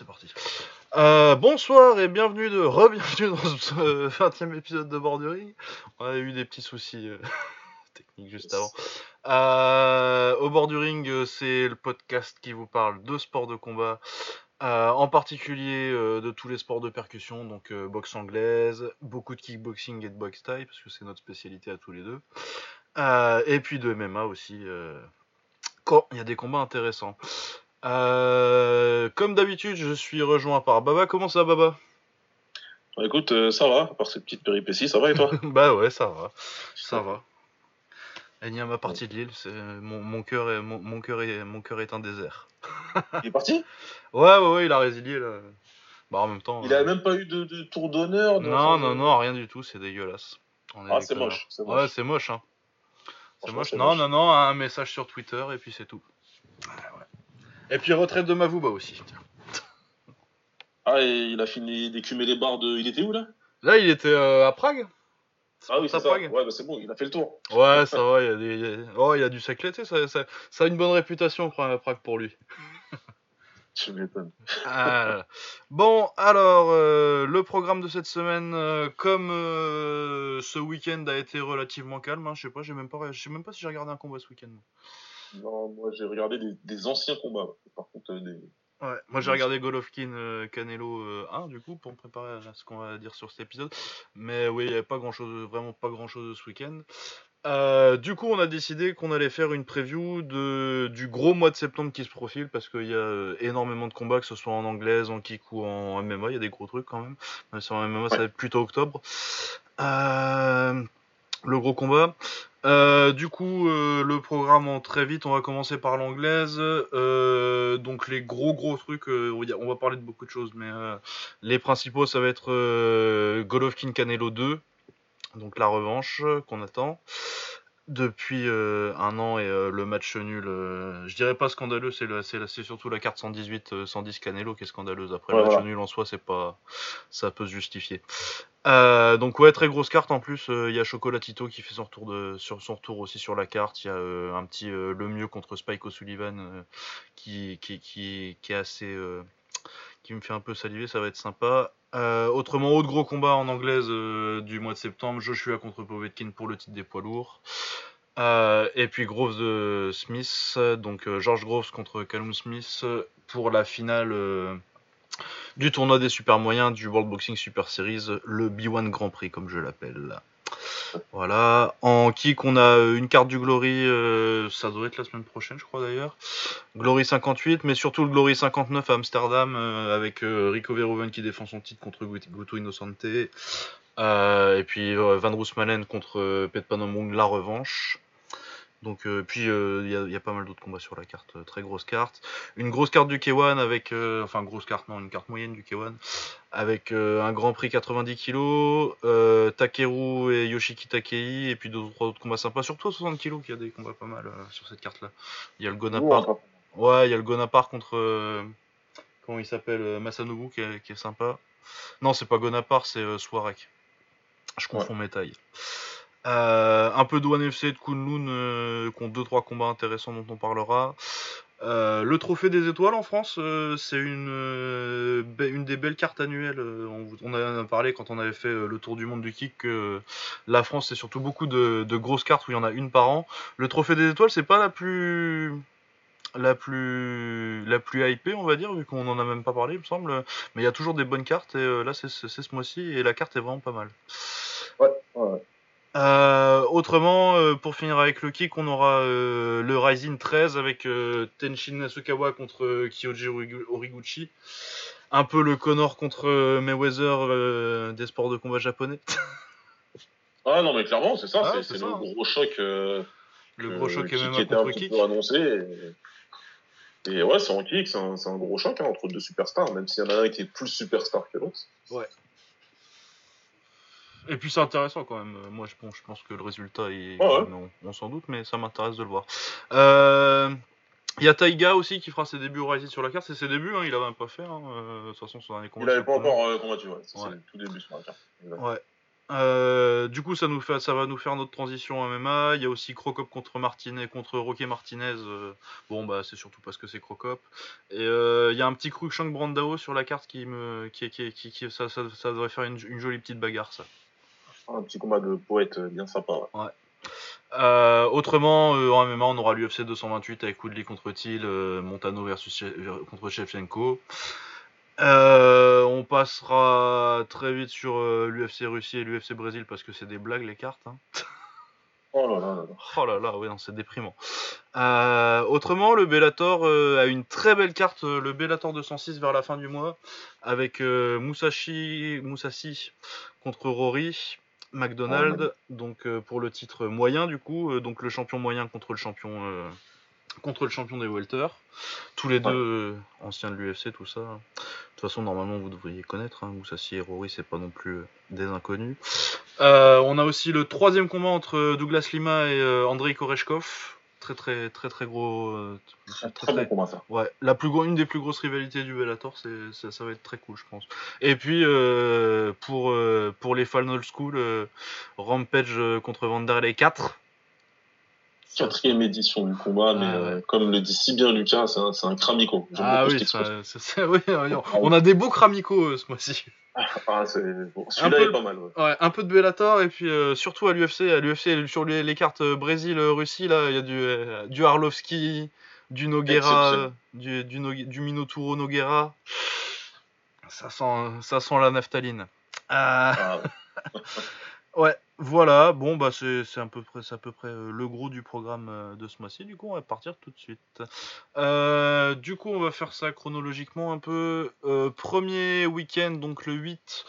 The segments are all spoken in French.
c'est parti. Euh, bonsoir et bienvenue de re-bienvenue dans ce 20 e épisode de Borduring. On a eu des petits soucis euh, techniques juste avant. Euh, au Borduring, euh, c'est le podcast qui vous parle de sports de combat, en particulier de tous les sports de percussion, donc boxe anglaise, beaucoup de kickboxing et de boxe parce que c'est notre spécialité à tous les deux. Et puis de MMA aussi, quand il y a des combats intéressants. Euh, comme d'habitude, je suis rejoint par Baba. Comment ça, Baba? Bah, écoute, euh, ça va, à part ces petites péripéties, ça va et toi? Bah ouais, ça va, ça va. Énième partie de l'île, mon, mon cœur est mon, mon cœur est mon cœur est un désert. Il est parti? Ouais, ouais, ouais, il a résilié là. Bah en même temps. Il a euh, même pas eu de, de tour d'honneur Non, non, non, rien du tout, c'est dégueulasse. On est Ah, c'est moche, c'est Ouais, moche. c'est moche, hein. C'est moche. c'est Non, moche. non, non, un message sur Twitter et puis c'est tout. Ouais, ouais. Et puis retraite de Mavouba aussi. Ah, et il a fini d'écumer les barres de. Il était où là? Là, il était euh, à Prague Ah oui, Ça c'est ça. Prague Ouais, bah c'est bon, il a fait le tour. Ouais, ça va, il y a des. Oh, il y a du saclé, tu sais, ça, ça, ça a une bonne réputation, Pra- Prague, pour lui. Je m'étonne. Ah. Bon, alors, euh, le programme de cette semaine, euh, comme euh, ce week-end a été relativement calme, hein, je sais pas, j'ai même pas, je sais même pas si j'ai regardé un combat ce week-end. Non, moi j'ai regardé des, anciens combats. Par contre, euh, moi j'ai regardé Golovkin euh, Canelo euh, 1 du coup pour me préparer à ce qu'on va dire sur cet épisode. Mais oui, il n'y avait pas grand chose, vraiment pas grand chose ce week-end. Euh, du coup, on a décidé qu'on allait faire une preview de, du gros mois de septembre qui se profile parce qu'il y a euh, énormément de combats, que ce soit en anglaise, en kick ou en MMA. Il y a des gros trucs quand même. En MMA, ça va être plutôt octobre. Euh, le gros combat. Euh, du coup, euh, le programme en très vite, on va commencer par l'anglaise. Euh, donc les gros gros trucs, on va- parler de beaucoup de choses, mais les principaux, ça va être Golovkin Canelo 2, donc la revanche qu'on attend depuis euh, un an et euh, le match nul. euh, je dirais pas scandaleux, c'est le- c'est la- c'est surtout la carte 118 euh, 110 Canelo qui est scandaleuse. Après Ouais, le match voilà. nul en soi, c'est pas, ça peut se justifier. Donc ouais, très grosse carte en plus. Il y a Chocolatito qui fait son retour de, sur son retour aussi sur la carte. Il y a un petit le mieux contre Spike O'Sullivan qui, qui, qui, qui est assez qui me fait un peu saliver. Ça va être sympa. Euh, autrement, autre gros combat en anglaise euh, du mois de septembre. Joshua contre Povetkin pour le titre des poids lourds. Euh, et puis Groves de Smith, donc George Groves contre Callum Smith pour la finale du tournoi des super moyens du World Boxing Super Series, le B1 Grand Prix comme je l'appelle. Voilà. En kick, on a euh, une carte du Glory, euh, ça doit être la semaine prochaine, je crois d'ailleurs. Glory 58, mais surtout le Glory 59 à Amsterdam euh, avec Rico Verhoeven qui défend son titre contre Gut- Guto Innocente. Et puis Van Roosmalen contre Pet la revanche. Donc, euh, puis euh, il y, a- il y a pas mal d'autres combats sur la carte, euh, très grosse carte. Une grosse carte du K1 avec, euh, enfin grosse carte non, une carte moyenne du K1 avec euh, un Grand Prix 90 kg, euh, Takeru et Yoshiki Takei, et puis deux ou trois autres combats sympas, surtout à 60 kg qu'il y a des combats pas mal euh, sur cette carte-là. Il y a le Gonapar, ouais, il y a le Gonapar contre, euh, comment il s'appelle, euh, Masanobu qui est, qui est sympa. Non, c'est pas Gonapar, c'est euh, Swarek. Je confonds mes tailles. Euh, un peu de One FC de Kunlun euh, qui ont 2-3 combats intéressants dont on parlera. Euh, le trophée des étoiles en France, euh, c'est une, une des belles cartes annuelles. on, en a parlé quand on avait fait le tour du monde du kick. que la France, c'est surtout beaucoup de, grosses cartes où il y en a une par an. Le trophée des étoiles, c'est pas la plus la plus la plus hypée on va dire vu qu'on en a même pas parlé il me semble mais il y a toujours des bonnes cartes et là c'est ce mois-ci et la carte est vraiment pas mal ouais, ouais. Euh, autrement, euh, pour finir avec le kick, on aura euh, le Rising 13 avec Tenshin Nasukawa contre Kyoji Origu- Origuchi. Un peu le Connor contre Mayweather des sports de combat japonais. Ah non, mais clairement, c'est ça, Ah, c'est c'est c'est ça, le hein. gros choc. le gros choc qui, MMA était un contre petit kick. peu annoncé. Et, et ouais, c'est en kick, c'est un, c'est un gros choc hein, entre deux superstars, même s'il y en a un qui est plus superstar que l'autre. Et puis c'est intéressant quand même. Moi je pense, je pense que le résultat est. Ouais, ouais. On, on s'en doute, mais ça m'intéresse de le voir. Euh, Il y a Taiga aussi qui fera ses débuts au Rising sur la carte. C'est ses débuts, hein, il avait même pas fait. hein, euh, De toute façon, son dernier combat. Il avait pas encore euh, combattu, ouais. Ouais. C'est le tout début sur la carte. Ouais. Euh, du coup, ça, nous fait, ça va nous faire notre transition MMA. Il y a aussi Crocop contre Martinez, contre Roque Martinez. Euh, bon, bah, c'est surtout parce que c'est Crocop. Et euh, il y a un petit Cruikshank Brandao sur la carte qui me, qui, qui, qui, ça, ça, ça, devrait faire une, une, jolie petite bagarre, ça. Un petit combat de poète bien sympa. Ouais. Euh, autrement, euh, en MMA, on aura l'UFC 228 avec Woodley contre Thiel, Montano versus contre Shevchenko. Euh, on passera très vite sur euh, l'UFC Russie et l'UFC Brésil parce que c'est des blagues les cartes. Hein. Oh là là là. Oh là là, oui, c'est déprimant. Euh, autrement, le Bellator a une très belle carte, le Bellator 206 vers la fin du mois, avec Musashi, Musashi contre Rory, McDonald, donc pour le titre moyen du coup, donc le champion moyen contre le champion contre le champion des welter. Tous les deux euh, anciens de l'UFC, tout ça. De toute façon, normalement, vous devriez connaître. Hein, Moussassi et Rory, c'est pas non plus euh, des inconnus. Euh, on a aussi le troisième combat entre Douglas Lima et Andrei Koreshkov. Très très très très gros. très, très, bon combat ça. Ouais, la plus une des plus grosses rivalités du Bellator, c'est ça, ça, va être très cool, je pense. Et puis pour pour les Final School, Rampage contre Vanderlei 4 quatrième édition du combat, mais ah, euh, comme le dit si bien Lucas, c'est un, un, cramico. Ah oui, ça, oui, on a des beaux cramicos euh, ce mois-ci. Ah, celui-là est pas mal. Ouais. un peu de Bellator et puis euh, surtout à l'UFC, à l'UFC sur les, cartes Brésil-Russie là, il y a du, du Arlovski, du Noguera, du, du, du Minotouro Noguera. Ça sent, ça sent la naphtaline. Ah, ouais. Voilà, bon bah c'est à peu près à peu près euh, le gros du programme euh, de ce mois-ci. Du coup, on va partir tout de suite. Euh, du coup, on va faire ça chronologiquement un peu. premier week-end, donc le 8.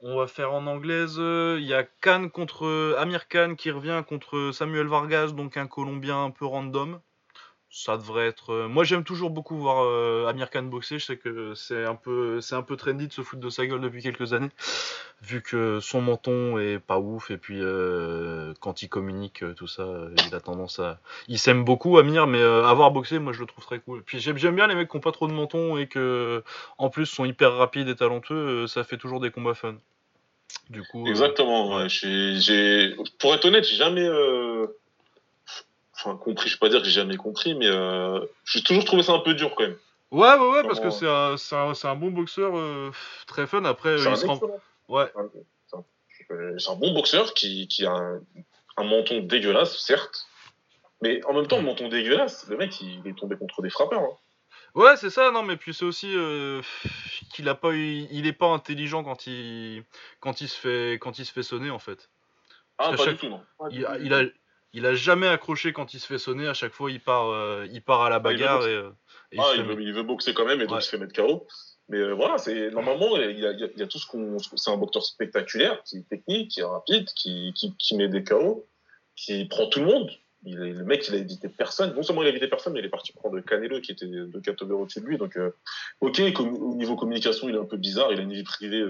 On va faire en anglaise. Il y a Khan contre Amir Khan qui revient contre Samuel Vargas, donc un Colombien un peu random ça devrait être. Euh, moi, j'aime toujours beaucoup voir euh, Amir Khan boxer. Je sais que c'est un peu, c'est un peu trendy de se foutre de sa gueule depuis quelques années, vu que son menton est pas ouf et puis euh, quand il communique, tout ça, il a tendance à, il s'aime beaucoup Amir, mais avoir boxé, moi, je le trouve très cool. Puis j'aime, bien les mecs qui ont pas trop de menton et que, en plus, sont hyper rapides et talentueux. ça fait toujours des combats fun. Du coup. Exactement. Ouais. J'ai, pour être honnête, j'ai jamais enfin compris, je vais pas dire que j'ai jamais compris, mais euh, j'ai toujours trouvé ça un peu dur quand même. Ouais, ouais, ouais, parce que c'est un, un, un, bon boxeur euh, très fun. Après, il se rend... Ouais. C'est un bon boxeur qui, qui a un, un, menton dégueulasse, certes, mais en même temps, le menton dégueulasse, le mec, il est tombé contre des frappeurs. Hein. Ouais, c'est ça, non, mais puis c'est aussi euh, qu'il a pas eu, il est pas intelligent quand il, quand il se fait, quand il se fait sonner en fait. ah, pas du tout, non. il, il, a, il a jamais accroché quand il se fait sonner. À chaque fois, il part, euh, il part à la ah, bagarre. Euh, et, ah, il, veut, il, veut, boxer quand même et donc il se fait mettre KO. Mais euh, voilà, c'est normalement il y, a, il y a tout ce qu'on. C'est un boxeur spectaculaire, qui est technique, qui est rapide, qui, qui, qui met des KO, qui prend tout le monde. Il est, le mec, il a évité personne. Non seulement il a évité personne, mais il est parti prendre Canelo, qui était de catégorie au-dessus de lui. Donc, ok, au niveau communication, il est un peu bizarre. Il a une vie privée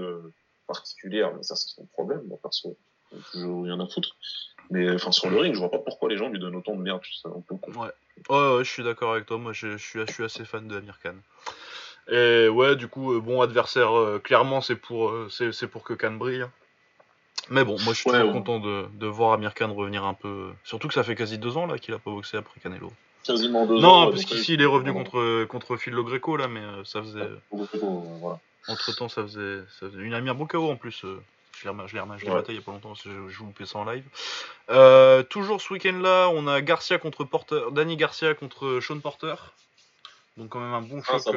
particulière, mais ça, c'est son problème. Moi, perso, toujours rien à foutre. Mais enfin, sur le ring, je vois pas pourquoi les gens lui donnent autant de merde. C'est un peu con. Ouais. ouais, ouais, je suis d'accord avec toi. Moi, je, suis, je suis assez fan de Amir Khan. Et ouais, du coup, euh, bon adversaire, euh, clairement, c'est pour, euh, c'est pour que Khan brille. Mais bon, moi, je suis très content de, de, voir Amir Khan revenir un peu. Surtout que ça fait quasi deux ans là qu'il a pas boxé après Canelo. Quasiment deux non, ans. Non, parce qu'ici, il est revenu contre, contre Phil Greco là, mais ça faisait. voilà. Entre temps, ça faisait, ça faisait. Il a mis un bon KO en plus. Je l'ai l'ai ouais. il y a pas longtemps, je, je vous ça en live. Euh, toujours ce week-end-là, on a Garcia contre Porter, Danny Garcia contre Sean Porter. Donc quand même un bon ah, choc.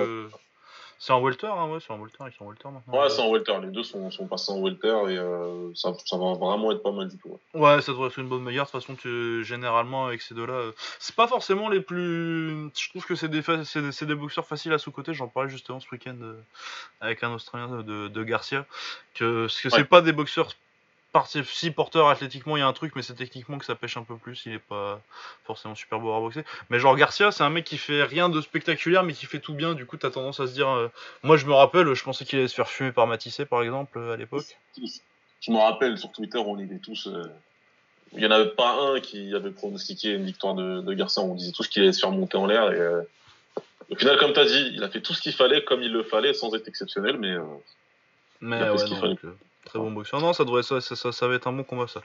C'est en welter, hein, ouais, c'est en welter, ils sont en welter maintenant. Ouais, c'est en welter, les deux sont, sont passés en welter et euh, ça, ça, va vraiment être pas mal du tout. Ouais, ouais ça devrait être une bonne meilleure. De toute façon, tu, généralement, avec ces deux-là, euh, c'est pas forcément les plus. Je trouve que c'est des, des, des, boxeurs faciles à sous-côté. J'en parlais justement ce week-end euh, avec un Australien de, de Garcia. Que, que c'est pas des boxeurs si porteur athlétiquement il y a un truc mais c'est techniquement que ça pêche un peu plus. Il est pas forcément super beau à boxer mais genre Garcia c'est un mec qui fait rien de spectaculaire mais qui fait tout bien. Du coup t'as tendance à se dire euh, moi je me rappelle je pensais qu'il allait se faire fumer par Matissé par exemple euh, à l'époque. Je me rappelle sur Twitter on était tous euh, il y en avait pas un qui avait pronostiqué une victoire de, Garcia. On disait tous qu'il allait se faire monter en l'air et au final comme t'as dit il a fait tout ce qu'il fallait comme il le fallait sans être exceptionnel mais mais ouais, Très bon boxeur. Non, ça devrait ça, ça, ça, va être un bon combat ça.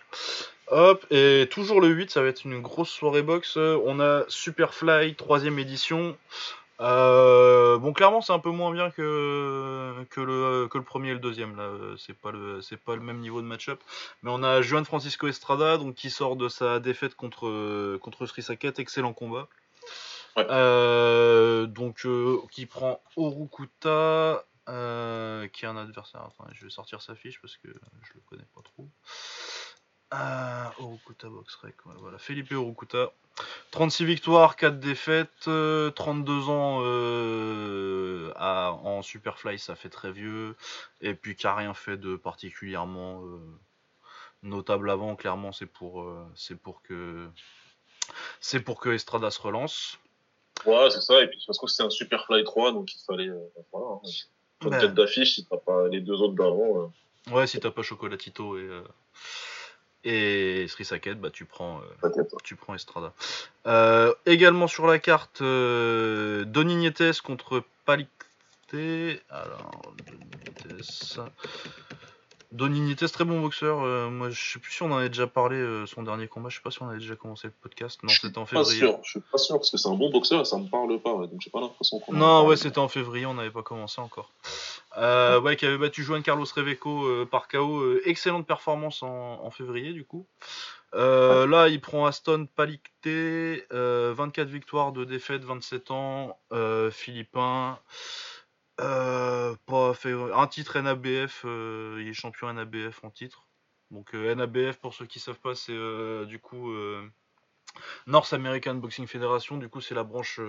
Hop, et toujours le 8, ça va être une grosse soirée boxe. On a Superfly, troisième édition. Euh, bon, clairement, c'est un peu moins bien que, que, le, que le premier et le deuxième. Là, c'est pas le, c'est pas le même niveau de match-up. Mais on a Juan Francisco Estrada, donc qui sort de sa défaite contre contre Saket, excellent combat. Euh, donc euh, qui prend Orukuta, qui est un adversaire. Attends, je vais sortir sa fiche parce que je le connais pas trop. Euh, voilà. Felipe Orukuta. 36 victoires, 4 défaites, 32 euh, ans euh, en Superfly, ça fait très vieux. Et puis qui a rien fait de particulièrement notable avant. Clairement, c'est pour, pour que c'est pour que Estrada se relance. Ouais, c'est ça. Et puis parce que c'est un Superfly 3, donc il fallait. voilà, hein. Comme tête d'affiche, si t'as pas les deux autres d'avant. Ouais, si t'as pas Chocolatito et. Et Sri Saket, bah, tu, prends, euh, tu prends Estrada. Euh, également sur la carte, euh, contre Palicte. Alors, Nietes. Doninites, très bon boxeur. Euh, moi, je sais plus si on en avait déjà parlé euh, son dernier combat. Je sais pas si on avait déjà commencé le podcast. Non, c'était en février. Sûr. Je suis pas sûr parce que c'est un bon boxeur. Ça me parle pas. Donc j'ai pas l'impression qu'on. Non, ouais, c'était en février. On n'avait pas commencé encore. Euh, ouais, qui avait battu Juan Carlos Reveco par KO. excellente performance en, février du coup. Là, il prend Aston Palicte, 24 victoires, de défaites, 27 ans, philippin. Euh, pas fait un titre NABF, euh, il est champion NABF en titre. Donc euh, NABF pour ceux qui savent pas, c'est du coup North American Boxing Federation. Du coup, c'est la branche,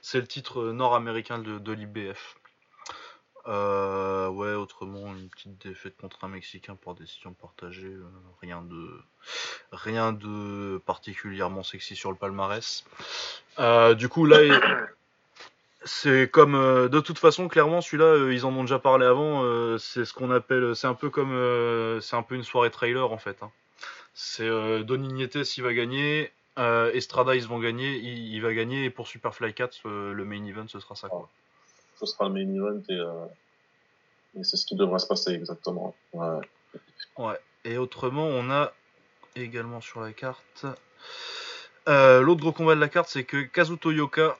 c'est le titre nord-américain de, l'IBF. ouais, autrement, une petite défaite contre un Mexicain pour décision partagée. rien de rien de particulièrement sexy sur le palmarès. du coup, là, c'est comme euh, de toute façon clairement celui-là euh, ils en ont déjà parlé avant euh, c'est ce qu'on appelle c'est un peu comme c'est un peu une soirée trailer en fait hein. c'est Donny Nietes il va gagner Estrada ils vont gagner il, va gagner et pour Superfly 4 le main event ce sera ça quoi. Ce sera le main event et, c'est ce qui devrait se passer exactement. Ouais. ouais. Et autrement on a également sur la carte l'autre gros combat de la carte c'est que Kazuto Yoka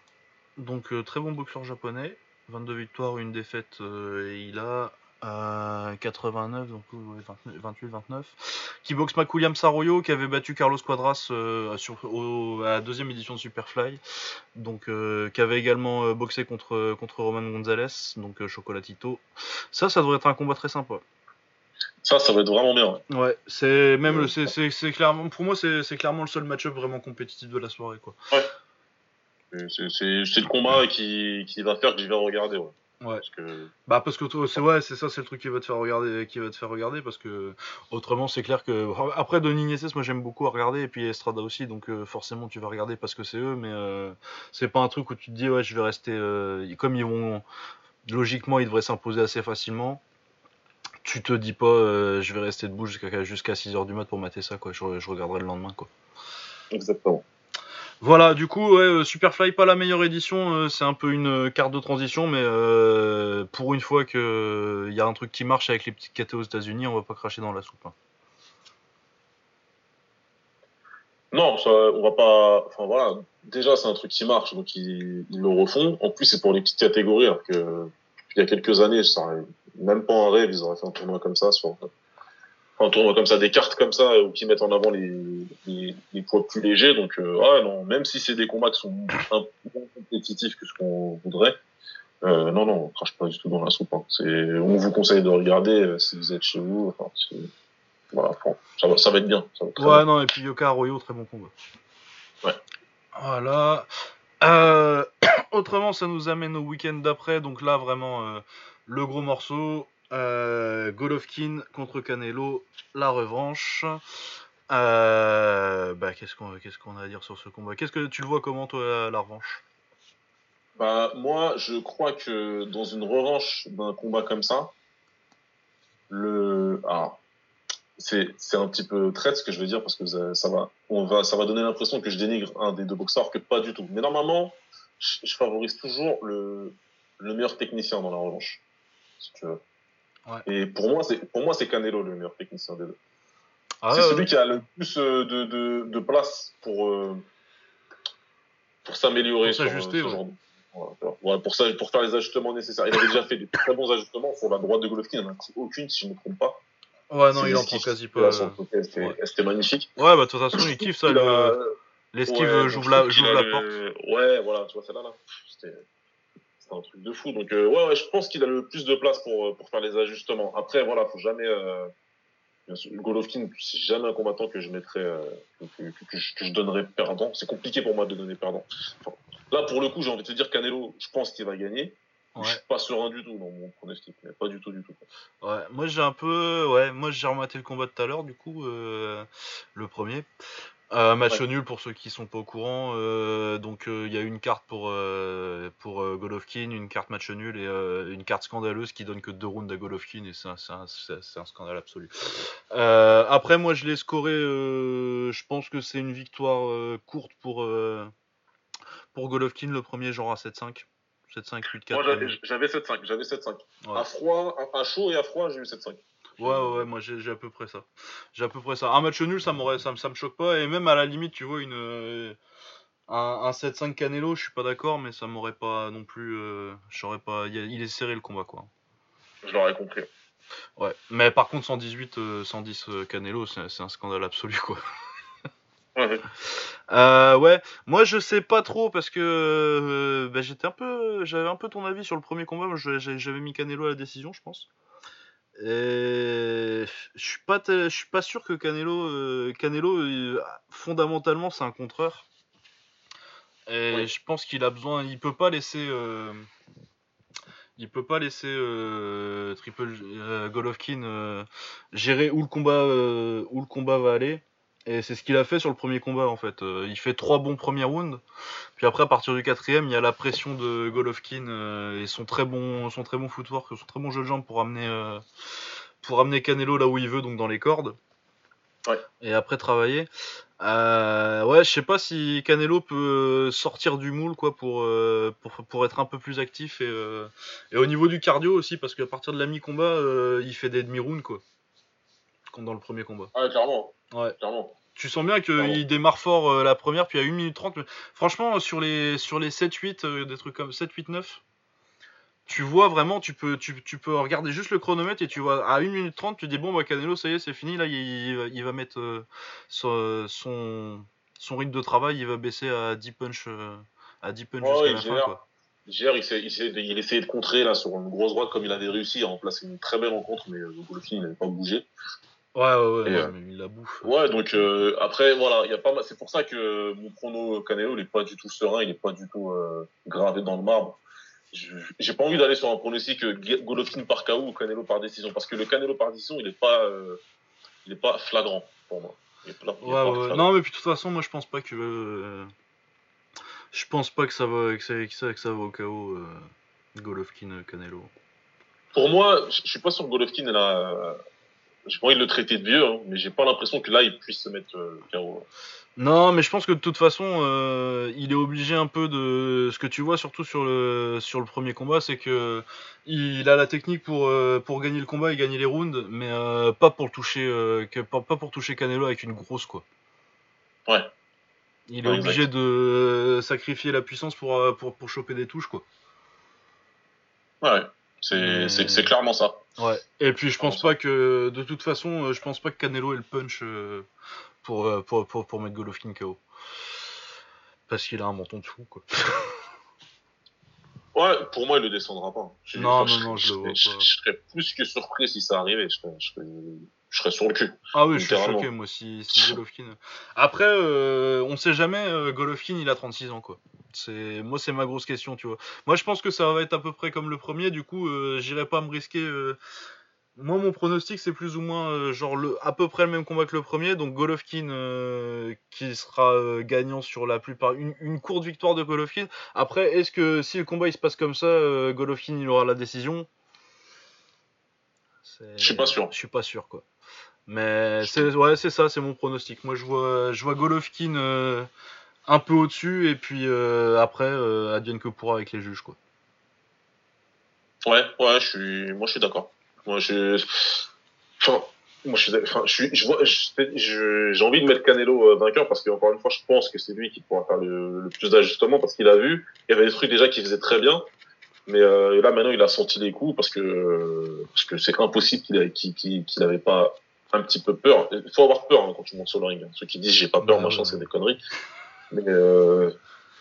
donc euh, très bon boxeur japonais, 22 victoires, une défaite, euh, et il a 89, donc 28-29, qui boxe Mac Williams Arroyo, qui avait battu Carlos Quadras euh, sur, à la deuxième édition de Superfly, donc qui avait également boxé contre, contre Roman Gonzalez, donc Chocolatito. Ça, ça devrait être un combat très sympa. Ça, ça va être vraiment bien. Ouais, c'est même, c'est clairement, pour moi, c'est clairement le seul match-up vraiment compétitif de la soirée, quoi. Ouais. C'est le combat qui, qui, va faire que je vais regarder. Ouais. Ouais. Parce que... Bah parce que c'est ouais, c'est ça, c'est le truc qui va te faire regarder, qui va te faire regarder parce que autrement c'est clair que après Denis Niesses, moi j'aime beaucoup à regarder et puis Estrada aussi, donc euh, forcément tu vas regarder parce que c'est eux, mais euh, c'est pas un truc où tu te dis ouais je vais rester euh, comme ils vont logiquement ils devraient s'imposer assez facilement. Tu te dis pas je vais rester debout jusqu'à jusqu'à 6 heures du mat pour mater ça quoi, je, je regarderai le lendemain quoi. Exactement. Voilà, du coup, euh, Superfly, pas la meilleure édition, euh, c'est un peu une euh, carte de transition, mais pour une fois qu'il y a un truc qui marche avec les petites KT aux États-Unis, on va pas cracher dans la soupe. Hein. Non, on va pas. Enfin voilà, déjà c'est un truc qui marche, donc ils, le refont. En plus, c'est pour les petites catégories, alors que il y a quelques années, ça même pas un rêve, ils auraient fait un tournoi comme ça sur un tournoi comme ça, des cartes comme ça, ou qui mettent en avant les, les, poids plus légers. Donc, euh, ouais, non, même si c'est des combats qui sont un peu moins compétitifs que ce qu'on voudrait, euh, non, non, on crache pas du tout dans la soupe. Hein. On vous conseille de regarder euh, si vous êtes chez vous. Enfin, voilà, ça, va, ça va être bien. ouais, non, et puis Yoka Arroyo, très bon combat. Ouais. Voilà. autrement, ça nous amène au week-end d'après. Donc là, vraiment, le gros morceau. Euh, Golovkin contre Canelo, la revanche. Euh, bah, qu'est-ce qu'on a à dire sur ce combat? Qu'est-ce que tu le vois comment toi la, revanche? Bah moi je crois que dans une revanche d'un combat comme ça, c'est un petit peu traite ce que je veux dire parce que ça va donner l'impression que je dénigre un des deux boxeurs que pas du tout. Mais normalement je, favorise toujours le le meilleur technicien dans la revanche si tu veux. Et pour moi, c'est pour moi c'est Canelo le meilleur technicien des deux. Ah c'est celui qui a le plus euh, de, de, de place pour, euh, pour s'améliorer. S'ajuster. Voilà, pour, ça, pour faire les ajustements nécessaires. Il avait déjà fait des très bons ajustements sur la droite de Golovkin, il n'y en a aucune si je ne me trompe pas. Ouais, non, il en prend quasi pas. C'était magnifique. Ouais, bah de toute façon, il kiffe ça. Le... L'esquive ouais, joue la, la porte. Ouais, voilà, tu vois, celle-là, là. C'était un truc de fou. Donc, euh, ouais, ouais, je pense qu'il a le plus de place pour, pour faire les ajustements. Après, voilà, faut jamais. Euh, Golovkin, c'est jamais un combattant que je mettrais, euh, que, que, je, que, je, donnerais perdant. C'est compliqué pour moi de donner perdant. Enfin, là, pour le coup, j'ai envie de te dire Canelo, je pense qu'il va gagner. Ouais. Je suis pas serein du tout dans mon pronostic, mais pas du tout, du tout. Ouais, moi j'ai un peu, ouais, moi j'ai rematé le combat de tout à l'heure, du coup, euh, le premier. Euh, match nul pour ceux qui sont pas au courant. Euh, donc euh, il y a une carte pour euh, pour Golovkin, une carte match nul et une carte scandaleuse qui donne que deux rounds à Golovkin et c'est un, un, un, scandale absolu. après moi je l'ai scoré, je pense que c'est une victoire courte pour pour Golovkin le premier genre à 7-5. 7-5, 8-4. Moi j'avais 7-5, j'avais 7-5. À froid, à chaud et à froid j'ai eu 7-5. Ouais, ouais, moi j'ai à peu près ça. J'ai à peu près ça. Un match nul, ça, m'aurait, ça, ça me choque pas. Et même à la limite, tu vois, une, euh, un, 7-5 Canelo, je suis pas d'accord, mais ça m'aurait pas non plus. Euh, pas. Il est serré le combat, quoi. Je l'aurais compris. Ouais, mais par contre, 118, 110 euh, Canelo, c'est un scandale absolu, quoi. Ouais. Euh, ouais, moi je sais pas trop parce que bah, j'étais un peu, j'avais un peu ton avis sur le premier combat. J'avais mis Canelo à la décision, je pense. Et je suis pas, je suis pas sûr que Canelo, euh, Canelo euh, fondamentalement c'est un contreur. Et je pense qu'il a besoin, il peut pas laisser, euh, il peut pas laisser Triple Golovkin gérer où le combat, où le combat va aller. Et c'est ce qu'il a fait sur le premier combat en fait. Euh, il fait trois bons premiers rounds. Puis après à partir du quatrième, il y a la pression de Golovkin euh, et son très bon, son très bon footwork, son très bon jeu de jambes pour amener, euh, pour amener Canelo là où il veut, donc dans les cordes. Ouais. Et après travailler. ouais, je sais pas si Canelo peut sortir du moule quoi pour, pour, pour être un peu plus actif et, et au niveau du cardio aussi parce qu'à partir de la mi-combat, il fait des demi-rounds quoi. Comme dans le premier combat. Ah, clairement. Ouais. Tu sens bien qu'il démarre fort euh, la première, puis à 1 minute 30. Franchement, sur les, sur les 7-8, euh, des trucs comme 7-8-9, tu vois vraiment, tu peux, tu, peux regarder juste le chronomètre et tu vois à 1 minute 30, tu dis bon, bah Canelo, ça y est, c'est fini, là, il, va mettre euh, son, son, rythme de travail, il va baisser à 10 punch, à 10 punch jusqu'à la fin. Quoi. Hier, il, il, essayait de contrer là, sur une grosse droite comme il avait réussi à remplacer une très belle rencontre, mais le Golovkin n'avait pas bougé. Ouais, ouais, ouais, euh, mais il la bouffe. Ouais, donc euh, après, voilà, y a pas c'est pour ça que mon prono Canelo, il est pas du tout serein, il est pas du tout euh, gravé dans le marbre. J'ai pas envie d'aller sur un pronostic Golovkin par KO ou Canelo par décision, parce que le Canelo par décision, il est pas, il est pas flagrant pour moi. ouais, ouais. Non, mais puis de toute façon, moi, je pense pas que. je pense pas que ça va, que ça, que ça, va au KO Golovkin Canelo. Pour moi, je suis pas sur Golovkin là j'ai pas envie de le traiter de vieux, hein, mais j'ai pas l'impression que là, il puisse se mettre euh, KO. Non, mais je pense que de toute façon, euh, il est obligé un peu de. Ce que tu vois surtout sur le sur le premier combat, c'est que il a la technique pour euh, pour gagner le combat et gagner les rounds, mais euh, pas pour le toucher, que, pas, pour toucher Canelo avec une grosse quoi. Ouais. Il est obligé de sacrifier la puissance pour, pour pour choper des touches quoi. Ouais. C'est clairement ça. Ouais. Et puis je pense pas que de toute façon, euh, je pense pas que Canelo ait le punch euh, pour, euh, pour, pour, pour mettre Golovkin KO. Parce qu'il a un menton de fou quoi. Ouais, pour moi il le descendra pas. Non, non, non, je, le vois pas. Je, serais plus que surpris si ça arrivait. Je je serais sur le cul. Ah oui, je suis choqué moi si, si Golovkin. Après, euh, on sait jamais, euh, Golovkin il a 36 ans quoi. C'est moi c'est ma grosse question, tu vois. Moi je pense que ça va être à peu près comme le premier, du coup euh, j'irai pas me risquer. Euh, moi mon pronostic c'est plus ou moins genre le à peu près le même combat que le premier, donc Golovkin qui sera gagnant sur la plupart, une, une, courte victoire de Golovkin. Après est-ce que si le combat il se passe comme ça, Golovkin il aura la décision? Je suis pas sûr. Je suis pas sûr quoi. Mais c'est ouais, c'est ça, c'est mon pronostic. Moi, je vois, je vois Golovkin euh, un peu au-dessus et puis euh, après, euh, que pourra avec les juges, quoi. Ouais, ouais, je suis, moi, je suis d'accord. Moi, je. Enfin, moi, je, enfin, je, je vois, j'ai envie de mettre Canelo euh, vainqueur parce qu'encore une fois, je pense que c'est lui qui pourra faire le, plus d'ajustements parce qu'il a vu, il y avait des trucs déjà qu'il faisait très bien, mais là maintenant il a senti les coups parce que parce que c'est impossible qu'il qu'il n'avait pas un petit peu peur. Il faut avoir peur hein, quand tu montes sur le ring. Ceux qui disent j'ai pas peur, machin, c'est des conneries. Mais euh,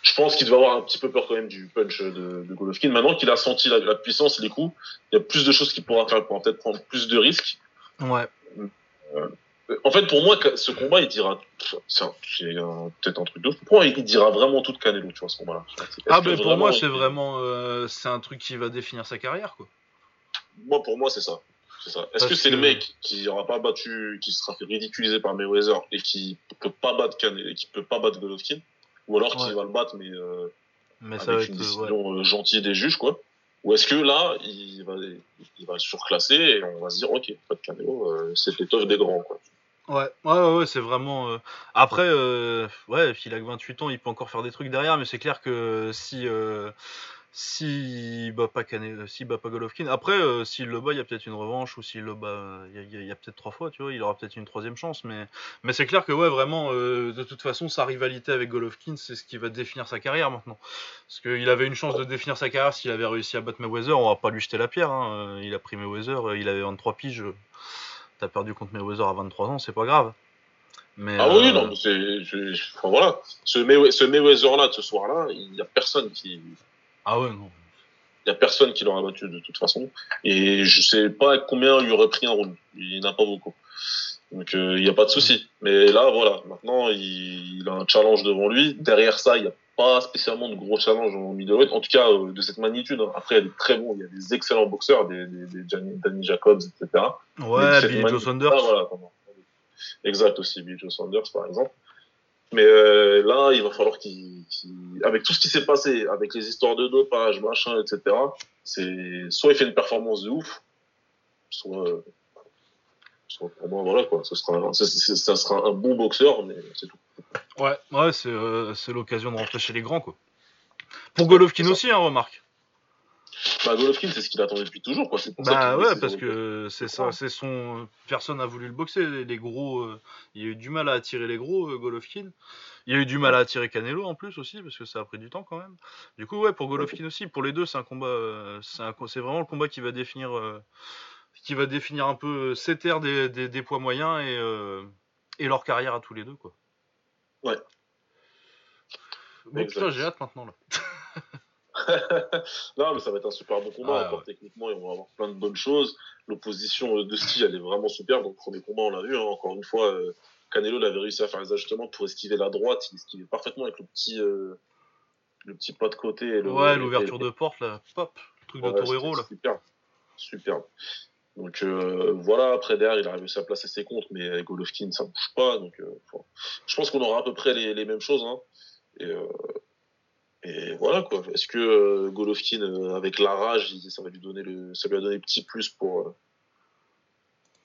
je pense qu'il devait avoir un petit peu peur quand même du punch de, de Golovkin. Maintenant qu'il a senti la, la, puissance et les coups, il y a plus de choses qu'il pourra faire. Il pourra peut-être prendre plus de risques. Ouais. Euh, en fait, pour moi, ce combat, il dira, c'est peut-être un truc de Pour moi, il dira vraiment tout de Canelo, tu vois, ce combat-là. Ah, ben pour moi, c'est vraiment, euh, c'est un truc qui va définir sa carrière, quoi. Moi, pour moi, c'est ça. Ça. Est-ce que c'est le mec qui aura pas battu, qui sera fait ridiculiser par Mayweather et qui peut pas battre qui peut pas battre Golovkin, ou alors qui va le battre, mais, euh, mais avec ça une décision euh, gentille des juges, quoi. Ou est-ce que là, il va, il va surclasser et on va se dire, ok, pas de Canelo, euh, c'est l'étoffe des grands, quoi. Ouais, ouais, ouais, c'est vraiment. Euh, après, euh, ouais, il a que 28 ans, il peut encore faire des trucs derrière, mais c'est clair que si s'il bat pas s'il bat pas Golovkin, après euh, s'il le bat, il y a peut-être une revanche ou s'il le bat, il y a, peut-être trois fois, tu vois, il aura peut-être une troisième chance, mais mais c'est clair que ouais, vraiment, euh, de toute façon, sa rivalité avec Golovkin, c'est ce qui va définir sa carrière maintenant, parce qu'il avait une chance de définir sa carrière s'il avait réussi à battre Mayweather, on va pas lui jeter la pierre, hein. il a pris Mayweather, il avait 23 piges, t'as perdu contre Mayweather à 23 ans, c'est pas grave. Mais ah oui, euh, non, mais c'est, enfin, voilà, ce, Mayweather là, ce soir-là, il y a personne qui ah ouais, non. Il n'y a personne qui l'aura battu de toute façon. Et je sais pas combien il aurait pris un round. Il n'a pas beaucoup. Donc euh, il n'y a pas de souci. Mais là, voilà, maintenant il, a un challenge devant lui. Derrière ça, il n'y a pas spécialement de gros challenge au middleweight, en tout cas euh, de cette magnitude. Hein. Après, il y a des très bons, il y a des excellents boxeurs, des, des, des Danny Jacobs, etc. Ouais, Billy Joe Saunders. Ah, voilà, exact aussi, Billy Joe Saunders par exemple. Mais euh, là, il va falloir qu'il, avec tout ce qui s'est passé, avec les histoires de dopage, machin, etc. C'est soit il fait une performance de ouf, soit, soit pour moi voilà quoi, ce sera, ça, ça sera un bon boxeur, mais c'est tout. Ouais, ouais, c'est, euh, l'occasion de rentrer chez les grands quoi. Pour Golovkin aussi, hein, remarque. Bah, Golovkin, c'est ce qu'il attendait depuis toujours, quoi. C'est pour bah ça ouais, parce que c'est ça, c'est son. Personne n'a voulu le boxer. Les gros, euh, il a eu du mal à attirer les gros, euh, Golovkin. Il a eu du mal à attirer Canelo en plus aussi, parce que ça a pris du temps quand même. Du coup, ouais, pour Golovkin aussi, pour les deux, c'est un combat. Euh, c'est vraiment le combat qui va définir, qui va définir un peu ces terres des, des, poids moyens et, et leur carrière à tous les deux, quoi. Ouais. Bon, putain, j'ai hâte maintenant là. non, mais ça va être un super bon combat. encore, Techniquement, ils vont avoir plein de bonnes choses. L'opposition euh, de style, elle est vraiment super. Donc, premier combat, on l'a vu. Hein. Encore une fois, euh, Canelo avait réussi à faire les ajustements pour esquiver la droite. Il esquivait parfaitement avec le petit, euh, le petit pas de côté. ouais, l'ouverture de porte, là. Pop, le truc de Torero, là. Super. Super. Donc voilà, après derrière, il a réussi à placer ses comptes, mais Golovkin, ça bouge pas. Donc je pense qu'on aura à peu près les, les mêmes choses. Hein. Et, et voilà quoi. Est-ce que euh, Golovkin euh, avec la rage, ça va lui donner le, ça lui a donné petit plus pour. Euh,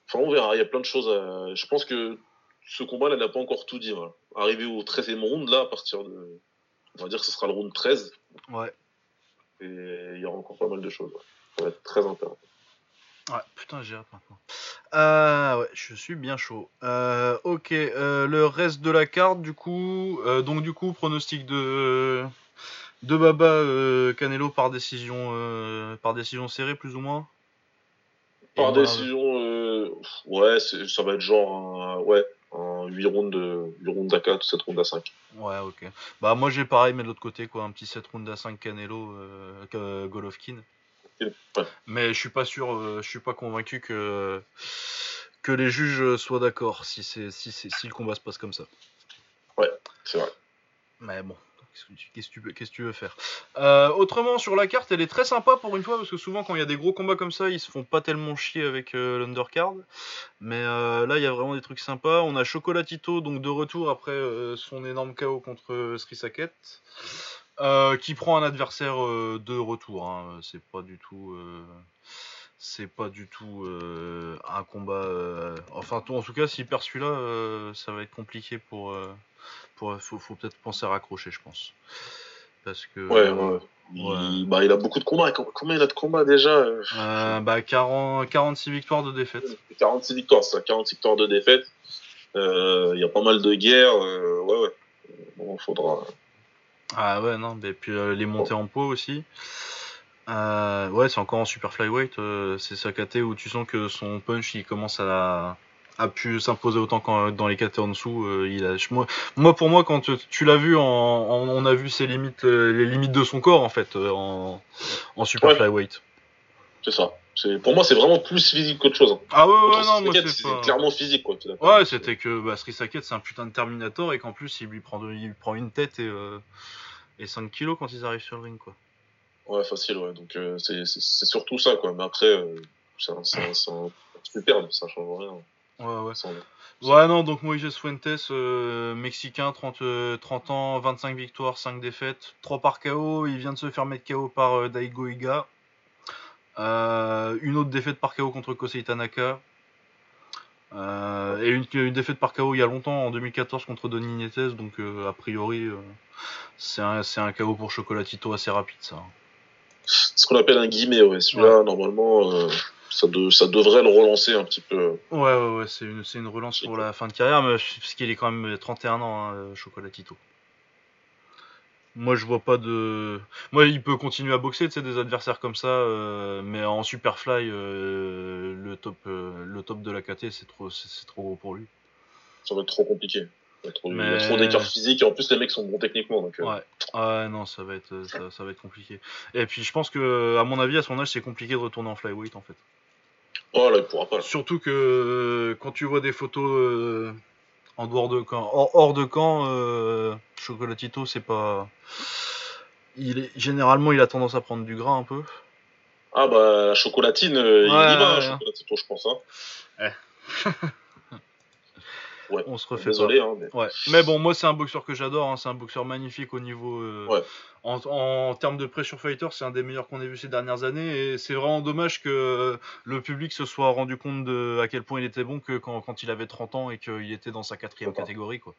enfin, on verra. Il y a plein de choses. Je pense que ce combat-là n'a pas encore tout dit. Voilà. Arrivé au 13e round là, à partir de, on va dire que ce sera le round 13. Ouais. Et il y aura encore pas mal de choses. Ça va être très intéressant. Ouais, putain, j'ai hâte maintenant. Euh, ouais, je suis bien chaud. ok, le reste de la carte, du coup, donc du coup, pronostic de de Baba euh, Canelo par décision, euh, par décision serrée, plus ou moins Par décision, euh, ouais, ça va être genre un, ouais, un 8 rounds, 8 rounds à 4, 7 rounds à 5. Ouais, ok. Bah, moi j'ai pareil, mais de l'autre côté, quoi, un petit 7 rounds à 5 Canelo, Golovkin. Mais je suis pas sûr, je suis pas convaincu que, que les juges soient d'accord si, c'est, si, si le combat se passe comme ça. Ouais, c'est vrai. Mais bon, Qu'est-ce que tu, veux faire? Euh, Autrement, sur la carte, elle est très sympa pour une fois, parce que souvent, quand il y a des gros combats comme ça, ils se font pas tellement chier avec euh, l'undercard. Mais euh, là, il y a vraiment des trucs sympas. On a Chocolatito, donc de retour après son énorme KO contre Srisaket, qui prend un adversaire de retour. Hein. C'est pas du tout c'est pas du tout un combat. enfin, en tout cas, s'il perd celui-là, ça va être compliqué pour, faut, peut-être penser à raccrocher, je pense. Parce que. Ouais, ouais. Il, bah, il a beaucoup de combats. Combien il a de combats déjà euh, bah, 40, 46 victoires de défaite. 46 victoires, ça. 46 victoires de défaite. Euh, il y a pas mal de guerres. Euh, ouais, ouais. Bon, faudra. Ah ouais, non. Et puis les montées en poids aussi. Ouais, c'est encore en super flyweight. c'est Sakaté où tu sens que son punch il commence à a pu s'imposer autant qu'en dans les KT en dessous. Euh, il a, moi, pour moi, quand tu, l'as vu, en, on a vu ses limites, euh, les limites de son corps en fait, euh, en, en super flyweight. C'est ça. Pour moi, c'est vraiment plus physique qu'autre chose. Hein. Ah ouais, ouais, non, moi c'est pas... clairement physique quoi. Ouais, c'était que bah, Saket c'est un putain de Terminator et qu'en plus il lui prend, il prend une tête et, et 5 kilos quand ils arrivent sur le ring quoi. Ouais, facile, ouais. Donc c'est surtout ça quoi. Mais après, c'est un, un, super, ça change rien. Ouais, ouais. Ouais, non, donc Moïse Fuentes, euh, mexicain, 30, 30 euh, ans, 25 victoires, 5 défaites, 3 par KO. Il vient de se faire mettre KO par euh, Daigo Iga. une autre défaite par KO contre Kosei Tanaka. et une, défaite par KO il y a longtemps, en 2014 contre Donny Netes. Donc, a priori, c'est un, un KO pour Chocolatito assez rapide, ça. Ce qu'on appelle un guillemet, ouais. Celui-là, normalement ça, ça devrait le relancer un petit peu. Ouais, ouais, ouais, c'est une, une, relance pour la fin de carrière, mais parce qu'il est quand même 31 ans, hein, euh, Chocolatito. Moi, je vois pas de. Moi, il peut continuer à boxer, tu sais, des adversaires comme ça, euh, mais en Superfly, euh, le top, le top de la KT, c'est trop, c'est trop gros pour lui. Ça va être trop compliqué. Il y a trop, trop d'écart physique et en plus les mecs sont bons techniquement. Donc, Ouais. ouais, non, ça va être, ça, ça, va être compliqué. Et puis je pense que, à mon avis, à son âge, c'est compliqué de retourner en flyweight en fait. Oh là, il pourra pas. Surtout que euh, quand tu vois des photos euh, en dehors de camp, hors, de camp, euh, Chocolatito, c'est pas. Il est... Généralement, il a tendance à prendre du gras un peu. Ah bah, la chocolatine, il y va, Chocolatito, je pense. Hein. on se refait Désolé, hein, mais... Ouais. mais bon, moi c'est un boxeur que j'adore, hein. c'est un boxeur magnifique au niveau. Euh, en, termes de pressure fighter, c'est un des meilleurs qu'on ait vu ces dernières années et c'est vraiment dommage que le public se soit rendu compte de à quel point il était bon que quand, quand il avait 30 ans et qu'il était dans sa quatrième catégorie. quoi.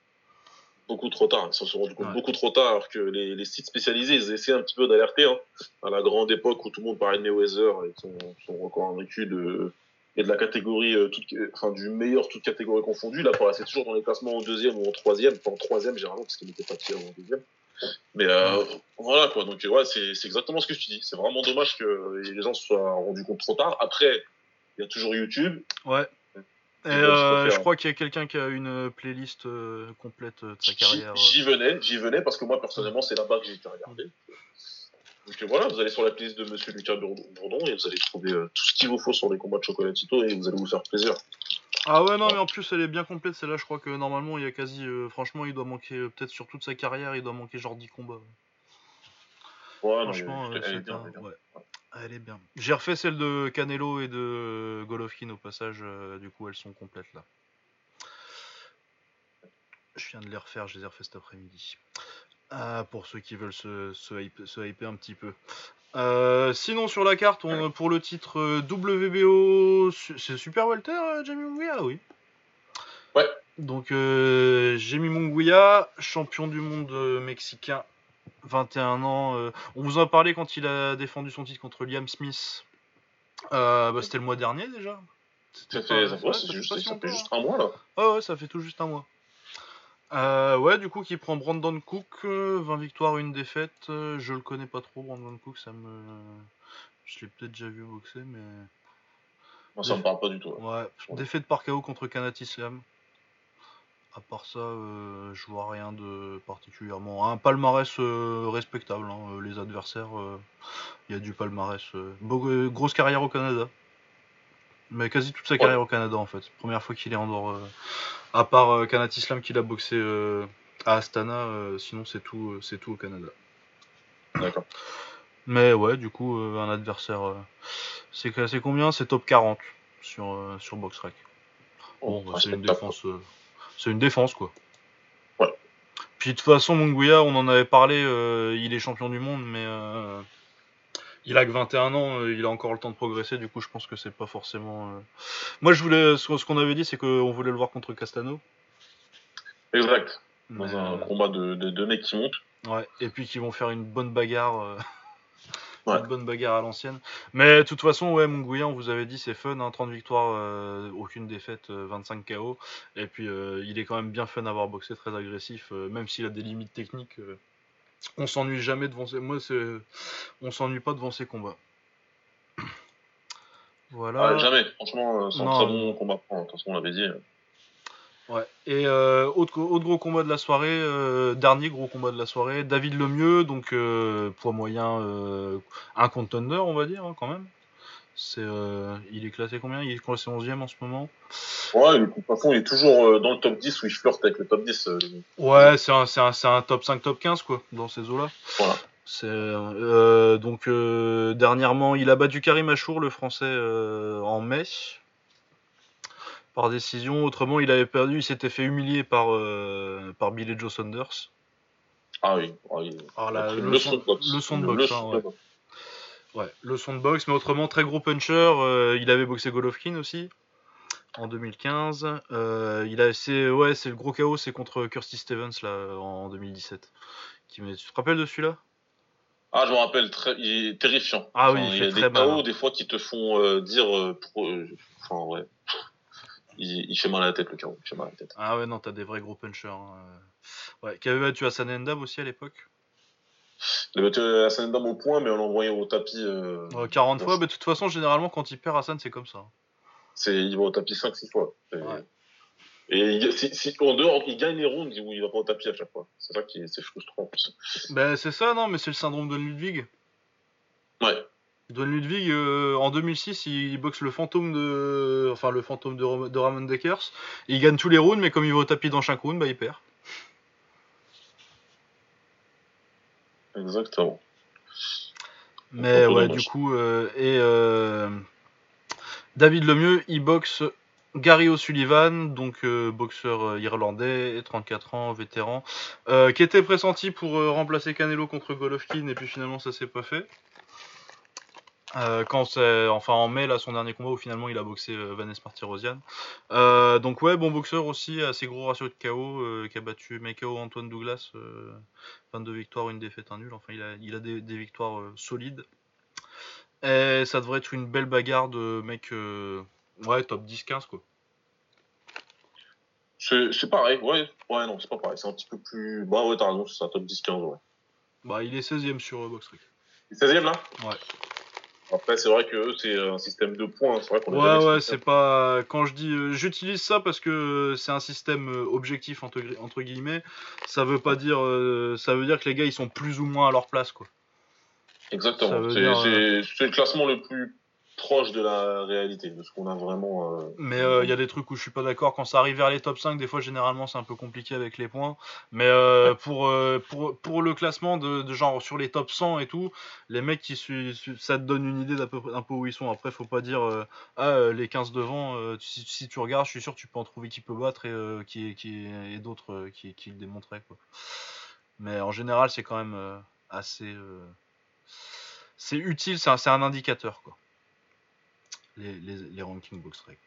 Beaucoup trop tard, ils se sont rendus compte beaucoup trop tard, alors que les, les, sites spécialisés, ils essaient un petit peu d'alerter. Hein, à la grande époque où tout le monde parlait de Mayweather et son, son record invaincu de et de la catégorie, euh, toute, enfin du meilleur toute catégorie confondue. Là, c'est toujours dans les classements en deuxième ou en troisième, pas en troisième généralement parce qu'il n'était pas tiré en deuxième. Mais euh, voilà quoi. Donc ouais, c'est exactement ce que tu dis. C'est vraiment dommage que les gens se soient rendus compte trop tard. Après, il y a toujours YouTube. Ouais. Et euh, je crois qu'il y a quelqu'un qui a une playlist complète de sa carrière. J'y venais, j'y venais parce que moi personnellement c'est là-bas que j'ai été regardé. Donc voilà, vous allez sur la playlist de Monsieur Lucas Bourdon et vous allez trouver euh, tout ce qu'il vous faut sur les combats de Chocolatito et vous allez vous faire plaisir. Ah ouais, non, mais en plus, elle est bien complète. Celle-là, je crois que normalement, il y a quasi. Euh, franchement, il doit manquer, euh, peut-être sur toute sa carrière, il doit manquer genre 10 combats. Ouais, franchement, elle, est bien, elle est bien. J'ai refait celle de Canelo et de Golovkin au passage, du coup, elles sont complètes là. Je viens de les refaire, je les ai refait cet après-midi. Ah, pour ceux qui veulent se, se, hyper un petit peu. Euh, sinon, sur la carte, on, pour le titre euh, WBO, c'est Super Walter, euh, Jamie Munguia? Oui. Ouais. Donc, Jamie Munguia, champion du monde mexicain, 21 ans. on vous en a parlé quand il a défendu son titre contre Liam Smith. Bah, C'était le mois dernier déjà. Ça fait, juste, ça fait juste un mois là. Ouais, ouais, ça fait tout juste un mois. Euh, ouais, du coup, qui prend Brandon Cook, 20 euh, victoires, une défaite. Euh, je le connais pas trop, Brandon Cook, ça me. Je l'ai peut-être déjà vu boxer, mais. Moi, ça me parle pas du tout. Ouais, défaite par KO contre Kanat Islam. À part ça, je vois rien de particulièrement. Un palmarès respectable, hein, les adversaires, il y a du palmarès. grosse carrière au Canada. Mais quasi toute sa carrière au Canada en fait. Première fois qu'il est en dehors. À part euh, Kanat Islam qu'il a boxé euh, à Astana, euh, sinon c'est tout, c'est tout au Canada. D'accord. Mais ouais, du coup, un adversaire. c'est, c'est combien? C'est top 40 sur, sur BoxRec. Bon, oh, bah, c'est une défense. c'est une défense, quoi. Ouais. Puis de toute façon, Munguia, on en avait parlé, il est champion du monde, mais il a que 21 ans, euh, il a encore le temps de progresser, du coup je pense que c'est pas forcément. Euh, Moi je voulais. Ce qu'on avait dit, c'est qu'on voulait le voir contre Castano. Exact. Dans un combat de, de, mecs qui montent. Ouais, et puis qui vont faire une bonne bagarre. Euh, une bonne bagarre à l'ancienne. Mais de toute façon, ouais, Munguia, on vous avait dit, c'est fun, 30 hein, victoires, euh, aucune défaite, 25 KO. Et puis, il est quand même bien fun à avoir boxé, très agressif, même s'il a des limites techniques. On s'ennuie jamais devant ses... Moi, c'est... on s'ennuie pas devant ses combats. Voilà. jamais, franchement, c'est un très bon combat. De toute façon, on l'avait dit. Ouais. Et euh, autre, autre, gros combat de la soirée, euh, dernier gros combat de la soirée, David Lemieux, donc euh, poids moyen, un contender, on va dire, hein, quand même. C'est, il est classé combien? Il est classé 11ème en ce moment? Ouais, de toute façon, il est toujours dans le top 10 où il flirte avec le top 10. Ouais, c'est un, un, un, top 5, top 15, quoi, dans ces eaux-là. Voilà. C'est, donc, dernièrement, il a battu Karim Achour, le français, en mai par décision. Autrement, il avait perdu, il s'était fait humilier par, euh, par Billy Joe Saunders. Ah oui, ah, la, le, son, de boxe. Le son de boxe, hein, ouais. Le son de boxe, mais autrement, très gros puncher. Euh, il avait boxé Golovkin aussi en 2015. Euh, il a, c'est, ouais, c'est le gros chaos, c'est contre Kirsty Stevens là, en 2017. Qui, tu te rappelles de celui-là? Ah, je me rappelle, très, il est terrifiant. Ah oui, il, y a des chaos des fois qui te font dire, enfin ouais, il, fait mal à la tête, le carreau. Il fait mal à la tête. Ah ouais, non, t'as des vrais gros punchers. Hein. Ouais, qui avait battu Hassan Endam aussi à l'époque? Il a battu Hassan Endam au point, mais en l'envoyant au tapis. Euh... 40 fois, mais de toute façon, généralement, quand il perd Hassan, c'est comme ça. C'est, il va au tapis 5-6 fois. Et, il, si, en dehors, il gagne les rounds où il va pas au tapis à chaque fois. C'est ça qui est, c'est frustrant. Ben, c'est ça, non, mais c'est le syndrome de Ludwig. Ouais. Don Ludwig, euh, en 2006, il boxe le fantôme de, enfin le fantôme de, Ramon Deckers. Il gagne tous les rounds, mais comme il va au tapis dans chaque round, bah il perd. Exactement. Mais ouais, du coup, euh, et euh, David Lemieux, il boxe Gary O'Sullivan, donc boxeur irlandais, 34 ans, vétéran, qui était pressenti pour remplacer Canelo contre Golovkin, et puis finalement ça s'est pas fait. Euh, quand c'est enfin en mai là son dernier combat où finalement il a boxé euh, Vanessa Martirosian. Euh, donc ouais bon boxeur aussi assez gros ratio de KO euh, qui a battu KO Antoine Douglas 22 victoires une défaite un nul enfin il a il a des, victoires solides et ça devrait être une belle bagarre de mec ouais top 10 15 quoi. C'est pareil ouais ouais non c'est pas pareil c'est un petit peu plus bah ouais t'as raison c'est un top 10 15 ouais. Bah il est 16ème sur Boxrec. Il est 16ème là? Ouais. Après, c'est vrai que c'est un système de points. C'est vrai qu'on Ouais, ouais, c'est pas. Quand je dis. Euh, j'utilise ça parce que c'est un système euh, objectif, entre, entre guillemets. Ça veut pas dire. Euh, ça veut dire que les gars, ils sont plus ou moins à leur place, quoi. Exactement. C'est le classement le plus proche de la réalité, de ce qu'on a vraiment. Euh, mais euh, il y a des trucs où je suis pas d'accord. Quand ça arrive vers les top 5, des fois, généralement, c'est un peu compliqué avec les points. Mais euh, pour, pour, pour le classement de, genre sur les top 100 et tout, les mecs qui ça te donne une idée d'un peu, peu où ils sont. Après, faut pas dire ah les 15 devant. Si, tu regardes, je suis sûr tu peux en trouver qui peut battre et qui, qui et d'autres qui, qui le démontraient quoi. Mais en général, c'est quand même assez c'est utile, c'est un, un indicateur quoi les, les, rankings box rec.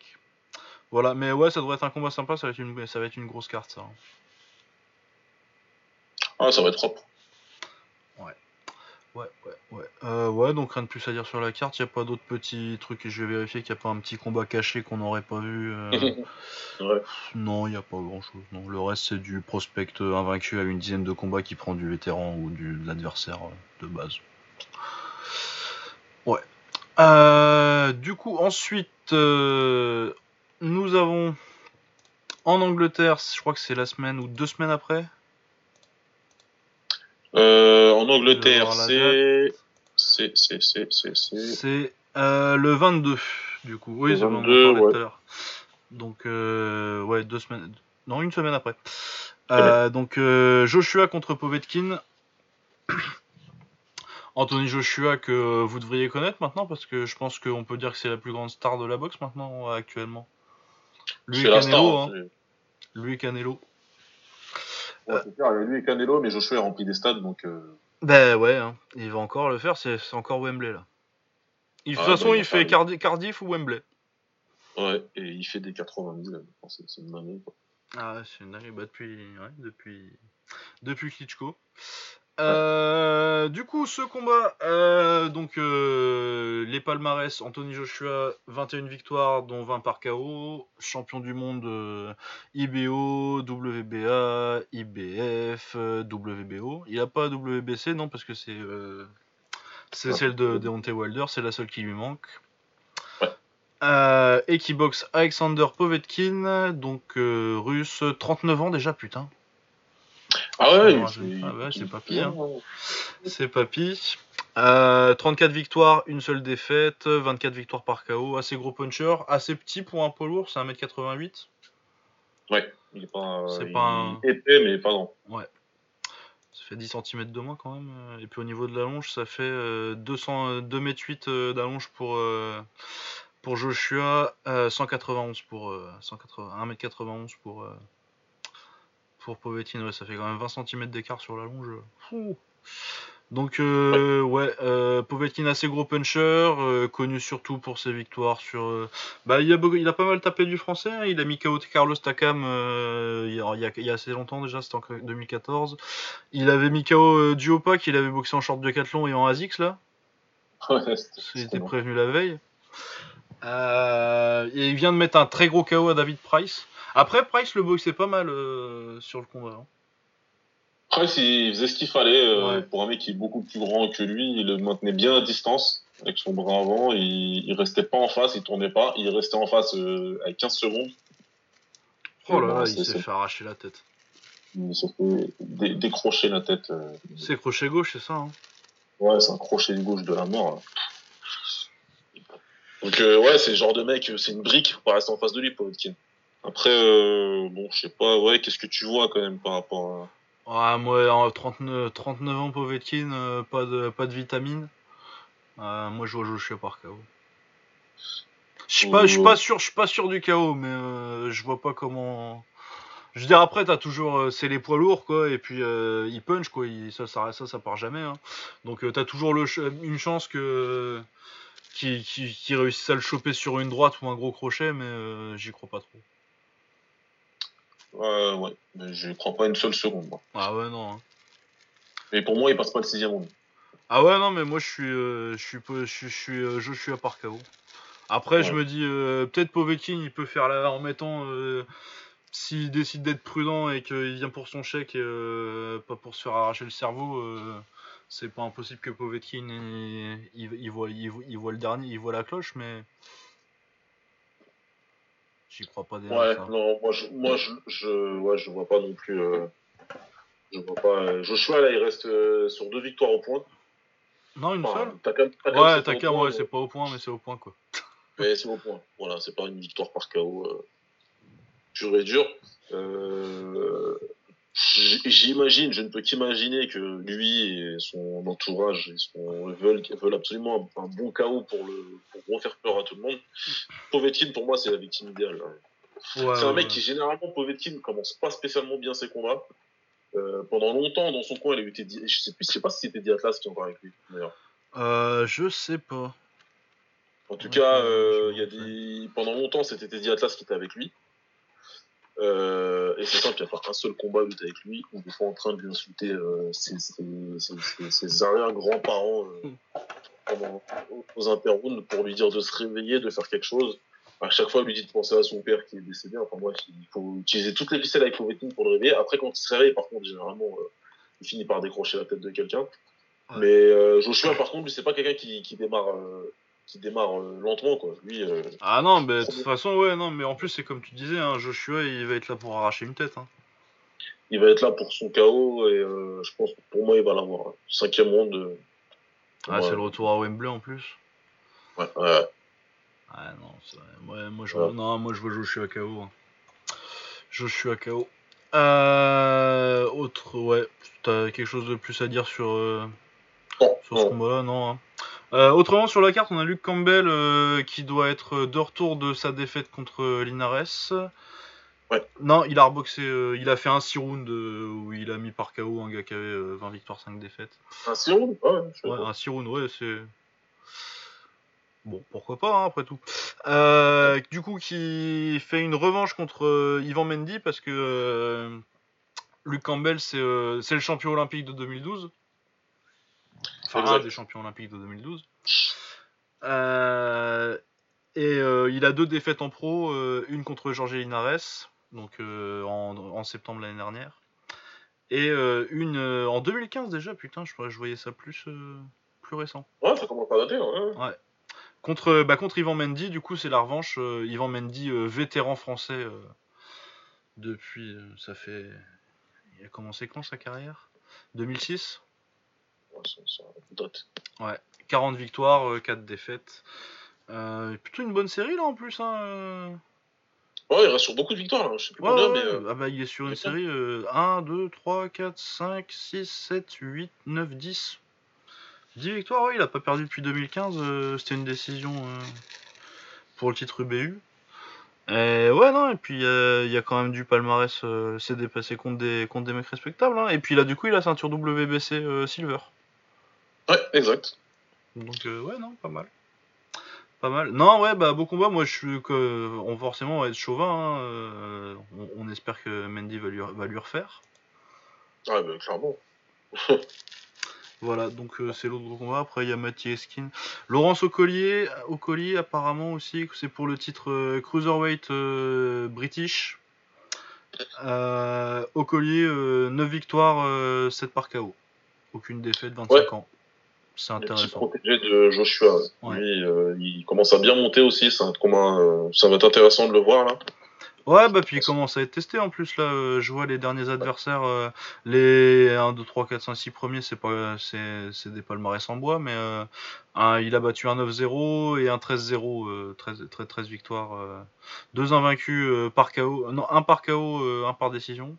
Voilà, mais ouais, ça devrait être un combat sympa, ça va être une, ça va être une grosse carte, ça. Ah, ça va être propre. Ouais. Ouais, ouais, ouais. Euh, ouais, donc rien de plus à dire sur la carte. Il n'y a pas d'autres petits trucs et je vais vérifier qu'il n'y a pas un petit combat caché qu'on n'aurait pas vu. Euh. ouais. Non, il n'y a pas grand chose. Non. Le reste, c'est du prospect invaincu à une dizaine de combats qui prend du vétéran ou du, de l'adversaire euh, de base. Ouais. Euh, du coup, ensuite, euh, nous avons en Angleterre, je crois que c'est la semaine ou deux semaines après. Euh, en Angleterre, c'est. C'est. C'est. Le 22, du coup. Oui, c'est le ouais. tout à l'heure. Donc, ouais, deux semaines. Non, une semaine après. donc, Joshua contre Povetkin. Anthony Joshua que vous devriez connaître maintenant parce que je pense qu'on peut dire que c'est la plus grande star de la boxe maintenant actuellement. Lui et Canelo, hein. Lui et Canelo. Ouais, c'est clair, lui et Canelo, mais Joshua est rempli des stades donc. Euh... Ben ouais, hein. il va encore le faire, c'est encore Wembley là. de toute ah, façon, bah, il, fait Cardiff ou Wembley. Ouais, et il fait des 80 000, c'est une dinguerie quoi. Ah, c'est une dinguerie, bah, depuis, ouais, depuis, depuis Klitschko. Euh, du coup, ce combat, euh, donc euh, les palmarès, Anthony Joshua, 21 victoires, dont 20 par KO, champion du monde IBO, WBA, IBF, WBO. Il a pas WBC, non, parce que c'est c'est celle de Deontay Wilder, c'est la seule qui lui manque. et qui boxe Alexander Povetkin, donc russe, 39 ans déjà, putain. Ah ouais, ah c'est papy. Hein. C'est papy. 34 euh, victoires, une seule défaite, 24 victoires par KO, assez gros puncher, assez petit pour un poids lourd, c'est 1m88. Ouais, il est pas, c'est pas épais, mais pas grand. Ouais. Ça fait 10 cm de moins quand même. Et puis au niveau de la longe, ça fait 200, 2m8 d'allonge pour, euh, pour Joshua, 191 pour 180, 1m91 pour, pour Povetkin, ça fait quand même 20 cm d'écart sur la longe. Donc euh, ouais, euh, Povetkin assez gros puncher, euh, connu surtout pour ses victoires sur. bah il a, il a pas mal tapé du français. Hein. il a mis KO Carlos Takam il y, a, il, y a, assez longtemps déjà, c'était en 2014. Il avait mis KO Duopa qu'il avait boxé en short de Cathlon et en Azix là. il était prévenu la veille. et il vient de mettre un très gros KO à David Price. Après, Price le boxait pas mal euh, sur le combat. Hein. Price, il faisait ce qu'il fallait. Euh, pour un mec qui est beaucoup plus grand que lui, il le maintenait bien à distance avec son bras avant. Il, il restait pas en face, il tournait pas. Il restait en face euh, avec 15 secondes. Oh là là, il s'est fait arracher la tête. Il s'est fait décrocher la tête. c'est crochet gauche, c'est ça hein Ouais, c'est un crochet gauche de la mort. Donc ouais, c'est le genre de mec, c'est une brique pour rester en face de lui, Povetkin. Après, euh, bon, je sais pas, ouais, qu'est-ce que tu vois quand même par rapport à. Ouais, moi, en 39, 39 ans, Povetkin, euh, pas, de, pas de vitamine. Euh, moi, je vois Joshua par KO. Je suis pas, pas sûr, je suis pas sûr du KO, mais je vois pas comment. Je veux dire après, t'as toujours, c'est les poids lourds quoi, et puis il punch quoi, ça, ça, ça, ça part jamais. Hein. Donc t'as toujours le, une chance que qui, à le choper sur une droite ou un gros crochet, mais j'y crois pas trop. Euh, ouais, mais je crois pas une seule seconde. Moi. Ah ouais, non. Hein. Mais pour moi, il passe pas le sixième round. Ah ouais, non, mais moi, je suis, euh, je suis, je suis, je suis, euh, je suis à part KO. Après, je me dis, euh, peut-être Povetkin, il peut faire là en mettant. S'il décide d'être prudent et qu'il vient pour son chèque et pas pour se faire arracher le cerveau, c'est pas impossible que Povetkin il, il, voit, il, voit le dernier, il voit la cloche, mais J'y crois pas déjà. Ouais, non, moi je, moi je, je, ouais, je vois pas non plus. Euh, je vois pas. Euh, Joshua là, il reste euh, sur deux victoires au point. Non, une seule. ouais, t'as qu'un, ouais, c'est pas au point, mais c'est au point quoi. Mais c'est au point. Voilà, c'est pas une victoire par KO euh, pur et dur. J'imagine, je ne peux qu'imaginer que lui et son entourage veulent, veulent absolument un, bon chaos pour, le, pour refaire peur à tout le monde. Povetkin, pour moi, c'est la victime idéale. c'est un mec qui, généralement, Povetkin, commence pas spécialement bien ses combats. Euh, pendant longtemps, dans son coin, il a été. Je sais, plus, je sais pas si c'était Diatlas qui en parlait avec lui, d'ailleurs. Euh, je sais pas. En tout cas, euh, il y a des... pendant longtemps, c'était Diatlas qui était avec lui. Euh, et c'est simple, il n'y a pas un seul combat lutte avec lui où il faut en train de lui insulter euh, ses, ses, ses, arrière-grands-parents euh, aux interrounds pour lui dire de se réveiller, de faire quelque chose. À chaque fois, il lui dit de penser à son père qui est décédé. Enfin bref, il faut utiliser toutes les ficelles avec Povetkin pour le réveiller. Après, quand il se réveille, par contre, généralement, euh, il finit par décrocher la tête de quelqu'un. Mais Joshua, par contre, lui, c'est pas quelqu'un qui, qui démarre qui démarre euh, lentement quoi. Lui. Euh, ah non, mais de toute façon ouais non, mais en plus c'est comme tu disais, hein, Joshua il va être là pour arracher une tête. Hein. Il va être là pour son KO et euh, je pense que pour moi il va l'avoir. Cinquième round. ah c'est le retour à Wembley en plus. Ouais ouais. Ah non, ouais, moi je vois, non moi je vois Joshua KO. Hein. Joshua KO. autre ouais, t'as quelque chose de plus à dire sur sur ce combat-là? Non. Hein. Euh, autrement, sur la carte, on a Luke Campbell euh, qui doit être de retour de sa défaite contre Linares. Ouais. Non, il a reboxé, euh, il a fait un 6 rounds où il a mis par KO un gars qui avait 20 victoires, 5 défaites. Un 6 rounds Ouais, ouais un 6 rounds, ouais, c'est. Bon, pourquoi pas, hein, après tout. du coup, qui fait une revanche contre Ivan Mendy parce que Luke Campbell, c'est le champion olympique de 2012 Enfin, un des champions olympiques de 2012. Euh, et euh, il a deux défaites en pro, euh, une contre Jorge Linares, donc en, septembre l'année dernière, et une en 2015 déjà, putain, je, je voyais ça plus, plus récent. Ouais, ça commence à dater, ouais. ouais. Contre, bah, contre Ivan Mendy, du coup, c'est la revanche. Ivan Mendy, vétéran français depuis. ça fait. Il a commencé quand sa carrière? 2006 Ouais, ça, date. Ouais, 40 victoires, 4 défaites. Euh, plutôt une bonne série là en plus. Hein, euh. Ouais, il reste sur beaucoup de victoires. Je sais plus combien, mais. Euh, ah bah, il est sur une série 1, 2, 3, 4, 5, 6, 7, 8, 9, 10. 10 victoires, ouais, il a pas perdu depuis 2015. C'était une décision pour le titre UBU. Et ouais, non, et puis il y a quand même du palmarès, c'est dépassé contre des, contre des mecs respectables. Hein. Et puis là, du coup, il a ceinture WBC Silver. Ouais, exact. Donc, ouais, non, pas mal. Pas mal. Non, ouais, bah, beau combat. Moi, je suis que. On forcément être chauvin. Hein, euh, on, espère que Mendy va lui, va lui refaire. Ouais, bah, clairement. voilà, donc euh, c'est l'autre combat. Après, il y a Mathieu Eskin. Laurence Ocollier, Ocollier, apparemment aussi, c'est pour le titre euh, Cruiserweight British. Ocollier, 9 victoires, 7 par KO. Aucune défaite, 25 ans. C'est intéressant. protégé de Joshua. Lui, euh, il commence à bien monter aussi. Ça va, être euh, ça va être intéressant de le voir là. Ouais, bah puis il commence à être testé en plus là. Euh, je vois les derniers adversaires, les 1, 2, 3, 4, 5, 6 premiers, c'est pas, c'est, des palmarès en bois, mais il a battu un 9-0 et un 13-0, 13, 13, victoires, deux invaincus par KO, non un par KO, un par décision,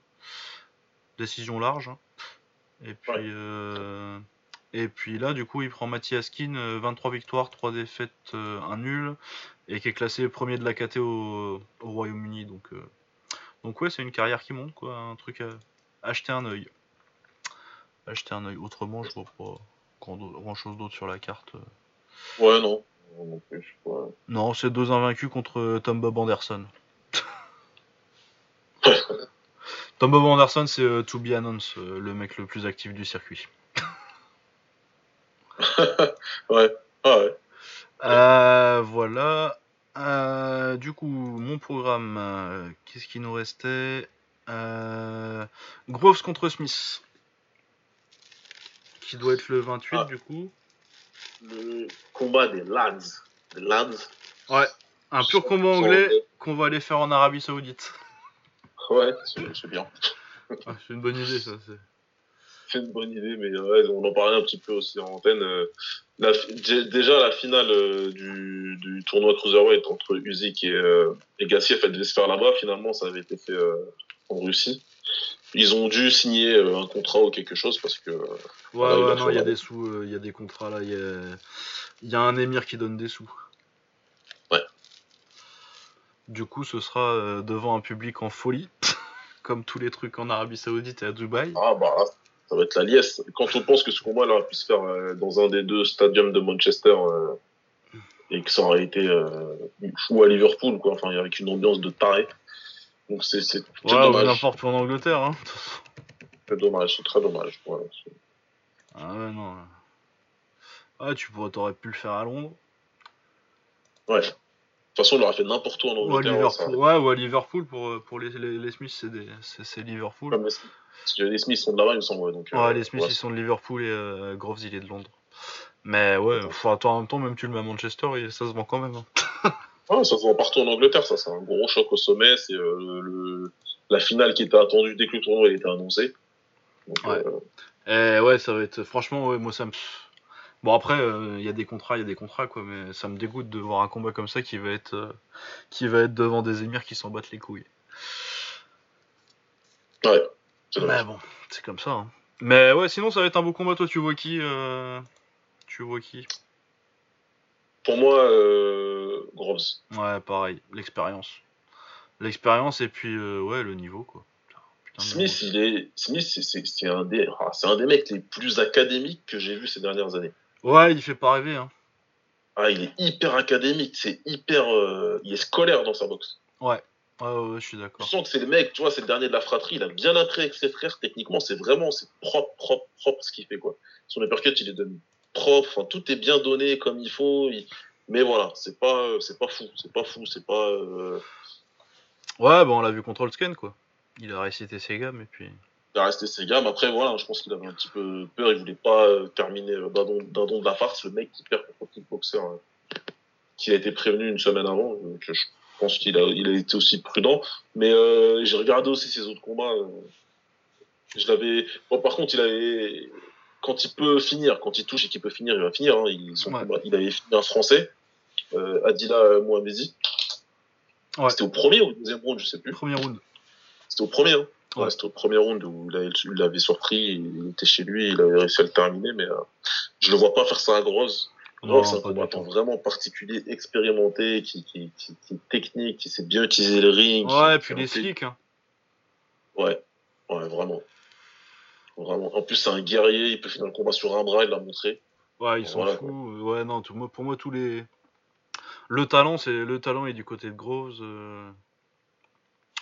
décision large. Hein. Et puis. Et puis là, du coup, il prend Mathias Kin, 23 victoires, 3 défaites, euh, un nul, et qui est classé premier de la KT au, Royaume-Uni. Donc, euh, donc ouais, c'est une carrière qui monte, quoi. Un truc à acheter un œil. Acheter un œil. Autrement, je vois pas grand, chose d'autre sur la carte. Ouais, non. Non, c'est deux invaincus contre Tom Bob Anderson. Tom Bob Anderson, c'est euh, To Be Announced, le mec le plus actif du circuit. ouais. Ah ouais. Euh, voilà. Euh, du coup, mon programme, euh, qu'est-ce qui nous restait? Groves contre Smith. Qui doit être le 28 ah. du coup. Le combat des lads. Des lads. Ouais, un pur combat anglais qu'on va aller faire en Arabie Saoudite. Ouais, c'est bien. Ah, c'est une bonne idée ça. c'est une bonne idée, mais on en parlait un petit peu aussi en antenne. Euh, déjà, la finale euh, du, tournoi Cruiserweight entre Usyk et, euh, et Gassiev, elle devait se faire là-bas. Finalement, ça avait été fait en Russie. Ils ont dû signer un contrat ou quelque chose parce que. Ouais, ouais, non, il y a des sous, il y a des contrats là. Il y a, un émir qui donne des sous. Ouais. Du coup, ce sera devant un public en folie, comme tous les trucs en Arabie Saoudite et à Dubaï. Ah bah ça va être la liesse. Quand on pense que ce combat aurait pu se faire euh, dans un des deux stadiums de Manchester euh, et que ça aurait été euh, ou à Liverpool, quoi, enfin, avec une ambiance de taré. Donc c'est c'est ouais, dommage. n'importe où en Angleterre. Hein. C'est dommage, c'est très dommage. ah ouais, non. Ah, tu pourrais, t'aurais pu le faire à Londres. Ouais. De toute façon, on l'aurait fait n'importe où en Angleterre. Ou à Liverpool, ouais, ou à Liverpool pour, pour les, les, les Smiths, c'est Liverpool. Parce que les Smiths sont de là-bas, il me semble. Donc, ouais, euh, les Smiths, ils sont de Liverpool et euh, Groves, il est de Londres. Mais ouais, enfin, toi, en même temps, même tu le mets à Manchester, et ça se vend quand même. Hein. ouais, ça se vend partout en Angleterre, ça. C'est un gros choc au sommet. C'est euh, le, la finale qui était attendue dès que le tournoi était annoncé. ouais. Et ouais, ça va être. Franchement, ouais, moi, ça me. Bon après, il y a des contrats, il y a des contrats quoi, mais ça me dégoûte de voir un combat comme ça qui va être, qui va être devant des émirs qui s'en battent les couilles. Ouais. Mais bon, c'est comme ça. Hein. Mais ouais, sinon ça va être un beau combat. Toi, tu vois qui euh... Tu vois qui? Pour moi, euh... Groves. Ouais, pareil. L'expérience. L'expérience et puis euh, ouais, le niveau quoi. Smith, il est Smith, c'est un des, ah, un des mecs les plus académiques que j'ai vu ces dernières années. Ouais, il fait pas rêver. Hein. Ah, il est hyper académique. C'est hyper, euh, il est scolaire dans sa boxe. Ouais. Ah ouais, je suis d'accord. Tu sens que c'est le mec, tu vois, c'est le dernier de la fratrie, il a bien appris avec ses frères, techniquement, c'est vraiment, c'est propre, propre, propre ce qu'il fait, quoi. Son uppercut, il est donné propre, enfin, tout est bien donné comme il faut, mais voilà, c'est pas, c'est pas fou, c'est pas fou, c'est pas. Euh, ouais, bon, on l'a vu contre Scan, quoi. Il a récité ses gammes et puis. Il a resté ses gammes. Après, voilà, je pense qu'il avait un petit peu peur. Il voulait pas euh, terminer d'un don, de la farce. Le mec qui perd contre un boxeur hein, qui a été prévenu une semaine avant. Donc, je pense qu'il a, il a été aussi prudent. Mais euh, j'ai regardé aussi ses autres combats. je l'avais. Bon, par contre, il avait. Quand il peut finir, quand il touche et qu'il peut finir, il va finir. Hein. Il, son combat, il avait fini un français, euh, Adila Mohamedi. Ouais. C'était au premier ou au deuxième round, je sais plus. Premier round. C'était au premier. Hein. Ouais. C'était au premier round où il l'avait surpris, il était chez lui, il avait réussi à le terminer, mais euh, je le vois pas faire ça à Grosse. Grosse, c'est un combattant vraiment particulier, expérimenté, qui, qui, qui, qui, est technique, qui sait bien utiliser le ring. Ouais, et puis les slick. Hein. Ouais, ouais, vraiment. Vraiment. En plus, c'est un guerrier, il peut finir le combat sur un bras, il l'a montré. Ouais, ils sont fous. Ouais, non, tout, pour moi, tous les. Le talent, c'est le talent est du côté de Groves. Euh...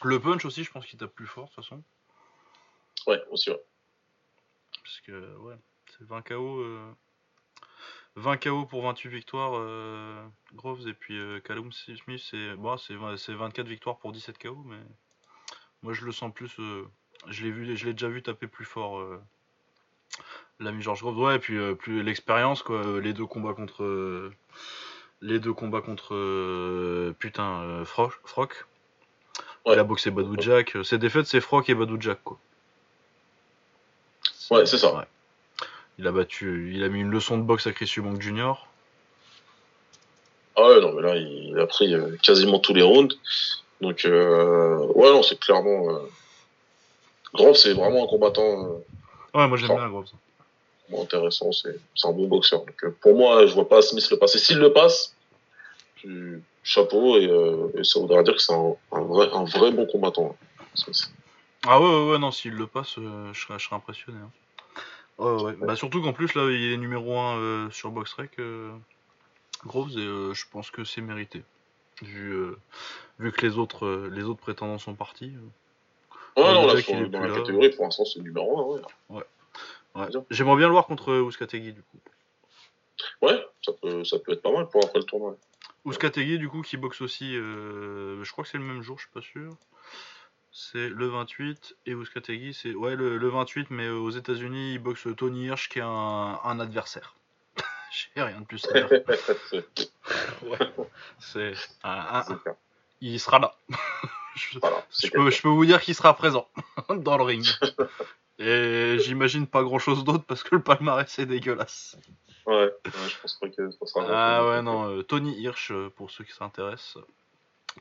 Le punch aussi, je pense qu'il tape plus fort, de toute façon. Ouais, aussi, ouais. Parce que, ouais, c'est 20 KO. Euh... 20 KO pour 28 victoires, euh... Groves, et puis euh, Callum Smith, c'est bon, 24 victoires pour 17 KO, mais moi je le sens plus. Euh, je l'ai déjà vu taper plus fort. Euh, l'ami George Groves, ouais, et puis euh, plus l'expérience, quoi. Les deux combats contre. les deux combats contre. putain, Frock. Il a boxé Badou Jack. Ses défaites, c'est Frock et Badou Jack, quoi. Ouais, c'est ça. Il a battu, il a mis une leçon de boxe à Chris Eubank Jr. Ah ouais, non, mais là, il a pris quasiment tous les rounds. Donc, euh, ouais, non, c'est clairement. Euh... Grove, c'est vraiment un combattant. Euh, ouais, moi j'aime bien Grove. Bon, intéressant, c'est un bon boxeur. Donc, euh, pour moi, je vois pas Smith le passer. S'il le passe, chapeau et, et, ça voudra dire que c'est un, un, vrai, un vrai bon combattant. Ah ouais, ouais, ouais, non, s'il le passe, je, serais, je serais impressionné. Hein. Ouais. Bah, surtout qu'en plus, là, il est numéro 1 euh, sur BoxRec, euh, Groves, et euh, je pense que c'est mérité. Vu, vu que les autres, les autres prétendants sont partis. ouais, non, là, sur, dans la là. catégorie, pour l'instant, c'est numéro 1. Ouais. ouais. ouais. J'aimerais bien le voir contre Ouskategui, du coup. Ouais, ça peut, ça peut être pas mal pour après le tournoi. Ouskategui, du coup, qui boxe aussi, je crois que c'est le même jour, je suis pas sûr c'est le 28 et Ouskategui c'est ouais le, le, 28 mais aux États-Unis il boxe Tony Hirsch qui est un, un adversaire. J'ai rien de plus à dire. ouais. C'est un, un, il sera là. je, voilà, je, peux, je, peux, vous dire qu'il sera présent dans le ring. et j'imagine pas grand chose d'autre parce que le palmarès est dégueulasse. Ouais, ouais je pense pas que ça sera. Ah ouais, non, euh, Tony Hirsch, euh, pour ceux qui s'intéressent,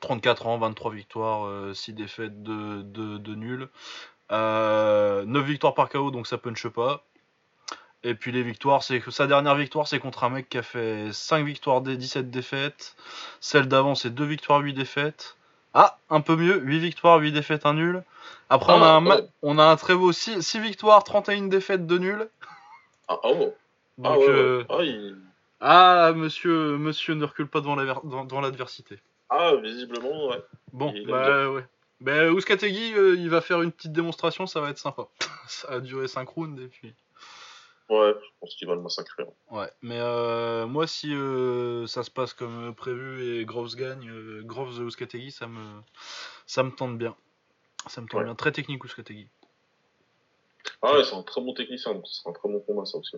34 ans, 23 victoires, 6 euh, défaites, 2 de, de, nuls. Euh, 9 victoires par KO, donc ça punche pas. Et puis les victoires, c'est que sa dernière victoire, c'est contre un mec qui a fait 5 victoires, 17 défaites. Celle d'avant, c'est 2 victoires, 8 défaites. Ah, un peu mieux, 8 victoires, 8 défaites, 1 nul. Après, ah, on, a un ouais. on a un très beau 6, 6 victoires, 31 défaites, 2 nuls. Ah, oh. Donc, ah, ouais, euh... ah, il... ah, monsieur, monsieur ne recule pas devant l'adversité. Ah, visiblement, ouais. Bon, bah ouais. Bah, Ouskategui, euh, il va faire une petite démonstration, ça va être sympa. ça a duré 5 rounds et puis. Ouais, je pense qu'il va le massacrer. Ouais, mais euh, moi, si euh, ça se passe comme prévu et Groves gagne, Groves Ouskategui, ça me, ça me tente bien. Ça me tente ouais. bien. Très technique Ouskategui. Ah ouais, c'est un très bon technicien, donc ce sera un très bon combat, ça aussi.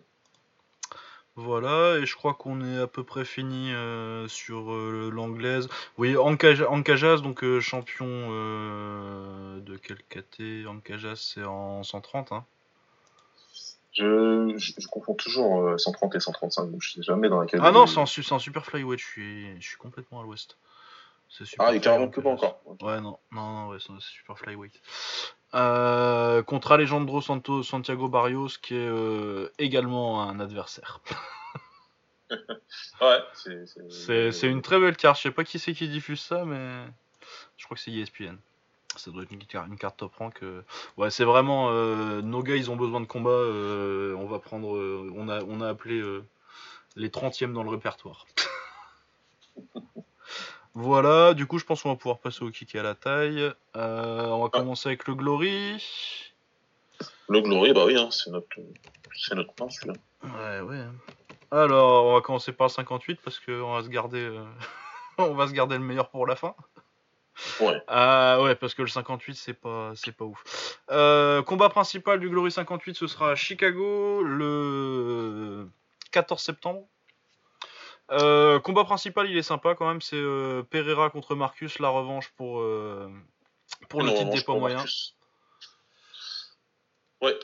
Voilà, et je crois qu'on est à peu près fini euh, sur euh, l'anglaise. Oui, Ancajas, donc euh, champion de quel KT Ancajas, c'est en 130. Hein je, je, je, confonds toujours 130 et 135, donc je sais jamais dans laquelle. Ah non, c'est en, en, super flyweight, je suis, je suis complètement à l'ouest. Ah, il est carrément que pas encore. Ouais, non, non, non ouais, c'est super flyweight. Euh, contre Alejandro Santos, Santiago Barrios, qui est euh, également un adversaire. ouais, c'est une très belle carte. Je sais pas qui c'est qui diffuse ça, mais je crois que c'est ESPN. Ça doit être une, une carte top rank. Euh... Ouais, c'est vraiment euh, nos gars, ils ont besoin de combat. On va prendre, on a, on a appelé les 30e dans le répertoire. Voilà, du coup, je pense qu'on va pouvoir passer au kick et à la taille. Euh, on va ah. commencer avec le Glory. Le Glory, bah oui, hein, c'est notre, c'est notre celui-là. Ouais, ouais. Alors, on va commencer par le 58 parce qu'on va se garder, euh, on va se garder le meilleur pour la fin. Ouais. Ah ouais, parce que le 58, c'est pas, c'est pas ouf. Euh, combat principal du Glory 58, ce sera à Chicago le 14 septembre. Euh, combat principal, il est sympa quand même. C'est euh, Pereira contre Marcus, la revanche pour, euh, pour le titre des poids moyens. Ouais.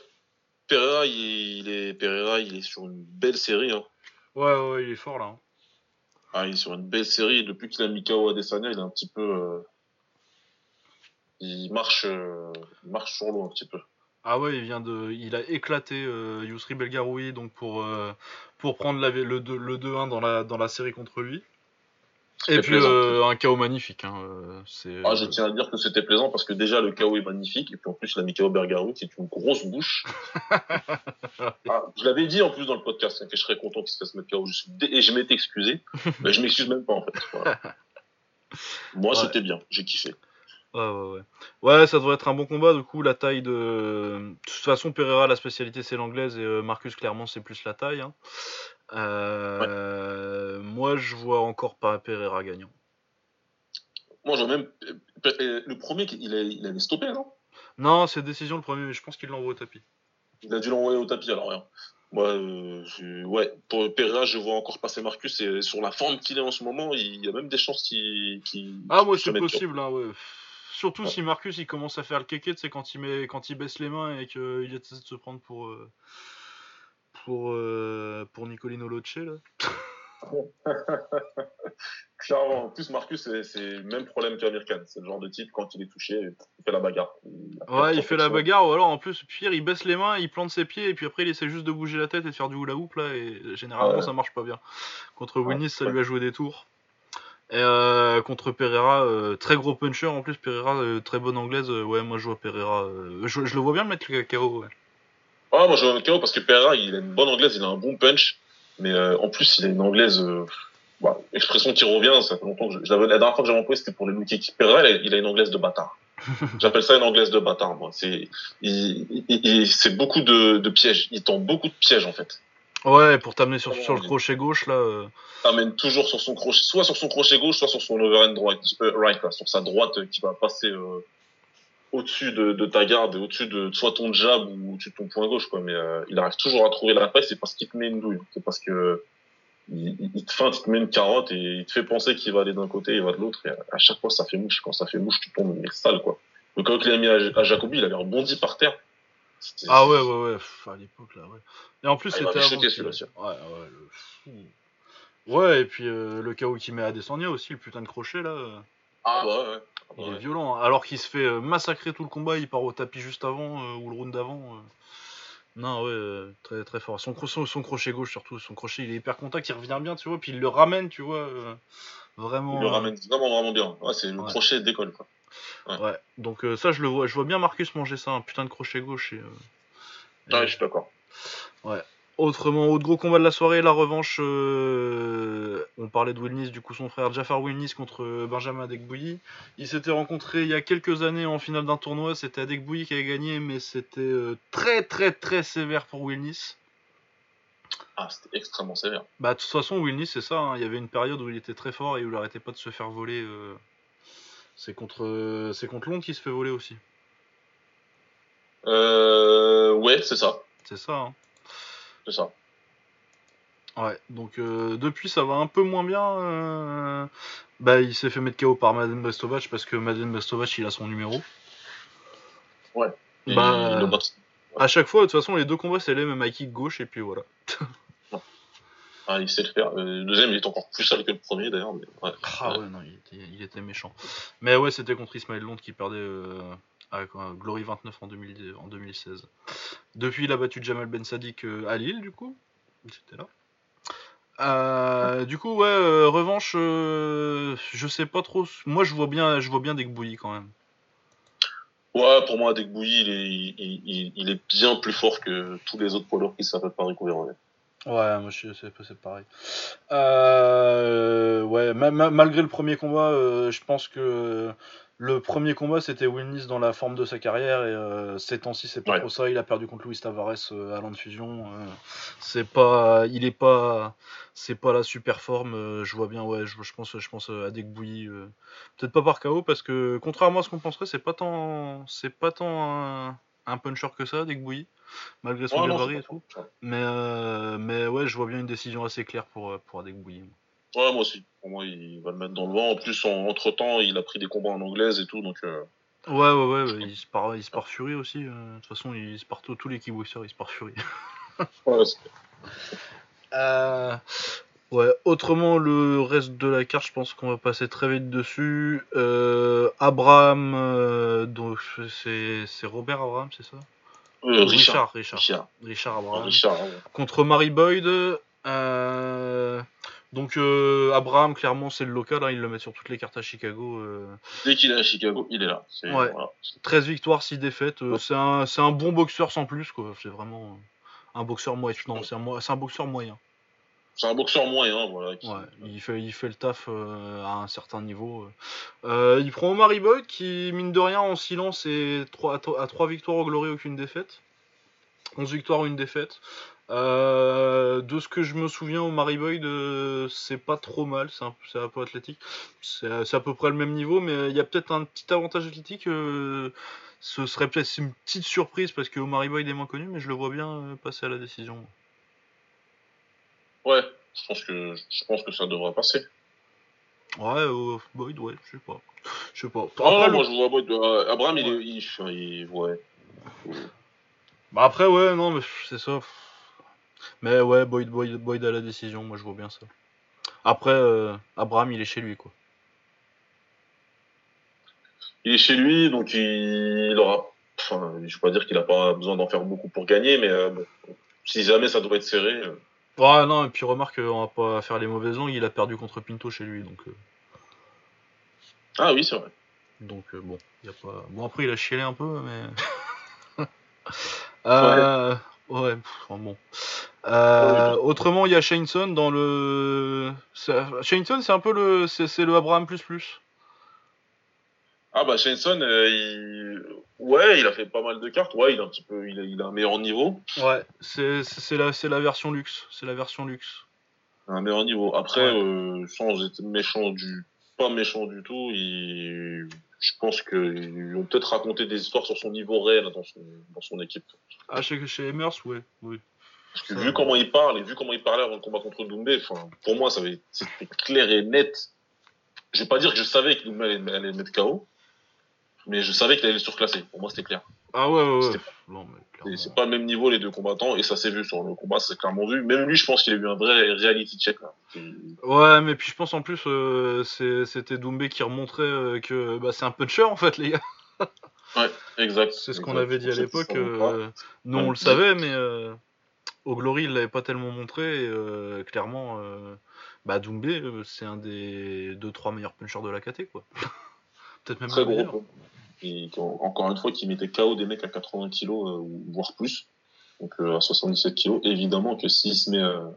Pereira il, est, Pereira, il est sur une belle série. Hein. Ouais, ouais, il est fort là. Hein. Ah, il est sur une belle série. Depuis qu'il a mis KO Adesanya, il est un petit peu. il marche, il marche sur l'eau un petit peu. Ah ouais, il vient de, il a éclaté euh, Yusri Belgaroui donc pour euh, pour prendre la, le 2 le 2-1 dans la dans la série contre lui. Et puis euh, un chaos magnifique. Hein, euh, ah, je tiens à dire que c'était plaisant parce que déjà le chaos est magnifique et puis en plus il a mis KO Belgaroui qui est une grosse bouche. ah, je l'avais dit en plus dans le podcast hein, que je serais content qu'il se fasse mettre KO. Je suis et je m'étais excusé, mais je m'excuse même pas en fait. Moi c'était bien, j'ai kiffé. Ouais, ouais, ouais. Ouais, ça devrait être un bon combat. Du coup, la taille de. De toute façon, Pereira, la spécialité, c'est l'anglaise. Et euh, Marcus, clairement, c'est plus la taille. Hein. Euh, moi, je vois encore pas Pereira gagnant. Moi, j'ai même. Le premier, il, a, il avait stoppé, non? Non, c'est décision le premier, mais je pense qu'il l'envoie au tapis. Il a dû l'envoyer au tapis, alors rien. Moi, euh, ouais, pour Pereira, je vois encore passer Marcus et sur la forme qu'il est en ce moment, il y a même des chances qu'il. ah, moi, c'est possible, hein, ouais. Surtout si Marcus il commence à faire le kéké, c'est quand il met, quand il baisse les mains et qu'il essaie de se prendre pour euh, pour euh, pour Nicolino Loce là. Clairement, en plus Marcus c'est le même problème qu'Amir Khan, c'est le genre de type quand il est touché, il fait la bagarre. ouais, il fait la bagarre ou alors en plus pire il baisse les mains, il plante ses pieds et puis après il essaie juste de bouger la tête et de faire du hula hoop là et généralement ça marche pas bien. Contre Winnie ça lui a joué des tours. Et euh, contre Pereira, euh, très gros puncher en plus. Pereira, euh, très bonne anglaise. ouais, moi je vois Pereira. Je, le vois bien le mettre le KO. Ouais. Ah, moi je vois le KO parce que Pereira, il a une bonne anglaise, il a un bon punch. Mais en plus, il a une anglaise. Bah, expression qui revient, ça fait longtemps que je, la dernière fois que j'avais employé, c'était pour les lookies. Pereira, il a, une anglaise de bâtard. J'appelle ça une anglaise de bâtard, moi. C'est, c'est beaucoup de, de pièges. Il tend beaucoup de pièges, en fait. Ouais, pour t'amener sur, sur le crochet gauche là. Euh... T'amènes toujours sur son crochet, soit sur son crochet gauche, soit sur son overhand droite, euh, right, là, sur sa droite euh, qui va passer euh, au-dessus de, de, ta garde, au-dessus de soit ton jab ou au-dessus de ton point gauche, quoi. Mais il arrive toujours à trouver la faille, c'est parce qu'il te met une douille, c'est parce que il, il, te feinte, il te met une carotte et il te fait penser qu'il va aller d'un côté, il va de l'autre. Et à, chaque fois, ça fait mouche. Quand ça fait mouche, tu tombes sale, quoi. Donc quand il a mis à, à Jacobi, il avait rebondi par terre. Ah ouais, ouais, ouais, à l'époque là, ouais. Et en plus, ah, c'était. Ouais, ouais, ouais, et puis euh, le chaos qui met à Descendia aussi, le putain de crochet là. Euh. Ah bah ouais. Il est violent, hein. alors qu'il se fait euh, massacrer tout le combat, il part au tapis juste avant, ou le round d'avant. Non, ouais, très très fort. Son, son, son, crochet gauche surtout, son crochet il est hyper contact, il revient bien, tu vois, puis il le ramène, tu vois, vraiment. Il le ramène vraiment vraiment bien. Ouais, c'est le crochet décolle quoi. Ouais. Donc euh, ça, je le vois. Je vois bien Marcus manger ça, un putain de crochet gauche. Et, euh, ouais, je suis d'accord. Ouais. Autrement, autre gros combat de la soirée, la revanche. Euh, on parlait de Wilnis, du coup son frère Jafar Wilnis contre Benjamin Adekbouyi. Ils s'étaient rencontrés il y a quelques années en finale d'un tournoi. C'était Adekbouyi qui avait gagné, mais c'était très très très sévère pour Wilnis. Ah, c'était extrêmement sévère. Bah, de toute façon, Wilnis, c'est ça. Hein. Il y avait une période où il était très fort et où il arrêtait pas de se faire voler. C'est contre, c'est contre Londres qui se fait voler aussi. Euh, ouais, c'est ça. C'est ça. Hein. C'est ça. Ouais, donc euh, depuis ça va un peu moins bien. Euh... Bah, il s'est fait mettre KO par Madden Bestovac parce que Madden Bestovac il a son numéro. Ouais. bah, à chaque fois, de toute façon, les deux combats c'est les mêmes à kick gauche et puis voilà. Ah, il sait le faire. Le deuxième, il est encore plus sale que le premier, d'ailleurs. Ouais. Ah ouais, non, il était, méchant. Mais ouais, c'était contre Ismaël Londres qui perdait euh, avec Glory 29 en, 2016. Depuis, il a battu Jamal Ben Sadik euh, à Lille, du coup. C'était là. Euh, du coup, ouais, revanche, je sais pas trop. Moi, je vois bien, je vois bien quand même. Ouais, pour moi, Dekbouilly, il est, il, est bien plus fort que tous les autres poilers qui s'appellent Paris Gouvernement. Ouais, moi c'est pareil. Euh, ouais, malgré le premier combat, euh, je pense que le premier combat c'était Wilnis dans la forme de sa carrière et euh, ces temps-ci c'est pas trop ça. Il a perdu contre Luis Tavares à l'an de fusion. c'est pas, il est pas, c'est pas la super forme. je vois bien, ouais, je, pense, je pense à. Peut-être pas par KO parce que contrairement à ce qu'on penserait, c'est pas tant, c'est pas tant un, puncher que ça, Degbouilly malgré son gabarit et tout. Mais, euh, mais ouais, je vois bien une décision assez claire pour, euh, pour Adek Ouais, moi aussi. Pour moi, il va le mettre dans le vent. En plus, entre temps, il a pris des combats en anglaise et tout, donc. Euh, ouais, ouais, ouais, il, se part, il se part Fury aussi. De toute façon, il se part tous les kickboxers, il se part Fury. ouais, euh, ouais, autrement, le reste de la carte, je pense qu'on va passer très vite dessus. Euh, Abraham, donc c'est Robert Abraham, c'est ça? Euh, Richard, Richard, Richard. Abraham. Contre Mary Boyd. Euh, donc euh, Abraham, clairement, c'est le local. Hein, il le met sur toutes les cartes à Chicago. Dès qu'il est à Chicago, il est là. ouais. 13 victoires, 6 défaites. C'est un, un, bon boxeur sans plus. C'est vraiment un boxeur moyen. Non, c'est un, un boxeur moyen. C'est un boxeur moyen, voilà. Ouais, il fait, il fait le taf à un certain niveau. il prend Omar Boyd qui, mine de rien, en silence, est à 3 victoires au Glory, aucune défaite. 11 victoires, une défaite. de ce que je me souviens, Omar Boyd, c'est pas trop mal, c'est un, un, peu athlétique. C'est à peu près le même niveau, mais il y a peut-être un petit avantage athlétique. ce serait peut-être une petite surprise parce que Omar Boyd est moins connu, mais je le vois bien passer à la décision. Ouais, je pense que, je pense que ça devrait passer. Ouais, euh, Boyd, ouais, je sais pas. Je sais pas. Ah, moi je vois Boyd. Euh, Abraham, il est. Il, il, ouais. Bah après, ouais, non, mais c'est ça. Mais ouais, Boyd, Boyd, Boyd a la décision, moi je vois bien ça. Après, euh, Abraham, il est chez lui, quoi. Il est chez lui, donc il, aura. Enfin, je vais pas dire qu'il a pas besoin d'en faire beaucoup pour gagner, mais bon, si jamais ça devrait être serré. Ouais, non, et puis remarque, on va pas faire les mauvaises langues, il a perdu contre Pinto chez lui, donc. Euh. Ah oui, c'est vrai. Donc euh, bon, y a pas. Bon après il a chialé un peu, mais. euh... Ouais, bon. Euh, autrement, il y a Shaneson dans le. Shaneson, c'est un peu le, c'est le Abraham plus plus. Ah bah Shenson, euh, il... ouais, il a fait pas mal de cartes. Ouais, il a un petit peu, il a, il a un meilleur niveau. Ouais, c'est la, c'est la version luxe. C'est la version luxe. Un meilleur niveau. Après, euh, sans être méchant du, pas méchant du tout, il... je pense qu'ils ont peut-être raconté des histoires sur son niveau réel dans son, dans son équipe. Ah, chez, chez Emers, ouais, oui. Parce que vu comment il parle et vu comment il parlait avant le combat contre Doumbé, pour moi, ça c'était clair et net. Je vais pas dire que je savais que Doumbé allait, allait mettre KO, mais je savais qu'il allait le surclasser. Pour moi, c'était clair. Ah ouais, ouais, ouais. C'est pas le même niveau, les deux combattants, et ça s'est vu sur le combat, c'est clairement vu. Même lui, je pense qu'il a eu un vrai reality check. Là. Ouais, mais puis je pense en plus, euh, c'était Doumbé qui remontrait euh, que bah, c'est un puncher, en fait, les gars. ouais, exact. C'est ce qu'on avait dit à l'époque. Euh, nous, on le savait, mais au Glory, il l'avait pas tellement montré. Et, clairement, bah, Doumbé, c'est un des 2-3 meilleurs punchers de la KT, quoi. Peut-être même très gros. Et encore une fois, qui mettait KO des mecs à 80 kg, euh, voire plus. Donc euh, à 77 kg. Évidemment que s'il se met euh,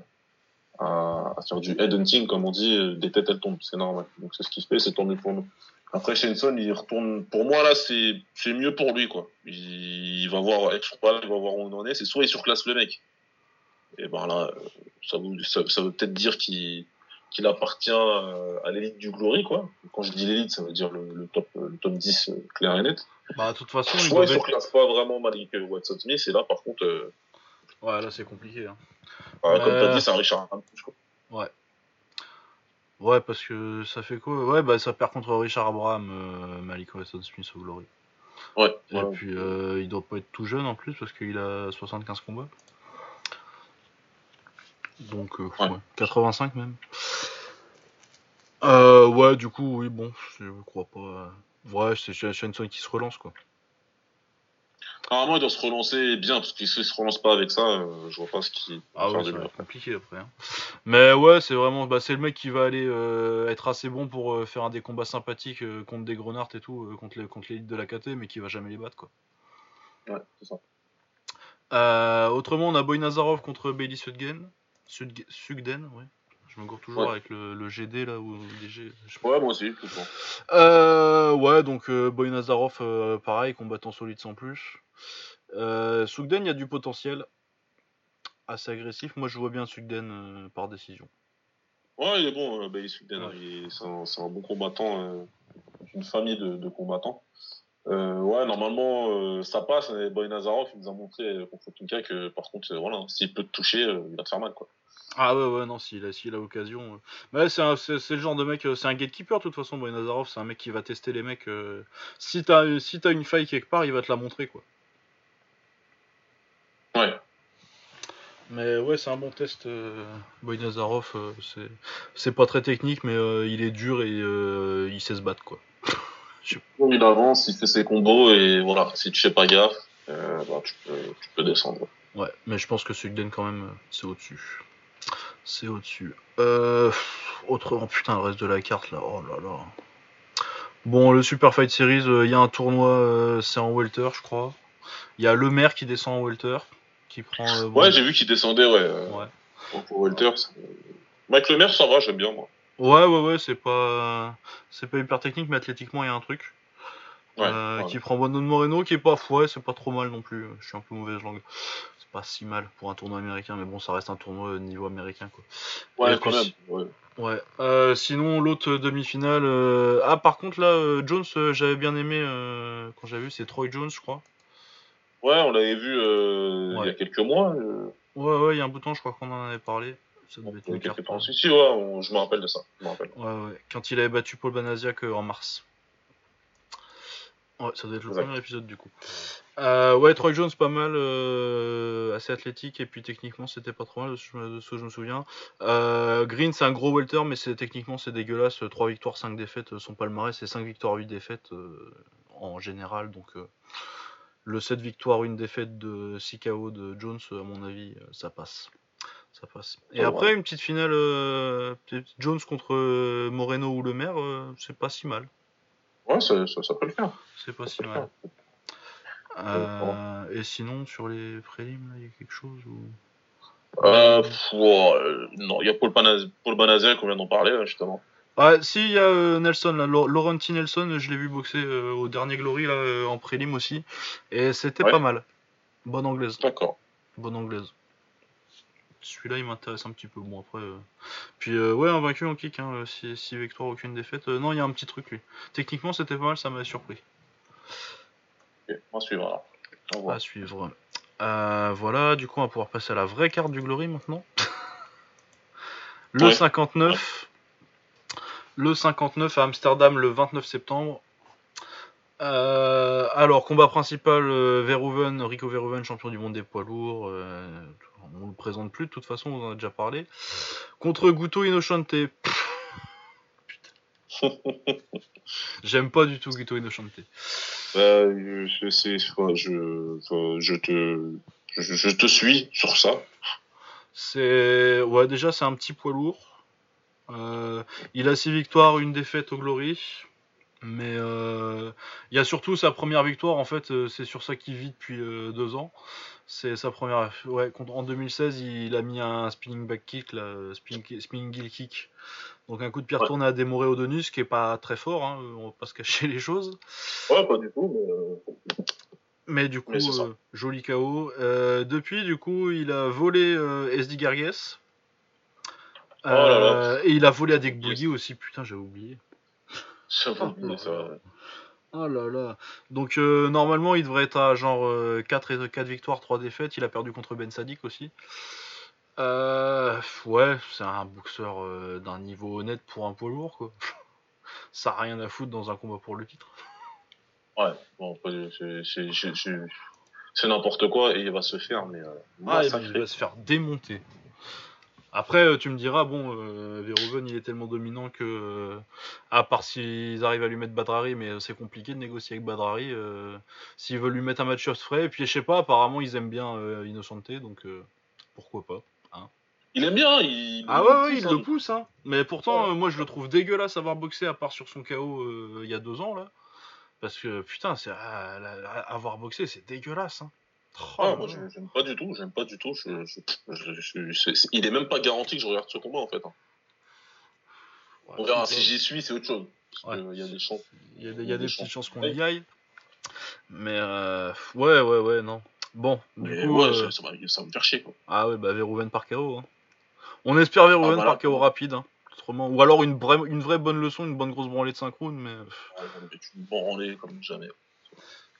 à, faire du head hunting, comme on dit, des têtes elles tombent, c'est normal. Donc c'est ce qu'il fait, c'est tant mieux pour nous. Après Shenson, il retourne. Pour moi là, c'est c'est mieux pour lui quoi. Il, va voir avec il va voir où on en est. C'est soit il surclasse le mec. Et ben là, ça, ça veut peut-être dire qu'il qu'il appartient euh, à l'élite du Glory, quoi. Quand je dis l'élite, ça veut dire le, top, le top 10 euh, clair et net. Bah, de toute façon, il ne se pas vraiment Malik Watson Smith, et là, par contre. Euh, ouais, là, c'est compliqué. Hein. Comme tu as dit, c'est un Richard quoi. Ouais. Ouais, parce que ça fait quoi? Ouais, bah, ça perd contre Richard Abraham, Malik Watson Smith au Glory. Ouais. Et puis, il doit pas être tout jeune en plus, parce qu'il a 75 combats. Donc, 85 même. Euh, ouais, du coup, oui, bon, je crois pas. Ouais, c'est Shenson qui se relance, quoi. Normalement, il doit se relancer bien, parce qu'il se relance pas avec ça, euh, je vois pas ce qui. Ah ouais, c'est compliqué après. Hein. Mais ouais, c'est vraiment. Bah, c'est le mec qui va aller euh, être assez bon pour faire un des combats sympathiques contre des Grenards et tout, contre l'élite contre de la KT, mais qui va jamais les battre, quoi. Ouais, c'est ça. autrement, on a Boy Nazarov contre Bailey Sudgen. Sugden, ouais. Je me gourre toujours avec le, GD là ou le DG. Ouais, moi aussi, tout euh, Ouais, donc euh, Boy Nazarov, euh, pareil, combattant solide sans plus. Euh, Sugden, il y a du potentiel. Assez agressif. Moi, je vois bien Sugden par décision. Ouais, il est bon, Sugden. C'est un, bon combattant. une famille de, combattants. ouais, normalement, ça passe. Boy Nazarov, il nous a montré contre Tunka que, par contre, voilà, s'il peut te toucher, il va te faire mal, quoi. Ah ouais, ouais, non, s'il a, s'il a l'occasion. Euh. c'est, c'est, le genre de mec, euh, c'est un gatekeeper de toute façon, Boy Nazarov, c'est un mec qui va tester les mecs. Euh, si t'as si t'as une faille quelque part, il va te la montrer, quoi. Ouais. Mais ouais, c'est un bon test, Boy Nazarov, c'est, c'est pas très technique, mais il est dur et il sait se battre, quoi. Il avance, il fait ses combos, et voilà, si tu fais pas gaffe, bah, tu, peux, tu peux descendre. Ouais, mais je pense que Sugden, quand même, c'est au-dessus. C'est au-dessus. Euh, autrement, putain, le reste de la carte là, oh là là. Bon, le Super Fight Series, il euh, y a un tournoi, euh, c'est en Welter, je crois. Il y a Le Maire qui descend en Welter. Qui prend, euh, ouais, j'ai vu qu'il descendait, ouais. ouais. Pour Welter. Mike Le Maire, ça va, j'aime bien, moi. Ouais, ouais, ouais, c'est pas, c'est pas hyper technique, mais athlétiquement, il y a un truc. Ouais, Qui prend Bono Moreno, qui est pas, ouais, c'est pas trop mal non plus. Je suis un peu mauvaise langue pas si mal pour un tournoi américain, mais bon, ça reste un tournoi niveau américain, quoi. Ouais, quand même. Ouais. Euh, sinon, l'autre demi-finale. Euh, ah, par contre, là, euh, Jones, j'avais bien aimé quand j'avais vu, c'est Troy Jones, je crois. Ouais, on l'avait vu il y a quelques mois. Ouais, ouais, il y a un bouton, je crois qu'on en avait parlé. Ça devait être une carte. Si, ouais, je me rappelle de ça. Je me rappelle. Ouais, ouais. Quand il avait battu Paul Banasiak en mars. Ouais, ça doit être le premier épisode du coup. Euh, ouais, Troy Jones, pas mal, euh, assez athlétique, et puis techniquement, c'était pas trop mal de ce, que je me souviens. Euh, Green, c'est un gros welter, mais c'est techniquement, c'est dégueulasse. 3 victoires, 5 défaites, son palmarès, c'est 5 victoires, 8 défaites en général. Donc, le 7 victoires, 1 défaite de 6 KO de Jones, à mon avis, ça passe. Ça passe. Et après, une petite finale, Jones contre Moreno ou Le Maire, c'est pas si mal. Ouais, ça, ça, peut le faire. C'est pas si mal. Euh, et sinon, sur les prélims, il y a quelque chose ou... Euh, euh, non, il y a Paul, Panaz Paul qu'on vient d'en parler, justement. Ah, si, il y a Nelson, là, Laurenti Nelson, je l'ai vu boxer au dernier Glory, là, en prélim aussi. Et c'était pas mal. Bonne anglaise. D'accord. Bonne anglaise. Celui-là, il m'intéresse un petit peu. Bon, après. Puis, ouais, un vaincu en kick, hein, 6 victoires, aucune défaite. non, il y a un petit truc, lui. Techniquement, c'était pas mal, ça m'a surpris on va suivre. Euh, voilà, du coup, on va pouvoir passer à la vraie carte du Glory maintenant. le 59. Le 59 à Amsterdam le 29 septembre. Euh, alors, combat principal, euh, Verhoeven, Rico Verhoeven, champion du monde des poids lourds. on le présente plus, de toute façon, on en a déjà parlé. Contre Guto Inoshante. J'aime pas du tout Guto Inoshante. Bah, je, sais, je, je, te, je, te suis sur ça. C'est ouais, déjà c'est un petit poids lourd. Euh, il a six victoires, une défaite au Glory. Mais euh, il y a surtout sa première victoire, en fait, euh, c'est sur ça qu'il vit depuis deux ans. C'est sa première. Ouais, en 2016, il a mis un spinning back kick, là, spinning, spinning heel kick. Donc un coup de pierre tourné à démorer au Donus, qui est pas très fort, hein, on va pas se cacher les choses. Ouais, pas du tout, mais. Euh, du coup, euh, joli KO. Euh, depuis, du coup, il a volé SD Gargues. Oh et il a volé à Dick Boogie aussi, putain, j'ai oublié. Oublié ça. Oh là là. Donc normalement il devrait être à genre 4, et, 4 victoires, 3 défaites. Il a perdu contre Ben Sadik aussi. Euh, ouais, c'est un boxeur euh, d'un niveau honnête pour un poids lourd, quoi. Ça a rien à foutre dans un combat pour le titre. Ouais, bon, c'est n'importe quoi et il va se faire, mais. Euh, ah, il va se faire démonter. Après, euh, tu me diras, bon, euh, il est tellement dominant que, à part s'ils arrivent à lui mettre Badrari, mais c'est compliqué de négocier avec Badrari. s'ils veulent lui mettre un match frais, et puis je sais pas, apparemment ils aiment bien Innocente, donc pourquoi pas. Il aime bien, il. Ah ouais, ouais, il le pousse, hein. Mais pourtant, euh, moi, je le trouve dégueulasse avoir boxé à part sur son KO euh, il y a deux ans, là. Parce que, putain, c'est, ah, avoir boxé, c'est dégueulasse, hein. Ah, moi, j'aime pas du tout, j'aime pas du tout. il est même pas garanti que je regarde ce combat, en fait. Hein. On verra, si j'y suis, c'est autre chose. Il y a des chances. Il y a des, petites chances qu'on y aille. Mais euh, ouais, ouais, ouais, non. Bon, du coup. Euh, ça, va, me faire chier, quoi. Ah ouais, bah Verhoeven par KO. Hein. On espère Verhoeven ah, par KO rapide. Hein. Ou alors une vraie, une vraie bonne leçon, une bonne grosse branlée de synchrone, mais. Ouais, une branlée comme jamais.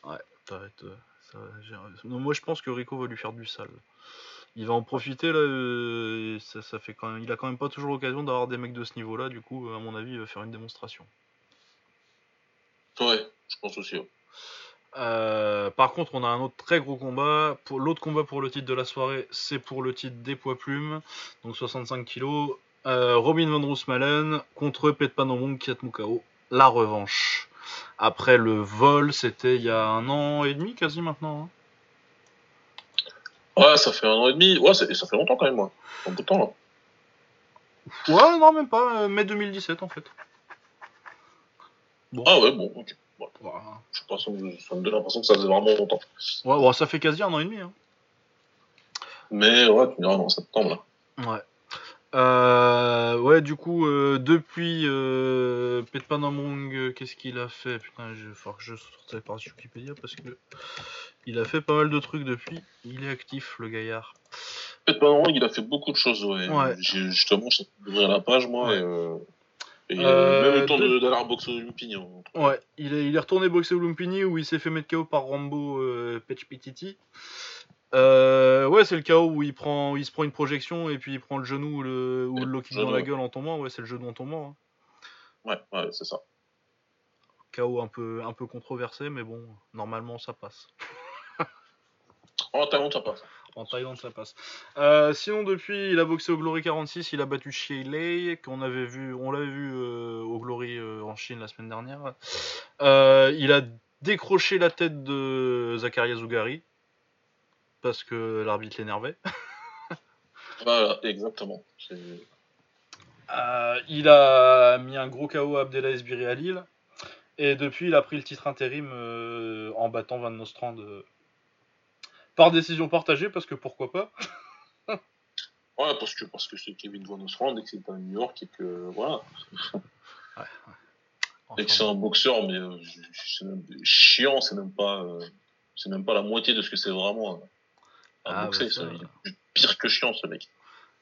Ouais, t'arrêtes. Euh, moi, je pense que Rico va lui faire du sale. Il va en profiter là. Euh, ça, fait quand même, il a quand même pas toujours l'occasion d'avoir des mecs de ce niveau-là. Du coup, à mon avis, il va faire une démonstration. Ouais, je pense aussi. Euh, par contre, on a un autre très gros combat. Pour l'autre combat pour le titre de la soirée, c'est pour le titre des poids plumes, donc 65 kg. Euh, Robin van Roosmalen contre Petpanomong Kiatmukao. La revanche après le vol, c'était il y a un an et demi quasi maintenant. Hein. Ouais, ça fait un an et demi. Ouais, ça fait longtemps quand même, moi. Un bout de temps, là. Ouais, non, même pas. Euh, mai 2017, en fait. Ah ouais, bon, ok. Je sais pas, ça me, donne l'impression que ça faisait vraiment longtemps. Ouais, bon, ça fait quasi un an et demi. Hein. Mais ouais, tu me diras, dans septembre, là. Ouais. Euh, ouais, du coup, euh, depuis euh, Petpanamong, euh, qu'est-ce qu'il a fait? Putain, il falloir que je sorte ça par Wikipédia parce que il a fait pas mal de trucs depuis. Il est actif, le gaillard. Petpanamong, il a fait beaucoup de choses, ouais. ouais. Justement, j'ai ouvrir la page, moi, et, euh, et il a même le temps de... d'aller boxer au Lumpini. Hein. Ouais, il est, il est retourné boxer au Lumpini où il s'est fait mettre KO par Rambo euh, Petiti. Euh, ouais, c'est le chaos où il prend, il se prend une projection et puis il prend le genou ou le, ou le dans la gueule en tombant. Ouais, c'est le genou en tombant. Hein. Ouais, ouais, c'est ça. Chaos un peu, un peu controversé, mais bon, normalement ça passe. en Thaïlande, ça passe. En Thaïlande, ça passe. Euh, sinon, depuis, il a boxé au Glory 46, il a battu Lei, qu'on avait vu, on l'avait vu euh, au Glory en Chine la semaine dernière. il a décroché la tête de Zakaria Zougari parce que l'arbitre l'énervait. voilà, exactement. Euh, il a mis un gros KO à Abdelaziz Esbiri à Lille. Et depuis, il a pris le titre intérim euh, en battant Van Nostrand euh, par décision partagée, parce que pourquoi pas Ouais, parce que parce que c'est Kevin Van Nostrand et que c'est un New York et que voilà. Ouais, Et que c'est un boxeur, mais c'est chiant, c'est même pas c'est même pas la moitié de ce que c'est vraiment. Ah, bah, c'est pire que chiant ce mec.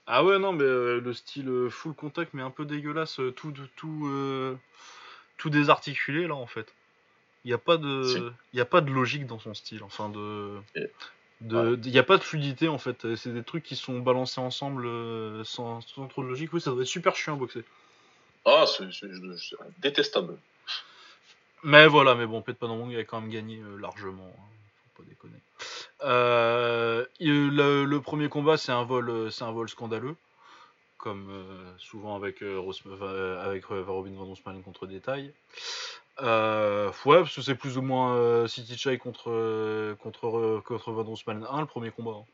Ah ouais, non, mais euh, le style euh, full contact, mais un peu dégueulasse, euh, tout, tout, tout désarticulé là en fait. Il n'y a, pas de... a pas de logique dans son style, enfin de. Il n'y a pas de fluidité en fait, c'est des trucs qui sont balancés ensemble sans, trop de logique. Oui, ça doit être super chiant à boxer. Ah, c'est détestable. Mais voilà, mais bon, Pet il a quand même gagné largement, hein, faut déconner. Euh, le, premier combat, c'est un vol, euh, c'est un vol scandaleux, comme euh, souvent avec avec Robin van contre Détail. ouais, parce que c'est plus ou moins City Chai contre contre contre Van Roosmalen 1 le premier combat. Hein.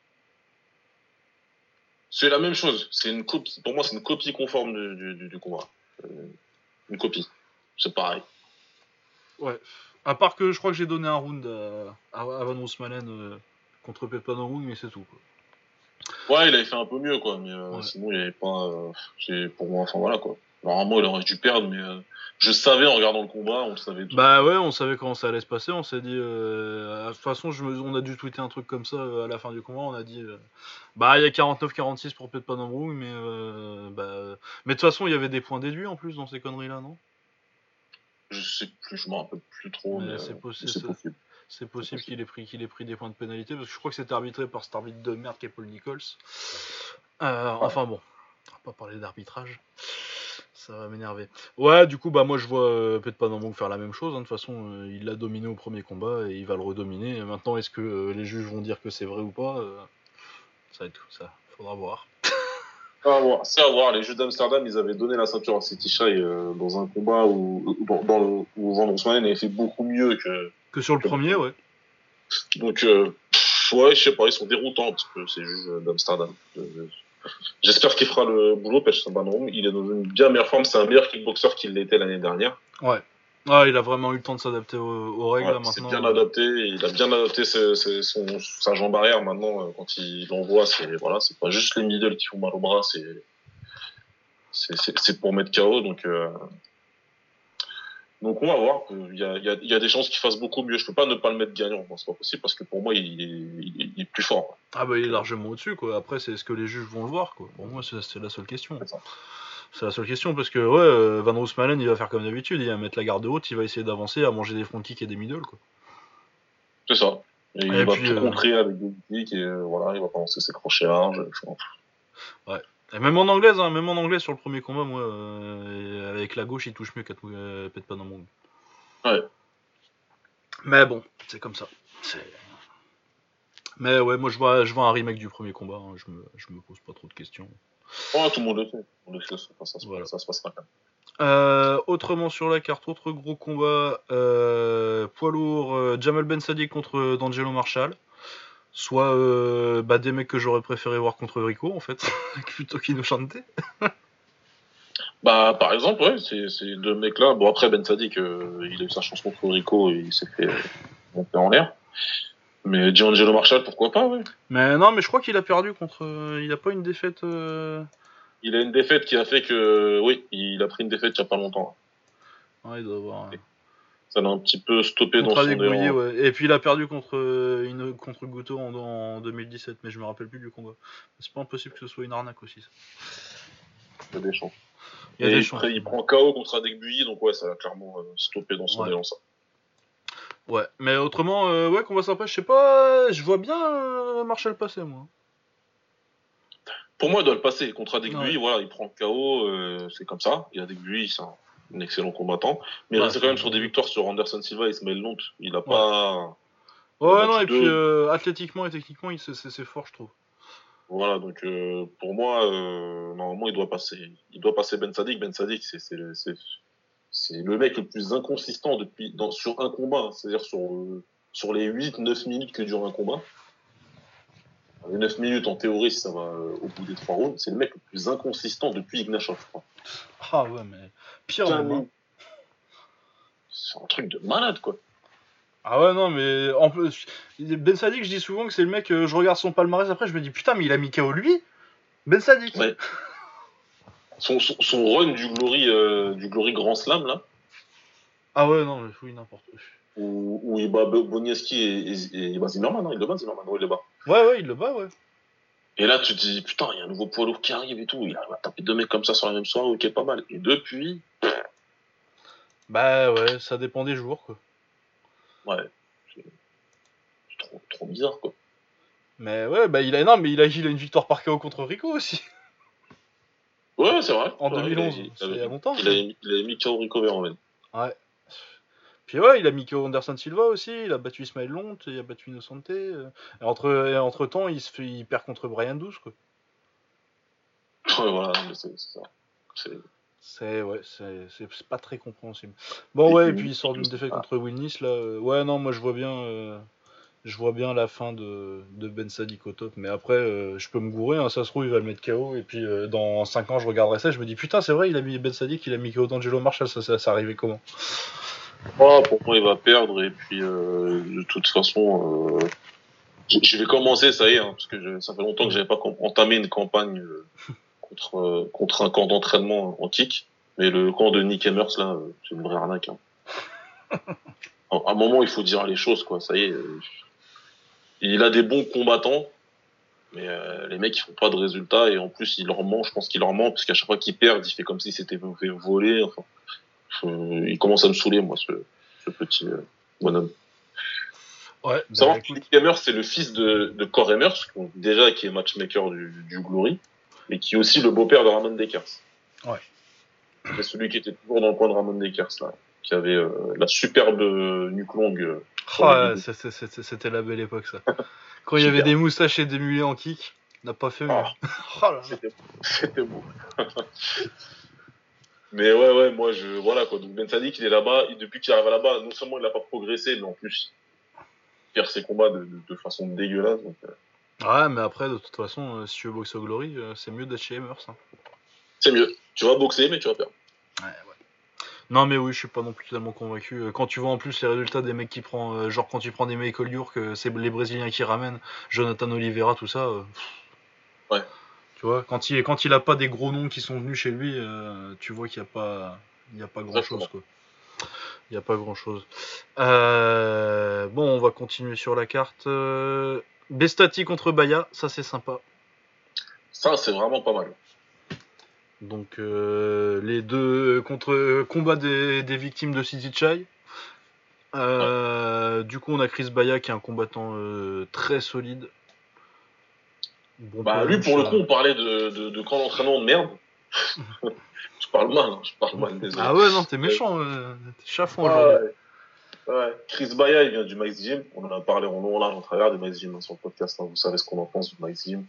C'est la même chose. C'est une copie. Pour moi, c'est une copie conforme du, du, combat. une copie. C'est pareil. Ouais. À part que je crois que j'ai donné un round à, Van Roosmalen contre Pepanong, mais c'est tout. Quoi. Ouais, il avait fait un peu mieux, quoi. Mais euh, sinon, il n'y avait pas. Euh, pour moi, enfin voilà, quoi. Normalement, il aurait dû perdre, mais euh, je savais en regardant le combat, on le savait tout. Bah ouais, on savait comment ça allait se passer. On s'est dit. de toute façon, je on a dû tweeter un truc comme ça à la fin du combat. On a dit. bah, il y a 49-46 pour Pepanong, mais. bah... Mais de toute façon, il y avait des points déduits en plus dans ces conneries-là, non? Je sais plus, je m'en rappelle plus trop. Mais, c'est possible c'est possible qu'il ait, pris, qu'il ait pris des points de pénalité, parce que je crois que c'était arbitré par cet arbitre de merde qui est Paul Nichols. Euh, enfin bon, on va pas parler d'arbitrage. Ça va m'énerver. Ouais, du coup, bah moi je vois euh, peut-être pas Nambong faire la même chose. Hein. De toute façon, euh, il l'a dominé au premier combat et il va le redominer. maintenant, est-ce que les juges vont dire que c'est vrai ou pas Ça va être tout ça. Faudra voir. C'est à voir. Les juges d'Amsterdam, ils avaient donné la ceinture à City Shy dans un combat où, dans, dans où Van avait fait beaucoup mieux que, que sur le premier, ouais. Donc, euh, ouais, je sais pas, ils sont déroutants parce que c'est juste d'Amsterdam. J'espère qu'il fera le boulot, parce que il est dans une bien meilleure forme. C'est un meilleur kickboxer qu'il l'était l'année dernière. Ouais. Ah, il a vraiment eu le temps de s'adapter aux, règles là, maintenant. bien adapté, il a bien adapté son, sa jambe arrière maintenant quand il l'envoie. C'est voilà, c'est pas juste les middle qui font mal au bras, c'est c'est pour mettre KO. Donc donc on va voir. Il y a, y a, des chances qu'il fasse beaucoup mieux. Je peux pas ne pas le mettre gagnant. c'est pas possible parce que pour moi, il est, il est, plus fort. Ah bah il est largement au-dessus. Quoi. Après, c'est ce que les juges vont le voir. Quoi. Pour moi, c'est la seule question. C'est la seule question parce que ouais, euh, Van Roosmalen, il va faire comme d'habitude. Il va mettre la garde haute. Il va essayer d'avancer, à manger des front kicks et des middle. Quoi. C'est ça. Et, il va tout euh, contrer avec des kicks et euh, voilà, il va commencer ses crochets larges. Ouais même en anglaise, hein, même en anglais sur le premier combat, moi, euh, avec la gauche, il touche mieux qu'à euh, pète pas dans mon. Ouais. Mais bon, c'est comme ça. Mais ouais, moi je vois, je vois un remake du premier combat. Hein, je, me, je me pose pas trop de questions. Oh, tout le monde le sait. Ça, se passera quand même. Euh, autrement sur la carte, autre gros combat, poids lourd, Jamal Ben Sadi contre D'Angelo Marshall soit euh, bah, des mecs que j'aurais préféré voir contre Rico en fait, plutôt qu'Inocente. bah par exemple ouais, ces, deux mecs là, bon après Ben Sadik euh, il a eu sa chance contre Rico et il s'est fait monter en l'air. Mais D'Angelo Marshall pourquoi pas ouais. Mais non mais je crois qu'il a perdu contre, il a pas une défaite. Euh, il a une défaite qui a fait que oui il a pris une défaite il y a pas longtemps. Ouais il doit avoir ça l'a un petit peu stoppé dans son ouais. Et puis il a perdu contre, euh, une, contre Guto en, 2017, mais je me rappelle plus du combat. C'est pas impossible que ce soit une arnaque aussi. Il y a des chances. Il, y a des chances. il prend KO contre Adekbuyi, donc ouais, ça l'a clairement euh, stoppé dans son élan ça. Ouais, mais autrement, euh, ouais, combat sympa, je sais pas, je vois bien Marshall passer, moi. Pour moi, il doit le passer. Contre Adekbuyi, voilà, il prend KO, c'est comme ça. Et Adekbuyi, ça un excellent combattant. Mais il reste quand même sur des victoires sur Anderson Silva et Ismail Lont. Il a pas. Ouais, non, et puis euh, athlétiquement et techniquement, c'est fort, je trouve. Voilà, donc euh, pour moi, euh, normalement, il doit passer. Il doit passer Ben Sadik. Ben Sadik, c'est le mec le plus inconsistant depuis, dans, sur un combat. Hein. C'est-à-dire sur, sur les 8-9 minutes que dure un combat. Les 9 minutes, en théorie, ça va au bout des 3 rounds. C'est le mec le plus inconsistant depuis Ignashov, je crois. Ah ouais, mais pire C'est un truc de malade, quoi. Ah ouais, non, mais en plus, Ben Sadik, je dis souvent que c'est le mec, euh, je regarde son palmarès après, je me dis putain, mais il a mis KO lui Ben Sadik ouais. Son, son, run du Glory, euh, du Glory Grand Slam, là. Ah ouais, non, mais oui, n'importe où, où il bat Bonieski et, et, il bat Zimmerman, non Il le bat Zimmerman, il le bat. Ouais, ouais, il le bat, ouais. Et là, tu te dis, putain, il y a un nouveau poids lourd qui arrive et tout. Il arrive à taper deux mecs comme ça sur la même soirée, ok, pas mal. Et depuis. Bah ouais, ça dépend des jours, quoi. Ouais. C'est trop, trop bizarre, quoi. Mais ouais, bah il a, non, mais il a, il a une victoire par KO contre Rico aussi. Ouais, c'est vrai. En 2011, c'est il y a longtemps. Il a, il a mis KO Rico Verhoeven. Ouais. Puis ouais, il a mis Anderson Silva aussi, il a battu Ismaël Lont, il a battu Innocente. Euh. Et entre, entre temps, il, se fait, il perd contre Brian 12, quoi. Ouais, voilà, c'est ça. C'est ouais, c'est pas très compréhensible. Bon ouais, et puis il sort d'une défaite contre Wilnis là. Euh, ouais non, moi je vois bien, euh, je vois bien la fin de, de Ben Sadik au top. Mais après, je peux me gourer. Hein, ça se trouve il va le mettre KO et puis dans 5 ans je regarderai ça, je me dis putain c'est vrai il a mis Ben Sadik, il a mis KO d'Angelo Marshall, ça, ça, ça arrivait comment? Oh, pour moi, il va perdre et puis euh, de toute façon, euh, je, vais commencer, ça y est, hein, parce que ça fait longtemps que j'avais pas entamé une campagne euh, contre euh, contre un camp d'entraînement antique, mais le camp de Nick Emmers là, c'est une vraie arnaque. Hein. à un moment, il faut dire les choses, quoi. Ça y est, il a des bons combattants, mais les mecs ils font pas de résultats et en plus il leur ment. Je pense qu'il leur ment parce qu'à chaque fois qu'il perd, il fait comme si c'était volé. Enfin, euh, il commence à me saouler, moi, ce, petit euh, bonhomme. Ouais, bah, que Nick Hammer, c'est le fils de, de Core Hammers, déjà qui est matchmaker du, du Glory, mais qui est aussi le beau-père de Ramon Dekers. Ouais. C'est celui qui était toujours dans le coin de Ramon Dekers, là, qui avait euh, la superbe nuque longue. Oh, c'était la belle époque, ça. Quand il y avait des moustaches et des mulets en kick, n'a pas fait mieux. oh C'était beau. Mais ouais, ouais, moi, je, voilà, quoi. Donc, Ben Sadik, il est là-bas, depuis qu'il arrive là-bas, non seulement il n'a pas progressé, mais en plus, il perd ses combats de, de, façon dégueulasse. Donc, euh. Ouais, mais après, de toute façon, euh, si tu veux boxer au Glory, euh, c'est mieux d'être chez Emers. Hein. C'est mieux. Tu vas boxer, mais tu vas perdre. Ouais, ouais. Non, mais oui, je suis pas non plus tellement convaincu. Euh, quand tu vois en plus les résultats des mecs qui prend, euh, genre quand tu prends des Michael York, euh, c'est les Brésiliens qui ramènent, Jonathan Oliveira, tout ça. ouais. Tu vois, quand il, quand il a pas des gros noms qui sont venus chez lui, tu vois qu'il n'y a pas, il y a pas grand chose quoi. Il n'y a pas grand chose. bon, on va continuer sur la carte. Bestati contre Baya, ça c'est sympa. Ça, c'est vraiment pas mal. Donc euh, les deux contre combat des, victimes de City Chai. Euh, du coup, on a Chris Baya qui est un combattant euh, très solide. bah, lui, pour le coup, on parlait de, de, de camp d'entraînement de merde. je parle mal, hein, je parle mal, désolé. Ah ouais, non, t'es méchant, t'es chafon ouais, Chris Baya, il vient du Max Gym. On en a parlé en long, en large, en travers du Max Gym hein, sur le podcast. Hein. Vous savez ce qu'on en pense du Max Gym.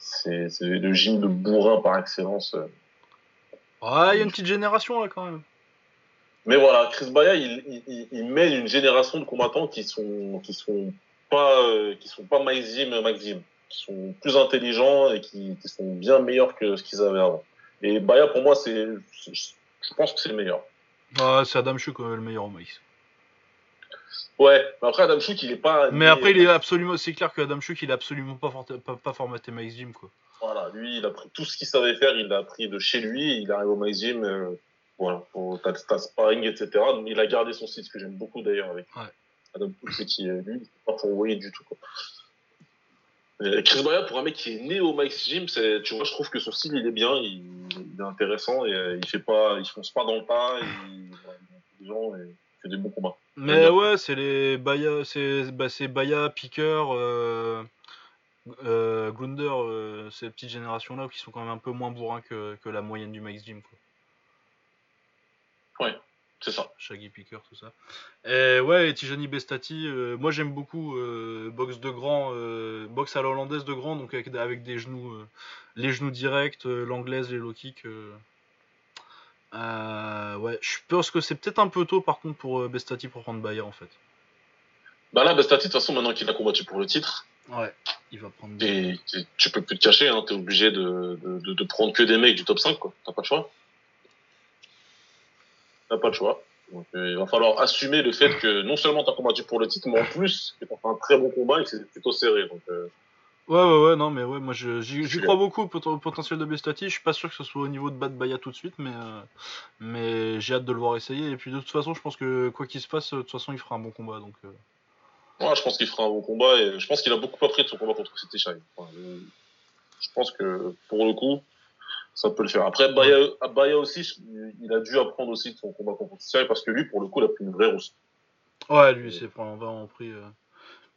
C'est le gym de bourrin par excellence. Ouais, il y a une petite génération là quand même. Mais voilà, Chris Baya, il, il, il, mène une génération de combattants qui sont qui sont pas euh, qui sont pas Maxime Maxime, qui sont plus intelligents et qui, qui sont bien meilleurs que ce qu'ils avaient avant. Et Baya pour moi c'est je pense que c'est le meilleur. Ouais, c'est Adam Chuk le meilleur au Max. Ouais, mais après Adam Chouk, il est pas. Mais après, il est absolument, c'est clair que Adam Chouk, il est absolument pas, pas, formaté Max Gym, quoi. Voilà, lui, il a pris tout ce qu'il savait faire, il l'a appris de chez lui, il arrive au Max Gym, euh, voilà, pour ta, sparring, etc. Donc, il a gardé son site, ce que j'aime beaucoup d'ailleurs avec Adam Chouk, c'est qu'il est, lui, pas pour envoyer du tout, quoi. Chris Baya, pour un mec qui est né au Max Gym, c'est, tu vois, je trouve que son style, il est bien, il, est intéressant et euh, il fait pas, il fonce pas dans le pas, il, il, gens et fait des bons combats. Mais ouais, c'est les Baya, c'est bah, Baya, Picker, euh, euh, Glunder, euh, ces petites générations-là qui sont quand même un peu moins bourrins que, que la moyenne du Max Gym. Quoi. Ouais, c'est ça. Shaggy Picker, tout ça. Et ouais, et Tijani Bestati, euh, moi j'aime beaucoup boxe de grand, boxe à l'hollandaise de grand, donc avec, avec des genoux, les genoux directs, l'anglaise, les low kicks. Euh, ouais, je pense que c'est peut-être un peu tôt par contre pour euh, Bestati pour prendre Bayer en fait. Bah là, Bestati, de toute façon, maintenant qu'il a combattu pour le titre, ouais, il va prendre. Et, tu peux plus te cacher, hein, t'es obligé de, de, de, prendre que des mecs du top 5, quoi. T'as pas le choix. T'as pas le choix. Donc, euh, il va falloir assumer le fait que non seulement t'as combattu pour le titre, mais en plus, t'as fait un très bon combat et que c'est plutôt serré. Donc, euh, Ouais, ouais, ouais, non, mais ouais, moi j'y crois beaucoup au potentiel de Bestati. Je suis pas sûr que ce soit au niveau de Bad Baya tout de suite, mais, euh, mais j'ai hâte de le voir essayer. Et puis de toute façon, je pense que quoi qu'il se passe, de toute façon, il fera un bon combat. Donc, euh. Ouais, je pense qu'il fera un bon combat et je pense qu'il a beaucoup appris de son combat contre City Shine. je pense que pour le coup, ça peut le faire. Après, Baya, Baya aussi, il a dû apprendre aussi de son combat contre City parce que lui, pour le coup, il a pris une vraie rousse. Ouais, lui, c'est vraiment pris. Euh.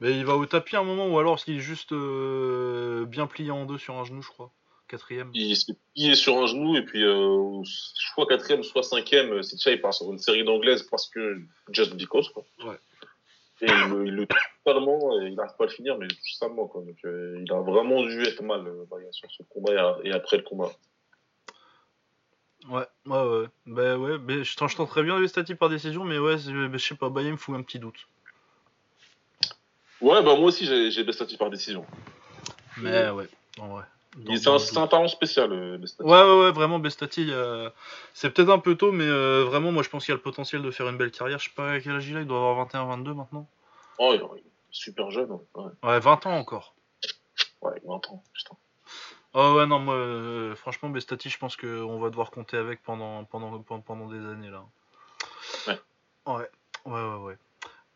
Mais il va au tapis un moment ou alors qu'il est juste euh, bien plié en deux sur un genou, je crois. Quatrième. Il s'est plié sur un genou et puis euh, je crois quatrième, soit cinquième, c'est ça, il part sur une série d'anglaises parce que just because quoi. Ouais. Et il, le totalement, et il n'arrive pas à le finir, mais justement quoi. Donc euh, il a vraiment dû être mal sur ce combat et, après le combat. Ouais, ouais, ouais. Bah ouais, mais je, je très bien les statistiques par décision, mais ouais, je sais pas, Bayern me fout un petit doute. Ouais, bah moi aussi j'ai Bestati par décision. Mais ouais, en vrai. C'est un, talent spécial, euh, Bestati. Ouais, ouais, ouais, vraiment, Bestati, euh, c'est peut-être un peu tôt, mais euh, vraiment, moi je pense qu'il a le potentiel de faire une belle carrière. Je sais pas à quel âge il a, il doit avoir 21-22 maintenant. Oh, il est super jeune. Ouais. ouais, 20 ans encore. Ouais, 20 ans, putain. Oh ouais, non, moi, franchement, Bestati, je pense qu'on va devoir compter avec pendant, pendant, pendant des années là. Ouais. Ouais, ouais, ouais, ouais.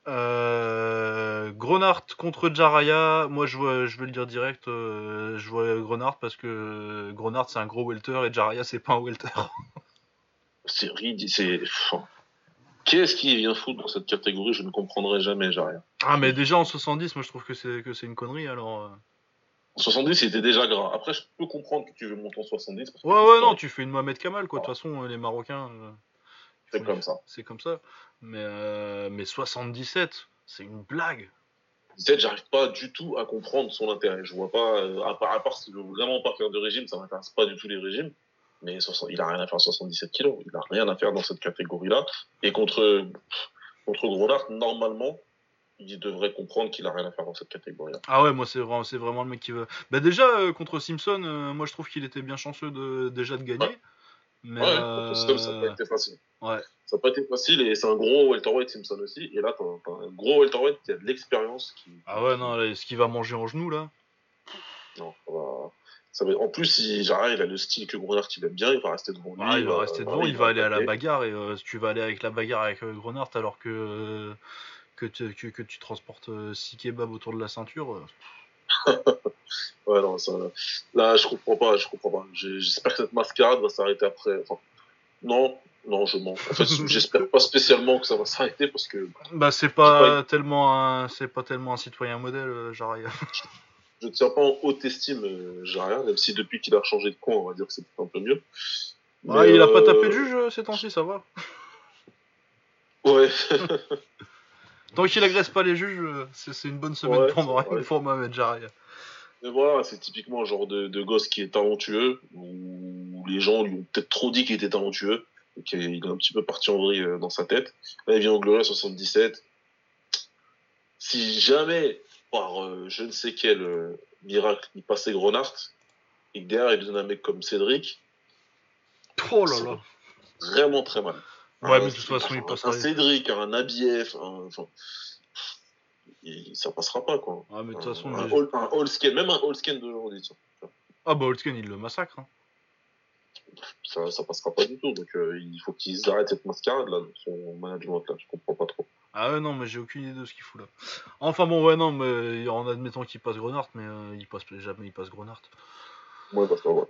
Euh, Grenard contre Jaraya, moi je, vois, je vais le dire direct, euh, je vois Grenard parce que Grenard c'est un gros welter et Jaraya c'est pas un welter. c'est ridicule. Qu'est-ce qui vient foutre dans cette catégorie Je ne comprendrai jamais Jaraya. Ah mais déjà en 70, moi je trouve que c'est que c'est une connerie alors. Euh. En 70 c'était déjà gras. Après je peux comprendre que tu veux monter en 70. ouais ouais non, tu fais une Mohamed Kamal quoi. De toute façon les Marocains. C'est comme ça. C'est comme ça. Mais, euh, mais 77, c'est une blague. 17, j'arrive pas du tout à comprendre son intérêt. Je vois pas, euh, à part, à part veut vraiment pas faire de régime, ça m'intéresse pas du tout les régimes. Mais il a rien à faire à 77 kilos. Il a rien à faire dans cette catégorie-là. Et contre, contre Gronard, normalement, il devrait comprendre qu'il a rien à faire dans cette catégorie-là. Ah ouais, moi c'est vraiment, c'est vraiment le mec qui veut. Bah déjà euh, contre Simpson, moi je trouve qu'il était bien chanceux de déjà de gagner. Mais ouais, euh... ça n'a pas été facile. Ouais. Ça n'a pas été facile et c'est un gros welterweight Simpson aussi. Et là, t'as un gros welterweight qui a de l'expérience. Qui... Ah ouais, non, est-ce qu'il va manger en genou là? Non, ça va... Ça va... En plus, il... il a le style que Gronart il aime bien, il va rester devant lui. Ah, il va rester devant, il va aller à la bagarre et euh, tu vas aller avec la bagarre avec euh, Gronart alors que, euh, que, que, tu transportes 6 kebabs autour de la ceinture. ouais, non, ça... là, je comprends pas, je comprends pas. J'espère que cette mascarade va s'arrêter après. Enfin, non, non, je mens. En fait, j'espère pas spécialement que ça va s'arrêter parce que. Bah, c'est pas, tellement un, c'est pas tellement un citoyen modèle, euh, Jaria. je ne tiens pas en haute estime euh, Jaria, même si depuis qu'il a changé de coin, on va dire que c'est un peu mieux. Mais il a pas tapé de juge euh, ces temps-ci, ça va. Ouais. Tant qu'il agresse pas les juges, c'est une bonne semaine pour, pour Mohamed Jaria. Mais voilà, c'est typiquement un genre de, de, gosse qui est talentueux, où les gens lui ont peut-être trop dit qu'il était talentueux, et qu'il est un petit peu parti en vrille euh, dans sa tête. Là, il vient au Gloria 77. Si jamais, par euh, je ne sais quel euh, miracle, il passait Gronart, et que derrière il donne un mec comme Cédric, oh là là. Vraiment très mal. Ouais, mais de toute façon, il passe un Cédric, un un, enfin, ça passera pas quoi. Ah, mais de toute façon, un, all, même un scan d'aujourd'hui. Ah bah scan il le massacre. Hein. Ça, ça passera pas du tout, donc euh, il faut qu'ils arrêtent cette mascarade là, son management là, je comprends pas trop. Ah ouais non mais j'ai aucune idée de ce qu'il fout là. Enfin bon ouais non mais en admettant qu'il passe Grenard, mais euh, il passe jamais il passe Grenard. Ouais parce que ouais.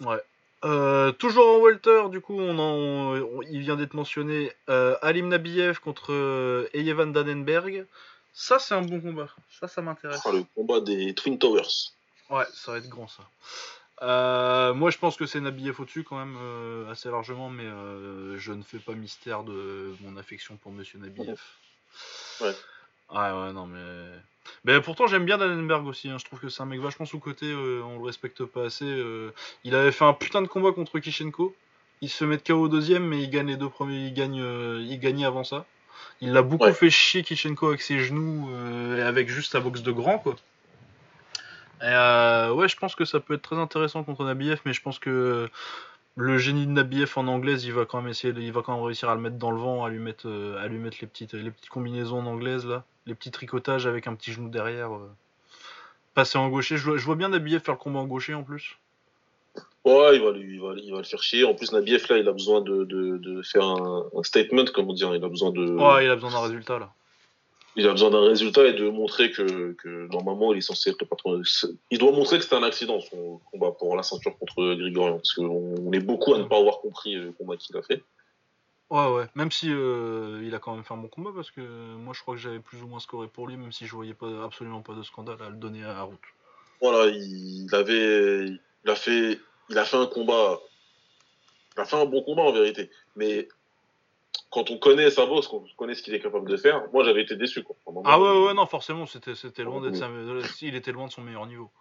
Ouais. Euh, toujours en welter, du coup, on, en, il vient d'être mentionné Alim Nabiev contre Eyevan Dannenberg. Ça, c'est un bon combat. Ça, ça m'intéresse. Ah, le combat des Twin Towers. Ouais, ça va être grand, ça. Euh, moi, je pense que c'est Nabiev au-dessus, quand même, euh, assez largement, mais euh, je ne fais pas mystère de mon affection pour Monsieur Nabiev. Ouais. Ouais, ouais, non, mais. Mais pourtant, j'aime bien Dannenberg aussi. Hein. Je trouve que c'est un mec vachement sous-côté. on le respecte pas assez. il avait fait un putain de combat contre Kishenko. Il se met KO au deuxième, mais il gagne les deux premiers. Il gagne, il gagnait avant ça. Il l'a beaucoup fait chier Kishenko avec ses genoux euh, et avec juste sa boxe de grand quoi. Et euh, ouais, je pense que ça peut être très intéressant contre Nabiev, mais je pense que le génie de Nabiev en anglaise, il va quand même essayer, il va quand même réussir à le mettre dans le vent, à lui mettre, euh, à lui mettre les petites, les petites combinaisons en anglaise là, les petits tricotages avec un petit genou derrière. passer en gaucher, je, je vois bien Nabiev faire le combat en gaucher en plus. Ouais, il va, il, va, il va le faire chier. En plus, Nabiev, là, il a besoin de, de, de faire un, un, statement, comme on dit. Hein. Il a besoin de. Ouais, il a besoin d'un résultat, là. Il a besoin d'un résultat et de montrer que, que normalement, il est censé être le patron. Il doit montrer que c'était un accident, son combat pour la ceinture contre Grigorian. Parce qu'on est beaucoup à ne pas avoir compris le combat qu'il a fait. Ouais, ouais. Même si euh, il a quand même fait un bon combat, parce que moi, je crois que j'avais plus ou moins scoré pour lui, même si je voyais pas, absolument pas de scandale à le donner à la route. Voilà, il avait. Il a fait il a fait un combat. Il a fait un bon combat en vérité. Mais quand on connaît sa bosse, quand on connaît ce qu'il est capable de faire, moi j'avais été déçu. Quoi. Ah ouais, ouais, non, forcément, c'était, c'était loin d'être il était loin de son meilleur niveau.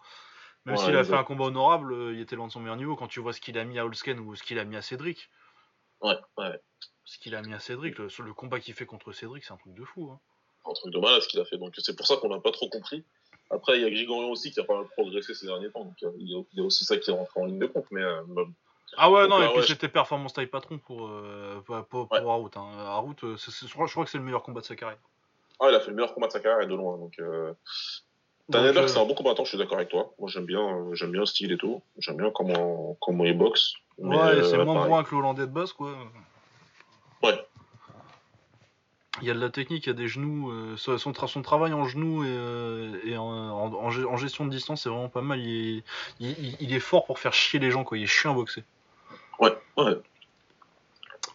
Même s'il a fait un combat honorable, euh, il était loin de son meilleur niveau quand tu vois ce qu'il a mis à Holsken ou ce qu'il a mis à Cédric. Ouais, ouais. Ce qu'il a mis à Cédric, le, le combat qu'il fait contre Cédric, c'est un truc de fou. Hein. Un truc de malade ce qu'il a fait. Donc c'est pour ça qu'on n'a pas trop compris. Après, il y a Grigorian aussi qui a pas mal progressé ces derniers temps. Donc, il y, a aussi ça qui est rentré en ligne de compte. Mais, euh, ah ouais, non, et puis c'était performance taille patron pour, euh, pour, pour Harout. Hein. Harout, euh, je crois que c'est le meilleur combat de sa carrière. Ah, il a fait le meilleur combat de sa carrière et de loin. Donc, euh... Daniel c'est un bon combattant, je suis d'accord avec toi. Moi, j'aime bien, j'aime bien le style et tout. J'aime bien comment, comment il boxe. Ouais, c'est moins bon que l'Hollandais de base, quoi. Ouais. Il y a de la technique, il y a des genoux. Euh, son, son, travail en genoux et, euh, en, gestion de distance, c'est vraiment pas mal. Il est, fort pour faire chier les gens, quoi. Il est chiant à boxer. Ouais, ouais.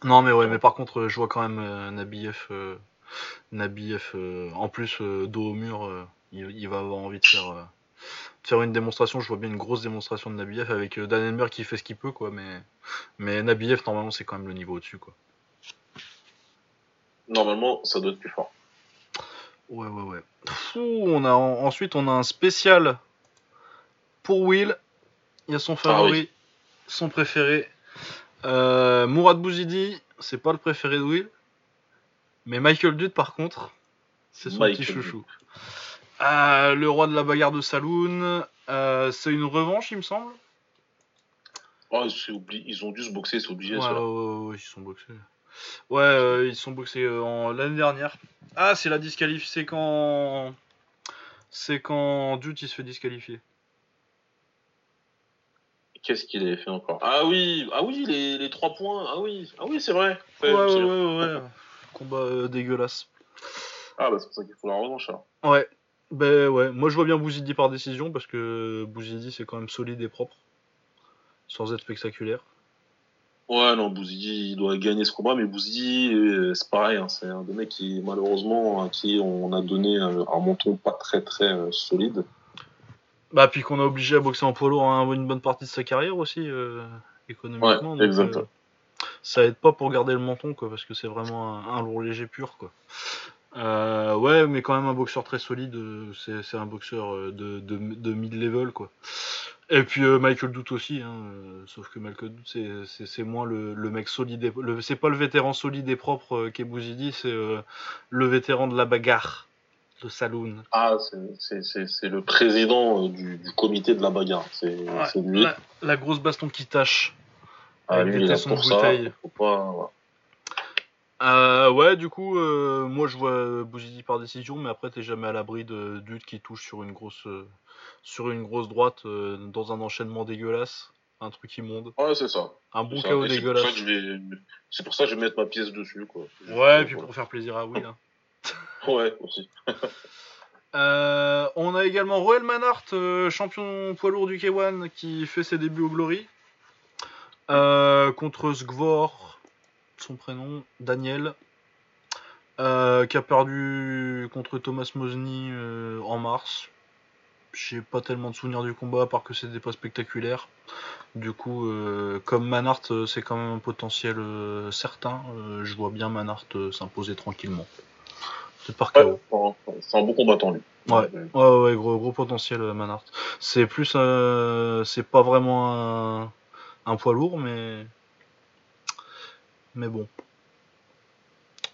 Non, mais ouais, mais par contre, je vois quand même euh, Nabiev, Nabiev en plus, dos au mur, il, va avoir envie de faire, faire une démonstration. Je vois bien une grosse démonstration de Nabiev avec Dannenberg qui fait ce qu'il peut, quoi. Mais, mais Nabiev, normalement, c'est quand même le niveau au-dessus, quoi normalement, ça doit être plus fort. Ouais, ouais, ouais. on a, ensuite, on a un spécial pour Will. Il y a son ah favori, son préféré. Euh, Mourad Bouzidi, c'est pas le préféré de Will. Mais Michael Dutt, par contre, c'est son petit chouchou. Euh, le roi de la bagarre de Saloon. Euh, c'est une revanche, il me semble. Oh, ils ont dû se boxer, c'est obligé. Ouais, ça. ouais, ouais, ils sont boxés. Ouais, ils sont boxés en l'année dernière. Ah, c'est la disqualif. C'est quand. C'est quand Dude il se fait disqualifier. Qu'est-ce qu'il avait fait encore? Ah oui, ah oui, les, les 3 points. Ah oui, ah oui, c'est vrai. Ouais, ouais, ouais, ouais, Combat euh, dégueulasse. Ah bah c'est pour ça qu'il faut la revanche alors. Ouais. Ben ouais, moi je vois bien Bouzidi par décision parce que Bouzidi c'est quand même solide et propre. Sans être spectaculaire. Ouais, non, Bouzidi il doit gagner ce combat, mais Bouzidi euh, c'est pareil, hein, c'est un des mecs qui malheureusement à qui on a donné un, menton pas très très euh, solide. Bah, puis qu'on a obligé à boxer en poids lourd hein, une bonne partie de sa carrière aussi, euh, économiquement. Ouais, exactement. Euh, ça aide pas pour garder le menton, quoi, parce que c'est vraiment un, lourd léger pur, quoi. Euh, ouais, mais quand même un boxeur très solide, c'est un boxeur de, de, mid-level, quoi. Et puis Michael Doute aussi, hein, sauf que Michael Doute, c'est moins le, le, mec solide, c'est pas le vétéran solide et propre qu'est Bouzidi, c'est le vétéran de la bagarre le saloon. Ah, c'est le président euh, du, comité de la bagarre. C'est lui. La, grosse baston qui tâche. Ah, lui, il pour ça. Faut pas, euh, ouais, du coup, euh, moi je vois Bouzidi par décision, mais après t'es jamais à l'abri de Dude qui touche sur une grosse, sur une grosse droite dans un enchaînement dégueulasse, un truc immonde. Ouais, c'est ça. Un bon chaos dégueulasse. C'est pour ça que je vais mettre ma pièce dessus, quoi. Ouais, et puis pour faire plaisir à Will. Hein. Ouais, aussi. Euh, on a également Roel Manhart, euh, champion poids lourd du K1, qui fait ses débuts au Glory. Euh, contre Sgvor, son prénom, Daniel. qui a perdu contre Thomas Mosny en mars. J'ai pas tellement de souvenirs du combat, à part que c'était pas spectaculaire. Du coup, comme Manhart, c'est quand même un potentiel certain. je vois bien Manhart s'imposer tranquillement. Par c'est un bon combattant, lui. Ouais, ouais, ouais, gros, gros potentiel, euh, Manhart. C'est plus. Euh, c'est pas vraiment un, poids lourd, mais. Mais bon.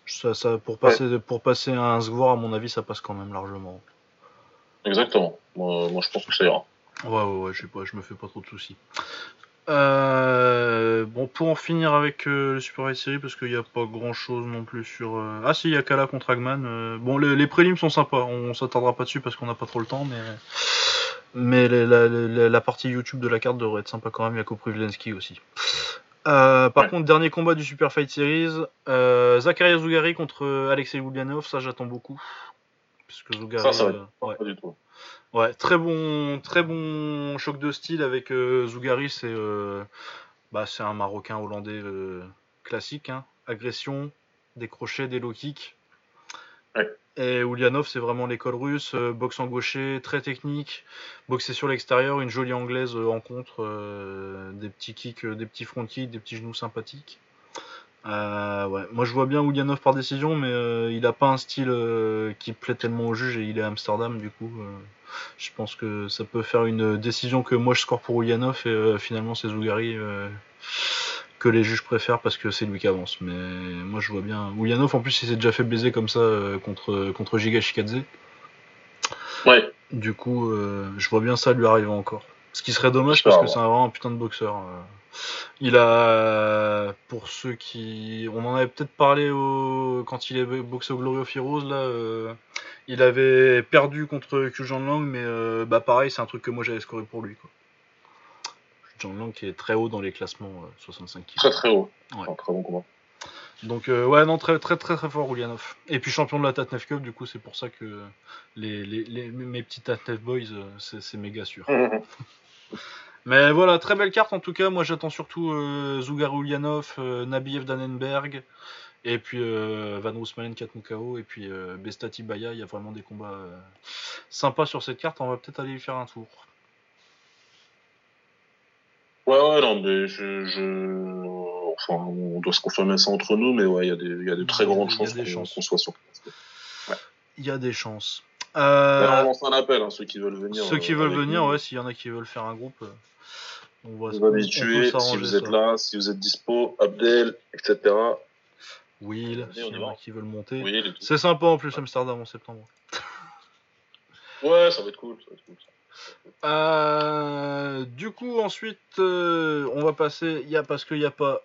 Ça, ça, pour, passer, pour passer un Sgvor, à mon avis, ça passe quand même largement. Exactement. Moi, moi je pense que ça ira. Ouais, ouais, ouais, je sais pas, je me fais pas trop de soucis. Euh, bon, pour en finir avec euh, le Super Fight Series, parce qu'il n'y a pas grand chose non plus sur. Euh, ah, si, il y a Kala contre Agman. bon, les, les, prélims sont sympas, on s'attardera pas dessus parce qu'on n'a pas trop le temps, mais. Mais la, partie YouTube de la carte devrait être sympa quand même. Il y a Koprivlensky aussi. par contre, dernier combat du Super Fight Series Zakaria Zougari contre Alexei Ulyanov, ça j'attends beaucoup. Puisque Zougari. Ça, ça va pas du tout. Ouais, très bon, très bon choc de style avec euh, Zougari. C'est euh, bah, c'est un Marocain hollandais euh, classique. Hein. Agression, des crochets, des low kicks. Et Ulyanov, c'est vraiment l'école russe. boxe en gaucher, très technique. Boxer sur l'extérieur, une jolie anglaise en contre. des petits kicks, des petits front kicks, des petits genoux sympathiques. Euh, ouais. Moi je vois bien Ulyanov par décision, mais euh, il a pas un style euh, qui plaît tellement au juge et il est à Amsterdam du coup. je pense que ça peut faire une décision que moi je score pour Ulyanov et finalement c'est Zougari que les juges préfèrent parce que c'est lui qui avance. Mais moi je vois bien. Ulyanov en plus il s'est déjà fait baiser comme ça contre, contre Giga Shikadze. Ouais. Du coup je vois bien ça lui arriver encore. Ce qui serait dommage parce que c'est vraiment un putain de boxeur. Il a, pour ceux qui, on en avait peut-être parlé au... quand il est boxé au Glorio Firoz là, euh, il avait perdu contre Kujan Lang, mais euh, bah pareil, c'est un truc que moi j'avais scoré pour lui quoi. Lang qui est très haut dans les classements 65 euh, kg. Très très haut. Ouais. très bon combat. Donc ouais non très très très très fort Ulyanov. Et puis champion de la Tatnef Cup, du coup c'est pour ça que les, les, mes petits Tatnef Boys c'est méga sûr. Mais voilà, très belle carte en tout cas. Moi j'attends surtout euh, Zugar Ulyanov, euh, Nabiev Danenberg, et puis euh, Van Roosmalen Katmukao, et puis euh, Bestati Baya. Il y a vraiment des combats sympas sur cette carte. On va peut-être aller y faire un tour. Ouais, ouais, non, mais je, je... Enfin, on doit se confirmer ça entre nous, mais ouais, il y, a des, y a des très grandes chances qu'on soit sur Il y a des chances. Euh... on lance un appel, hein, ceux qui veulent venir. Ceux qui veulent venir, ouais, s'il y en a qui veulent faire un groupe. On va, vous habituer, si vous êtes là, si vous êtes dispo, Abdel, etc. Will, s'il y en a qui veulent monter. c'est sympa en plus Amsterdam en septembre. ouais, ça va être cool. Ça va être cool Euh, du coup, ensuite, euh, on va passer. Y a, parce qu'il n'y a pas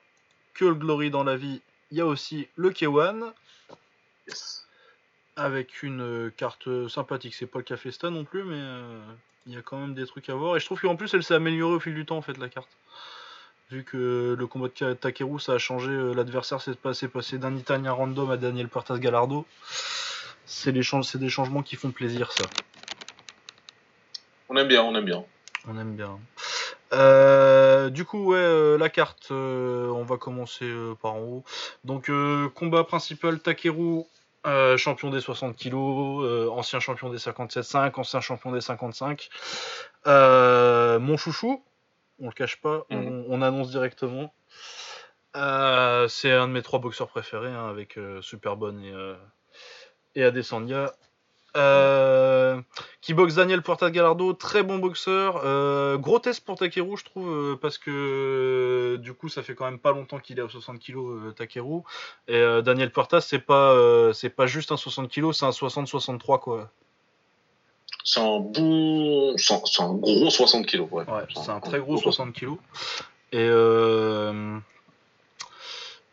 que le Glory dans la vie, il y a aussi le K1. Avec une carte sympathique. C'est pas le Café non plus, mais il y a quand même des trucs à voir. Et je trouve qu'en plus, elle s'est améliorée au fil du temps, en fait, la carte. Vu que le combat de Takeru, ça a changé, l'adversaire s'est passé, passé d'un Italien random à Daniel Portas Gallardo. C'est des changements qui font plaisir, ça. On aime bien, on aime bien. On aime bien. Euh, du coup, ouais, euh, la carte, euh, on va commencer par en haut. Donc, combat principal Takeru, champion des 60 kg, ancien champion des 57,5, ancien champion des 55. mon chouchou, on le cache pas, mhm. on, annonce directement. c'est un de mes trois boxeurs préférés, hein, avec Superbonne et, et Adesanya. Euh, qui boxe Daniel Porta Gallardo, très bon boxeur. Euh, gros test pour Takeru, je trouve, euh, parce que du coup, ça fait quand même pas longtemps qu'il est à 60 kg, Takeru. Et Daniel Porta, c'est pas, c'est pas juste un 60 kg, c'est un 60-63, quoi. C'est un bon. C'est un gros 60 kg, ouais. ouais c'est un, très gros 60 kg. Et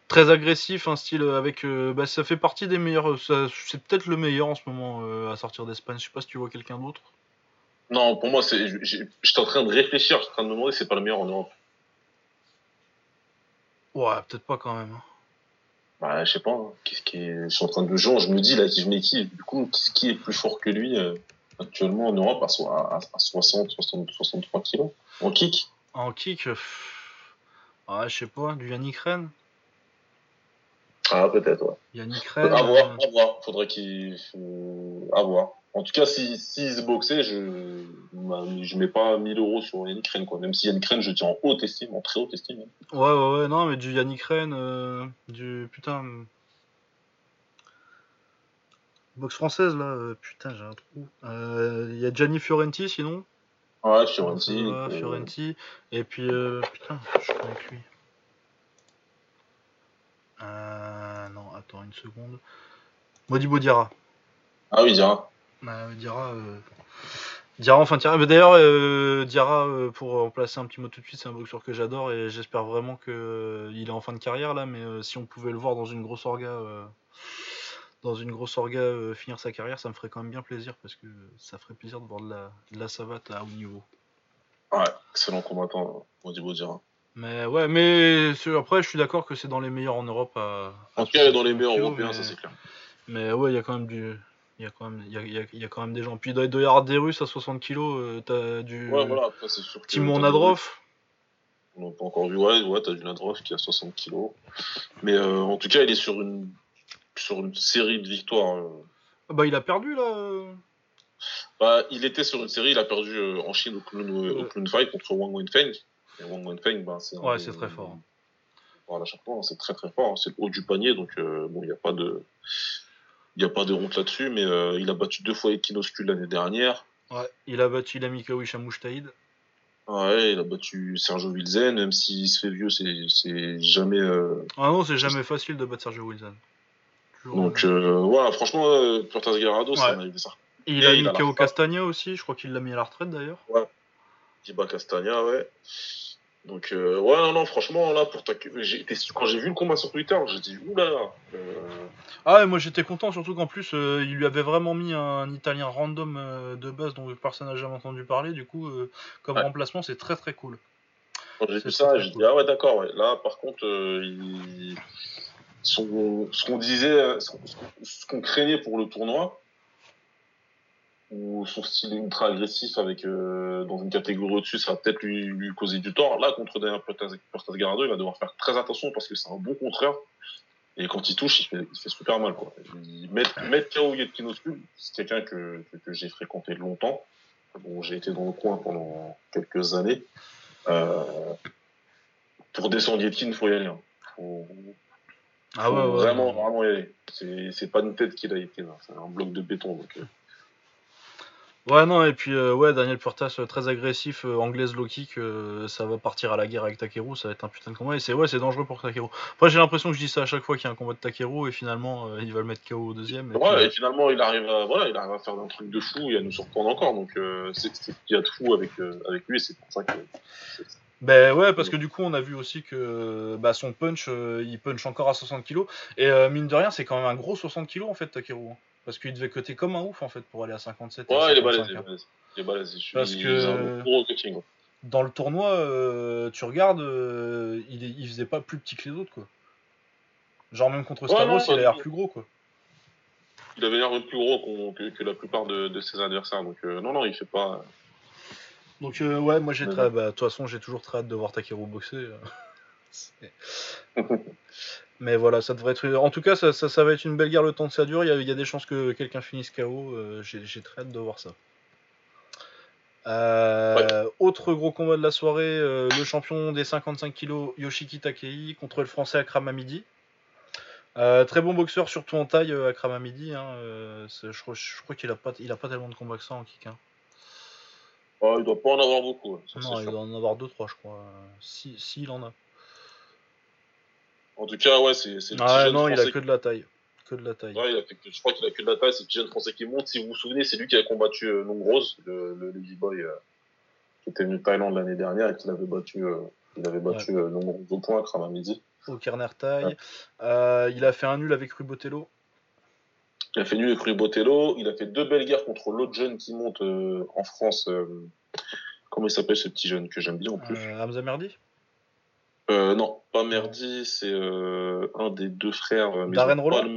très agressif, un style avec. Euh, bah, ça fait partie des meilleurs. Euh, c'est peut-être le meilleur en ce moment euh, à sortir d'Espagne. Je sais pas si tu vois quelqu'un d'autre. Non, pour moi, c'est. J'étais en train de réfléchir, j'étais en train de me demander si c'est pas le meilleur en Europe. Ouais, peut-être pas quand même. Hein. Bah, je sais pas. Hein. Qu'est-ce qui est... Je suis en train de jouer, je me dis là, qui je mets qui Du coup, qui est plus fort que lui actuellement en Europe à, à, à 60, 60, 63 kilos? En kick? En kick, ouais, je sais pas, du Yannick Rennes ah, peut-être, ouais. Yannick Rennes. À voir, à voir. Faudrait qu'il. À voir. En tout cas, s'il si, si se boxait, je je mets pas 1000 euros sur Yannick Rennes, quoi. Même si Yannick Rennes, je tiens en haute estime, en très haute estime. Ouais, ouais, ouais, non, mais du Yannick Rennes, euh, du. Putain. Boxe française, là, euh, putain, j'ai un trou. Il euh, y a Gianni Fiorenti, sinon? Ouais, Fiorenti. Ouais, Fiorenti. Et puis, putain, je suis avec lui. Euh, non, attends une seconde. Modibo Diarra. Ah oui, Diarra. Bah, Diarra, euh... Diarra, enfin Diarra. D'ailleurs, euh, Diarra, euh, pour remplacer un petit mot tout de suite, c'est un boxeur que j'adore et j'espère vraiment qu'il euh, est en fin de carrière là. Mais si on pouvait le voir dans une grosse orga, dans une grosse orga finir sa carrière, ça me ferait quand même bien plaisir parce que ça ferait plaisir de voir de la, de la savate à haut niveau. Ouais, excellent combattant, Modibo Diarra. Mais ouais, mais après, je suis d'accord que c'est dans les meilleurs en Europe. À, en tout cas, dans les meilleurs européens, ça c'est clair. Mais ouais, il y a quand même du. Il y, a quand même, il, y a, y a quand même des gens. Puis y avoir des Russes à 60 kg. Euh, t'as du. Ouais, voilà, c'est sûr. Timon Nadrov. On n'a pas encore vu. Ouais, ouais t'as du Nadrov qui a 60 kg. Mais euh, en tout cas, il est sur une, sur une série de victoires. Euh. Ah bah, il a perdu là. Bah, il était sur une série, il a perdu en Chine au Clun, Fight contre Wang Wenfeng. Et Wang Wenfeng, ben, c'est ouais, c'est très fort. Voilà, chaque fois, c'est très très fort. C'est le haut du panier, donc euh, bon, il n'y a pas de, il a pas de honte là-dessus, mais euh, il a battu deux fois Ekinoscu l'année dernière. Ouais, il a battu Lamikawi Shamouchtaïd. Ouais, il a battu Sergio Wilzen, même s'il se fait vieux, c'est jamais. Euh... Ah non, c'est jamais facile de battre Sergio Wilzen. Donc voilà, franchement, Puertas Guerrero, ouais. ça m'a ça. il a mis KO Castagna aussi, je crois qu'il l'a mis à la retraite d'ailleurs. Ouais. Bat Castagna, ouais. Donc, euh, ouais, non, non, franchement, là, pour ta... quand j'ai vu le combat sur Twitter, j'ai dit, oula. Euh... Ah ouais, moi j'étais content, surtout qu'en plus, euh, il lui avait vraiment mis un, Italien random euh, de base dont personne n'a jamais entendu parler. Du coup, comme remplacement, c'est très très cool. Quand j'ai vu ça, j'ai dit, ah ouais, d'accord, ouais. Là, par contre, il... ce qu'on disait, ce qu'on craignait pour le tournoi, ou son style ultra agressif avec euh, dans une catégorie au-dessus, ça va peut-être lui, lui, causer du tort. Là, contre Daniel Portas Garado, il va devoir faire très attention parce que c'est un bon contreur. Et quand il touche, il fait, il fait super mal. Quoi. mettre, mettre KO c'est quelqu'un que, que, que j'ai fréquenté longtemps. Bon, j'ai été dans le coin pendant quelques années. Euh, pour descendre Yetkin, il faut y aller. Hein. Faut, ah ouais, ouais, vraiment, vraiment y aller. C'est pas une tête qu'il a été, c'est un bloc de béton. Donc, euh. Ouais, non, et puis, euh, ouais, Daniel Purtas, euh, très agressif, euh, anglaise low kick, ça va partir à la guerre avec Takeru, ça va être un putain de combat, et c'est ouais, c'est dangereux pour Takeru. Après, j'ai l'impression que je dis ça à chaque fois qu'il y a un combat de Takeru, et finalement, il va le mettre KO au deuxième. Et ouais, et finalement, il arrive, à, voilà, il arrive à faire un truc de fou et à nous surprendre encore, donc c'est ce qu'il y a de fou avec, avec lui, et c'est pour ça que. Ben ouais, parce que du coup, on a vu aussi que bah, son punch, il punch encore à 60 kg, et mine de rien, c'est quand même un gros 60 kg en fait, Takeru. Hein. Parce qu'il devait coter comme un ouf en fait pour aller à 57. Ouais, il est balèze, il est balèze. Parce que dans le tournoi, euh, tu regardes, euh, il, il faisait pas plus petit que les autres quoi. Genre même contre Stavros, il a l'air plus gros quoi. Il avait l'air plus gros que, la plupart de, ses adversaires. Donc euh, non, non, il fait pas. Donc ouais, moi j'ai très. Bah, de toute façon, j'ai toujours très hâte de voir Takeru boxer. Mais voilà, ça devrait être. En tout cas, ça, ça, va être une belle guerre le temps que ça dure. Il y a, des chances que quelqu'un finisse KO. Euh, j'ai très hâte de voir ça. Euh, autre gros combat de la soirée, euh, le champion des 55 kg Yoshiki Takei contre le français Akram Amidi. très bon boxeur, surtout en taille, Akram Amidi. Hein, je, crois, qu'il a pas, il a pas tellement de combats que ça en kick. Hein. Oh, il doit pas en avoir beaucoup. non, il doit en avoir 2-3, je crois. Si, si, il en a. En tout cas, ouais, c'est le ah, non, il a que de la taille. Que de la taille. Ouais, il a fait, je crois qu'il a que de la taille, c'est le petit jeune français qui monte. Si vous vous souvenez, c'est lui qui a combattu euh, Rose, le, le Lady Boy, euh, qui était venu de Thaïlande l'année dernière et qui l'avait battu, euh, il avait battu ouais. euh, au point à midi. Au Kerner taille. Euh, il a fait un nul avec Rubotello. Il a fait nul avec Rubotello. Il a fait deux belles guerres contre l'autre jeune qui monte en France. comment il s'appelle ce petit jeune que j'aime bien en plus? Hamza Merdi? Euh, non, pas Merdi, c'est euh, un des deux frères. Euh, Darren Roland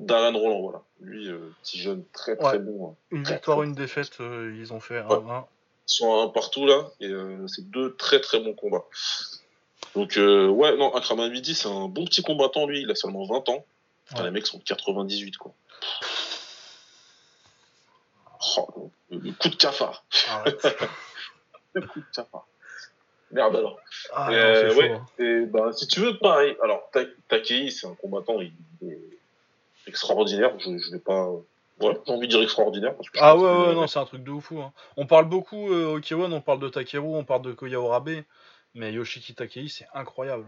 Darren Roland, voilà. Lui, euh, petit jeune, très très bon. Hein. Une victoire, une défaite, ils ont fait un, un. Ils sont un partout là, et c'est deux très très bons combats. Donc, ouais, non, Akram Midi, c'est un bon petit combattant, lui, il a seulement 20 ans. les mecs sont de 98, quoi. Oh, le, coup de cafard. le coup de cafard. Merde alors. Ah, euh, ouais. Hein. Et ben, si tu veux, pareil. Alors, Takei, c'est un combattant il est extraordinaire. Je, je vais pas. Ouais, j'ai envie de dire extraordinaire. Parce que ah ouais, ouais, non, c'est un truc de ouf. Hein. On parle beaucoup euh, au Kiwan, on parle de Takeru, on parle de Koya Orabe, mais Yoshiki Takei, c'est incroyable.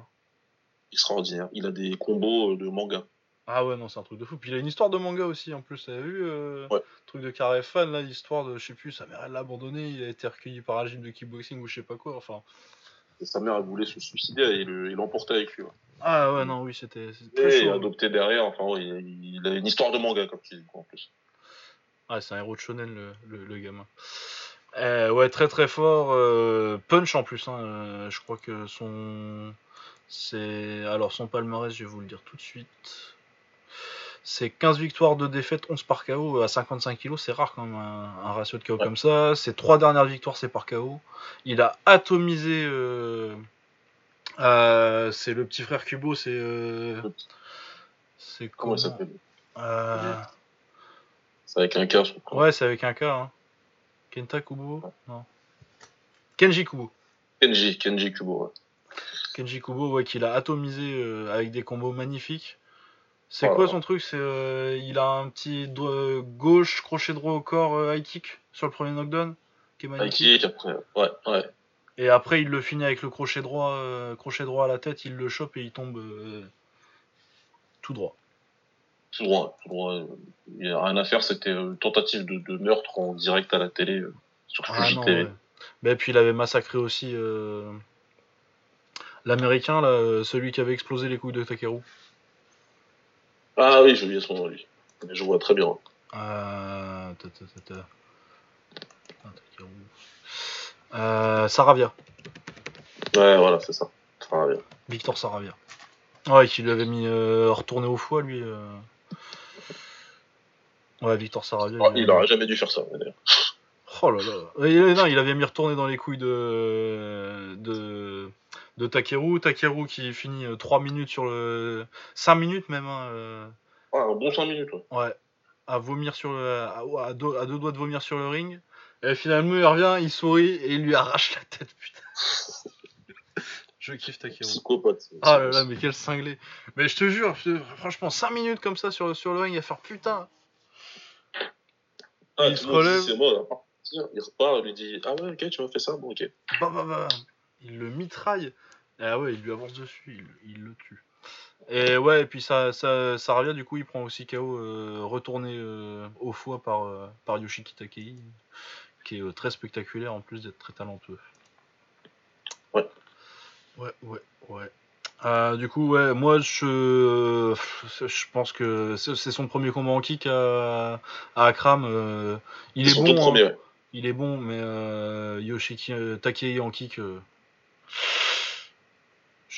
Extraordinaire. Il a des combos euh, de manga. Ah ouais, non, c'est un truc de fou. Puis il a une histoire de manga aussi, en plus. T'avais vu euh, ouais. truc de carré fan, là, l'histoire de, je sais plus, sa mère, elle l'a abandonné, il a été recueilli par un gym de kickboxing ou je sais pas quoi, enfin. Et sa mère, elle voulait se suicider et il l'emportait avec lui. Ah ouais, non, oui, c'était très chaud. Il a adopté derrière, enfin, il, a une histoire de manga, comme tu dis, en plus. Ah, c'est un héros de shonen, le, le, gamin. Euh, ouais, très très fort. Euh, punch en plus, hein, euh, je crois que son. C'est. Alors, son palmarès, je vais vous le dire tout de suite. C'est 15 victoires, de défaites, 11 par KO à 55 kg. C'est rare quand même un, ratio de KO comme ça. Ses trois dernières victoires, c'est par KO. Il a atomisé. Euh, euh, c'est le petit frère Kubo. C'est. Euh, c'est comment, ça s'appelle? C'est avec un K, je crois. Ouais, c'est avec un K. Hein. Kenta Kubo? Non. Kenji Kubo. Kenji, Kenji Kubo, ouais. Kenji Kubo, ouais, qu'il a atomisé avec des combos magnifiques. C'est quoi son truc C'est euh, il a un petit doigt gauche, crochet droit au corps, euh, high kick sur le premier knockdown, qui est magnifique. High kick après, ouais, ouais. Et après il le finit avec le crochet droit, euh, crochet droit à la tête, il le chope et il tombe tout droit. Tout droit, tout droit. Il n'y a rien à faire, c'était une tentative de, meurtre en direct à la télé sur ah, Fuji TV. Mais puis il avait massacré aussi l'américain celui qui avait explosé les couilles de Takeru. Ah oui, j'ai oublié son nom, lui. Mais je vois très bien. Euh... Euh, Saravia. Ouais, voilà, c'est ça. Saravia. Victor Saravia. Ouais, qui lui avait mis euh, retourné au foie, lui. Euh. Ouais, Victor Saravia. Ah, il, aurait jamais dû faire ça, d'ailleurs. Oh là là. non, il avait mis retourner dans les couilles de. de de Takeru. Takeru qui finit 3 euh, minutes sur le. 5 minutes même. Hein, euh. Ouais, un bon 5 minutes. Ouais. ouais. À vomir sur le. À, deux, à, deux, doigts de vomir sur le ring. Et finalement, il revient, il sourit et il lui arrache la tête, putain. je kiffe Takeru. Psychopathe. Ah là là, mais quel cinglé. Mais je te jure, franchement, 5 minutes comme ça sur, sur le ring à faire putain. Ah, il se relève. Moi, il repart, il lui dit Ah ouais, ok, tu m'as fait ça, bon, ok. Bah, bah, bah. Il le mitraille. Ah ouais, il lui avance dessus, il, il le tue. Et ouais, et puis ça, ça, ça, revient, du coup, il prend aussi KO euh, retourné euh, au foie par, euh, par Yoshiki Takei, qui est très spectaculaire en plus d'être très talentueux. Ouais. Ouais, ouais, ouais. du coup, ouais, moi je, je pense que c'est son premier combat en kick à, à Akram. il est, bon, premier, hein. il est bon, mais Yoshiki Takei en kick.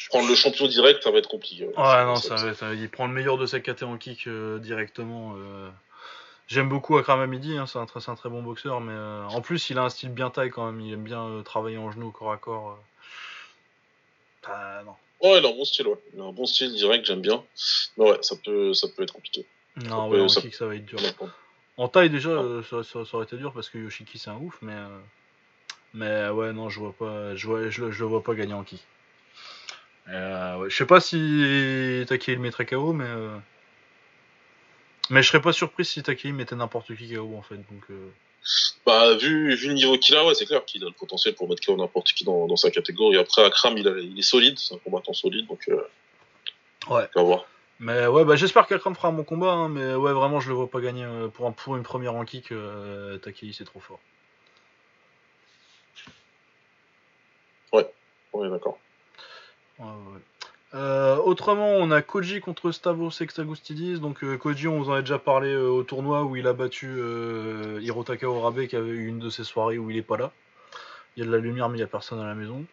Prendre le champion direct, ça va être compliqué. Ouais, non, ça, va il prend le meilleur de sa KT en kick euh, directement. Euh. J'aime beaucoup Akram Amidi, hein, c'est un, un, très bon boxeur, mais euh, en plus il a un style bien taille quand même, il aime bien travailler en genou corps à corps. Ah, non. Ouais, il a un bon style, ouais. Il a un bon style direct, j'aime bien. Mais ouais, ça peut, ça peut être compliqué. Non, ouais, en kick, ça va être dur. En taille, déjà, ça, ça, aurait été dur parce que Yoshiki, c'est un ouf, mais. Mais ouais, non, je vois pas, je, vois, je, je le vois pas gagner en kick. Euh, je sais pas si Takei le mettrait KO, mais. Euh, mais je serais pas surpris si Takei mettait n'importe qui KO en fait. Donc, euh. Bah, vu, vu le niveau qu'il a, ouais, c'est clair qu'il a le potentiel pour mettre KO n'importe qui dans, dans, sa catégorie. Après, Akram, il, il est solide, c'est un combattant solide, donc. ouais. On va voir. Mais ouais, bah, j'espère qu'Akram fera un bon combat, hein, mais ouais, vraiment, je le vois pas gagner pour, un, pour une première en kick. Takei, c'est trop fort. Ouais, on est d'accord. Euh, autrement, on a Koji contre Stavros Exagustidis. Donc euh, Koji, on vous en a déjà parlé euh, au tournoi où il a battu Hirotaka Orabe qui avait eu une de ses soirées où il est pas là. Il y a de la lumière mais il y a personne à la maison.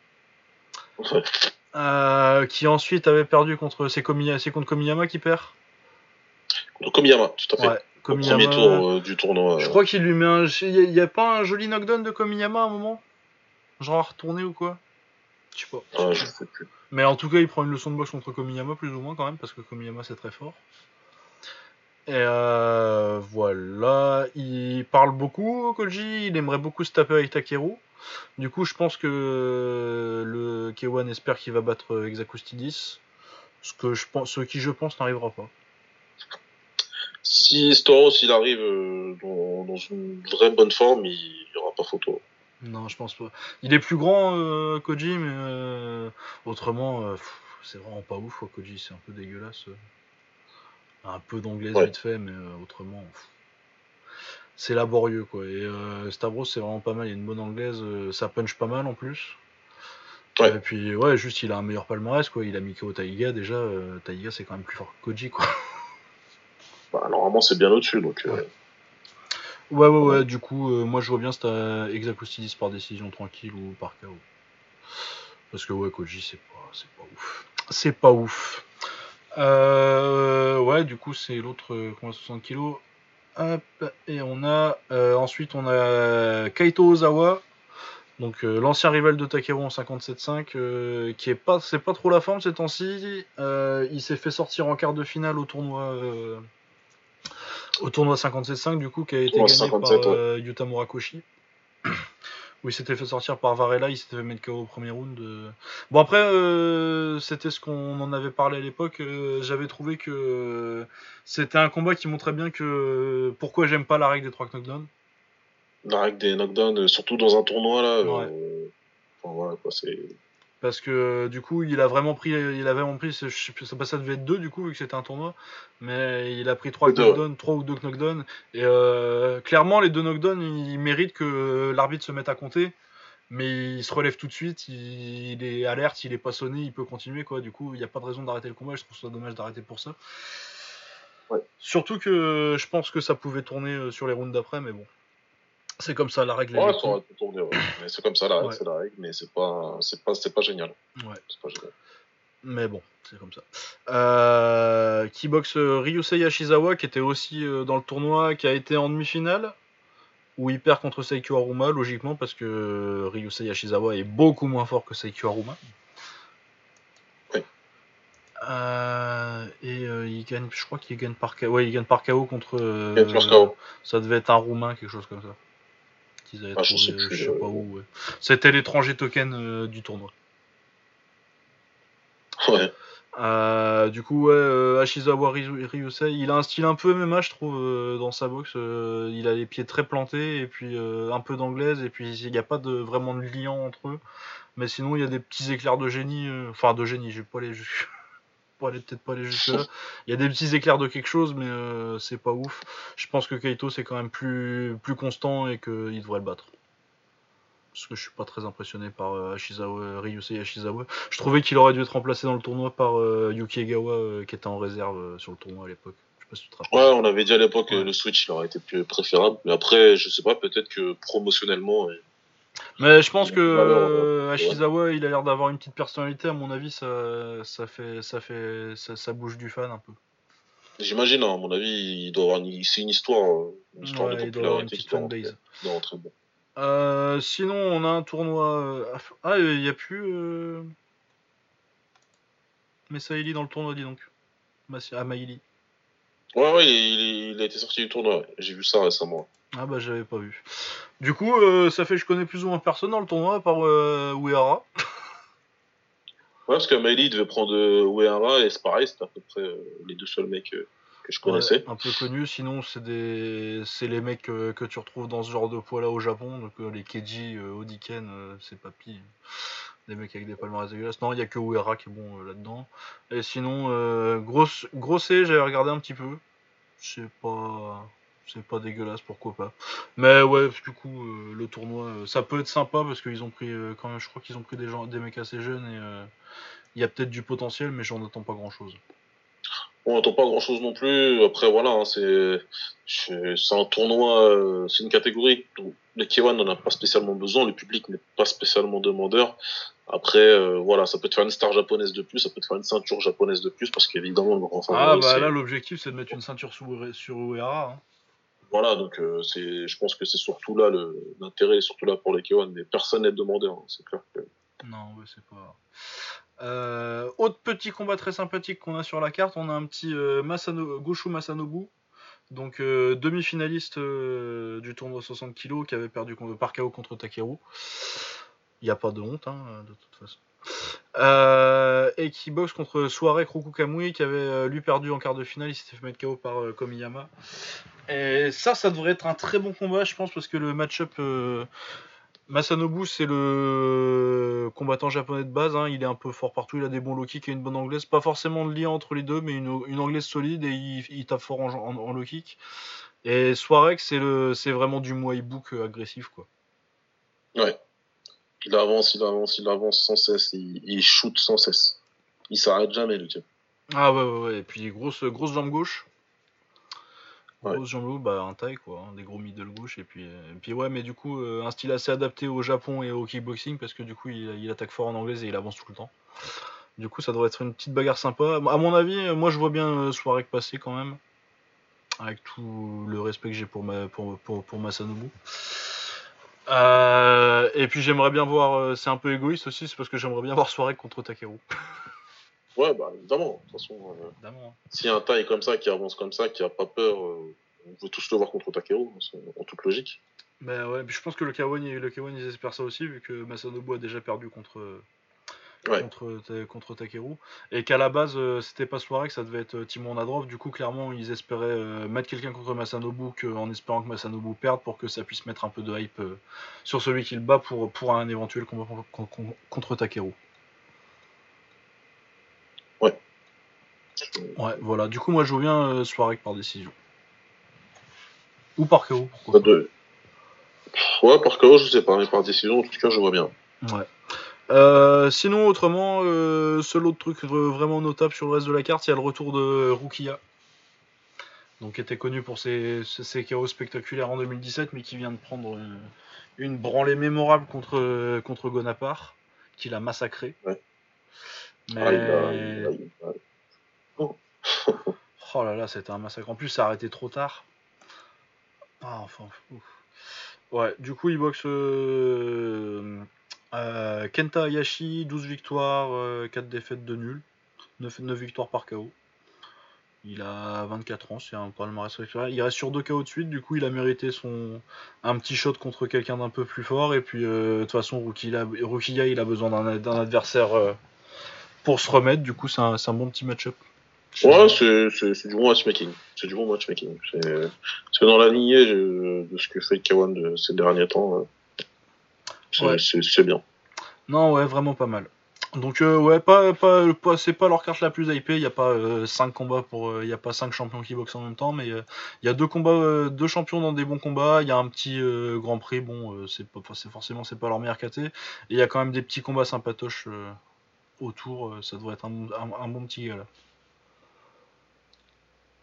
qui ensuite avait perdu contre c'est, contre Komiyama qui perd? Contre Komiyama, tout à fait. Ouais, premier tour du tournoi. Je crois qu'il lui met un. Il n'y a, pas un joli knockdown de Komiyama à un moment? Genre à retourner ou quoi? Je sais pas. Ah, je sais plus. Mais en tout cas, il prend une leçon de boxe contre Komiyama, plus ou moins quand même, parce que Komiyama c'est très fort. Et euh, voilà, il parle beaucoup, Koji, il aimerait beaucoup se taper avec Takeru. Du coup, je pense que le K1 espère qu'il va battre Exakustidis, ce, que je pense, ce qui, je pense, n'arrivera pas. Si Storos il arrive euh, dans, une vraie bonne forme, il n'y aura pas photo. Non, je pense pas. Il est plus grand, euh, Koji, mais euh, autrement, euh, c'est vraiment pas ouf, Koji. C'est un peu dégueulasse. Un peu d'anglaise vite fait, mais autrement, c'est laborieux, quoi. Et Stavros, c'est vraiment pas mal. Il y a une bonne anglaise, ça punch pas mal en plus. Et puis, ouais, juste, il a un meilleur palmarès, quoi. Il a mis KO Taiga, déjà. Taiga, c'est quand même plus fort que Koji, quoi. Bah, normalement, c'est bien au-dessus, donc. Ouais, ouais, ouais, du coup, euh, moi je vois bien c'est Exacoustidis par décision tranquille ou par KO. Parce que, ouais, Koji, c'est pas, c'est pas ouf. C'est pas ouf. Euh, ouais, du coup, c'est l'autre, euh, 60 kg. Hop, et on a, euh, ensuite, on a Kaito Ozawa. Donc, l'ancien rival de Takeru en 57.5, qui est pas, c'est pas trop la forme ces temps-ci. il s'est fait sortir en quart de finale au tournoi au tournoi 57-5 du coup qui a été gagné par euh, Yuta Murakoshi. où il s'était fait sortir par Varela, il s'était fait mettre KO au premier round. Euh. Bon après, euh, c'était ce qu'on en avait parlé à l'époque. J'avais trouvé que c'était un combat qui montrait bien que pourquoi j'aime pas la règle des trois knockdowns. La règle des knockdowns, surtout dans un tournoi là. Enfin, voilà, quoi, c'est parce que du coup il a vraiment pris il a vraiment pris je sais pas ça devait être deux du coup vu que c'était un tournoi mais il a pris trois knockdowns trois ou deux knockdowns et euh, clairement les deux knockdowns ils méritent que l'arbitre se mette à compter mais il se relève tout de suite il, est alerte il est pas sonné il peut continuer quoi. Du coup il n'y a pas de raison d'arrêter le combat je trouve ça dommage d'arrêter pour ça. Surtout que je pense que ça pouvait tourner euh, sur les rounds d'après mais bon c'est comme ça la règle. Ouais, mais c'est comme ça la règle, c'est la règle, mais c'est pas, c'est pas, c'est pas génial. Ouais. C'est pas génial. Mais bon, c'est comme ça. Euh, qui boxe euh, Ryusei Ashizawa, qui était aussi euh, dans le tournoi, qui a été en demi-finale, où il perd contre Seikyo Aruma, logiquement, parce que Ryusei Ashizawa est beaucoup moins fort que Seikyo Aruma. Oui. Euh, et il gagne, je crois qu'il gagne par KO. Ouais, il gagne par KO contre. ça devait être un roumain, quelque chose comme ça qu'ils avaient ah, trouvé, je sais, plus, je sais pas où. Ouais. C'était l'étranger token euh, du tournoi. Ouais. Euh, du coup, ouais, euh, Ashizawa Ryusei, il a un style un peu MMA, je trouve, euh, dans sa boxe. il a les pieds très plantés et puis un peu d'anglaise et puis il n'y a pas de vraiment de lien entre eux. Mais sinon, il y a des petits éclairs de génie, enfin de génie. Je vais pas aller jusque, peut-être pas. Il y a des petits éclairs de quelque chose, mais c'est pas ouf. Je pense que Kaito c'est quand même plus plus constant et qu'il devrait le battre parce que je suis pas très impressionné par euh, Ryusei Ashizawa. Je trouvais qu'il aurait dû être remplacé dans le tournoi par euh, Yuki Egawa euh, qui était en réserve sur le tournoi à l'époque. Ouais, on avait dit à l'époque que le Switch il aurait été plus préférable, mais après, je sais pas, peut-être que promotionnellement. Mais je pense que Ashizawa, il a l'air d'avoir une petite personnalité. À mon avis, ça, ça fait, ça fait, ça, bouge du fan un peu. J'imagine, hein, à mon avis, il doit avoir une, c'est une histoire, une histoire de popularité qui doit, rentrer, bon. Euh, sinon, on a un tournoi. Euh, ah, il n'y a plus. Euh... Messaili dans le tournoi, dis donc. Ah, Maïli. Ouais, ouais, il, a été sorti du tournoi. J'ai vu ça récemment. Ah, bah, j'avais pas vu. Du coup, euh, ça fait que je connais plus ou moins personne dans le tournoi, à part Uehara. Ouais, parce que Maïli devait prendre Uehara et c'est pareil, c'était à peu près les deux seuls mecs je connaissais. un peu connu, sinon c'est des c'est les mecs que, tu retrouves dans ce genre de poids là au Japon, donc euh, les Keiji, euh, Odiken, euh, c'est papy. Des mecs avec des palmarès dégueulasses. Non, il y a que Uera qui est bon là-dedans. Et sinon, grosse, grossé, j'avais regardé un petit peu. C'est pas c'est pas dégueulasse, pourquoi pas. Mais ouais, du coup, le tournoi, ça peut être sympa parce qu'ils ont pris, quand même, je crois qu'ils ont pris des, gens, des mecs assez jeunes et il y a peut-être du potentiel, mais j'en attends pas grand chose. On n'attend pas grand chose non plus. Après, voilà, hein, c'est c'est un tournoi, euh, c'est une catégorie où les K1 n'en a pas spécialement besoin, le public n'est pas spécialement demandeur. Après, euh, voilà, ça peut te faire une star japonaise de plus, ça peut te faire une ceinture japonaise de plus, parce qu'évidemment, le grand Ah, bah là, l'objectif, c'est de mettre une ceinture sur, sur Uehara. Hein. Voilà, donc euh, c'est, je pense que c'est surtout là l'intérêt, surtout là pour les K1, mais personne n'est demandeur, hein, c'est clair. Non, ouais, c'est pas. Euh, autre petit combat très sympathique qu'on a sur la carte, on a un petit euh, Goshu Masanobu, donc demi-finaliste du tournoi 60 kg qui avait perdu par KO contre Takeru. Il n'y a pas de honte, hein, de toute façon. Et qui boxe contre Soare Kamui qui avait lui perdu en quart de finale, il s'était fait mettre KO par Komiyama. Et ça, ça devrait être un très bon combat, je pense, parce que le match-up Masanobu, c'est le combattant japonais de base. Hein. Il est un peu fort partout. Il a des bons low kicks et une bonne anglaise. Pas forcément de lien entre les deux, mais une, anglaise solide et il, tape fort en, low kick. Et Swarek, c'est vraiment du Muay Book euh, agressif, quoi. Ouais. Il avance, il avance, il avance sans cesse. Il, shoot sans cesse. Il s'arrête jamais, le type. Ah ouais, ouais, ouais. Et puis grosse, grosse jambe gauche. Grosse jambe bah un taille quoi, hein, des gros middle gauche et puis, euh, et puis ouais mais du coup euh, un style assez adapté au Japon et au kickboxing parce que du coup il, attaque fort en anglais et il avance tout le temps. Du coup ça devrait être une petite bagarre sympa. À mon avis, euh, moi je vois bien soirée passer quand même. Avec tout le respect que j'ai pour, ma, pour, pour, pour Masanobu. Et puis j'aimerais bien voir, c'est un peu égoïste aussi, c'est parce que j'aimerais bien voir soirée contre Takeru. Ouais, bah évidemment. De toute façon, euh, s'il y a un taille comme ça, qui avance comme ça, qui a pas peur, euh, on veut tous le voir contre Takeo, en toute logique. Bah ouais, je pense que le Kawan, le ils espèrent ça aussi, vu que Masanobu a déjà perdu contre, contre, contre Takeru. Et qu'à la base, euh, c'était pas soirée, que ça devait être Timon Nadrov. Du coup, clairement, ils espéraient mettre quelqu'un contre Masanobu en espérant que Masanobu perde pour que ça puisse mettre un peu de hype sur celui qu'il bat pour, pour un éventuel combat contre Takeru. Ouais, voilà. Du coup, moi, je euh, soirée par décision. Ou par KO, pourquoi Ouais, par KO, je sais pas, mais par décision, en tout cas, je vois bien. Ouais. Euh, sinon, autrement, euh, seul autre truc vraiment notable sur le reste de la carte, il y a le retour de Rukia. Donc, qui était connu pour ses, ses, KO spectaculaires en 2017, mais qui vient de prendre une, branlée mémorable contre, contre Gonapar, qu'il a massacré. Ouais. Mais... Ah, oh là là, c'était un massacre. En plus, ça a arrêté trop tard. Ah, enfin, Ouais, du coup, il boxe euh, euh, Kenta Hayashi, 12 victoires, 4 euh, défaites de nul, 9, 9 victoires par KO. Il a 24 ans, Il reste sur 2 KO de suite, du coup il a mérité son un petit shot contre quelqu'un d'un peu plus fort. Et puis de toute façon, Rukia, il a besoin d'un adversaire pour se remettre. Du coup, c'est un, un, bon petit match-up. Ouais, c'est du bon matchmaking. C'est du bon matchmaking. C'est dans la lignée de, ce que fait Kawan de ces derniers temps. C'est bien. Non, ouais, vraiment pas mal. Donc euh, ouais, pas, pas, c'est pas leur carte la plus hypée. Il y a pas 5 euh, combats pour, euh, il y a pas cinq champions qui boxent en même temps, mais il y a deux combats, deux champions dans des bons combats. Il y a un petit Grand Prix, bon, c'est pas, c'est forcément c'est pas leur meilleur KT. Et il y a quand même des petits combats sympatoches autour. ça devrait être un, bon petit gars là.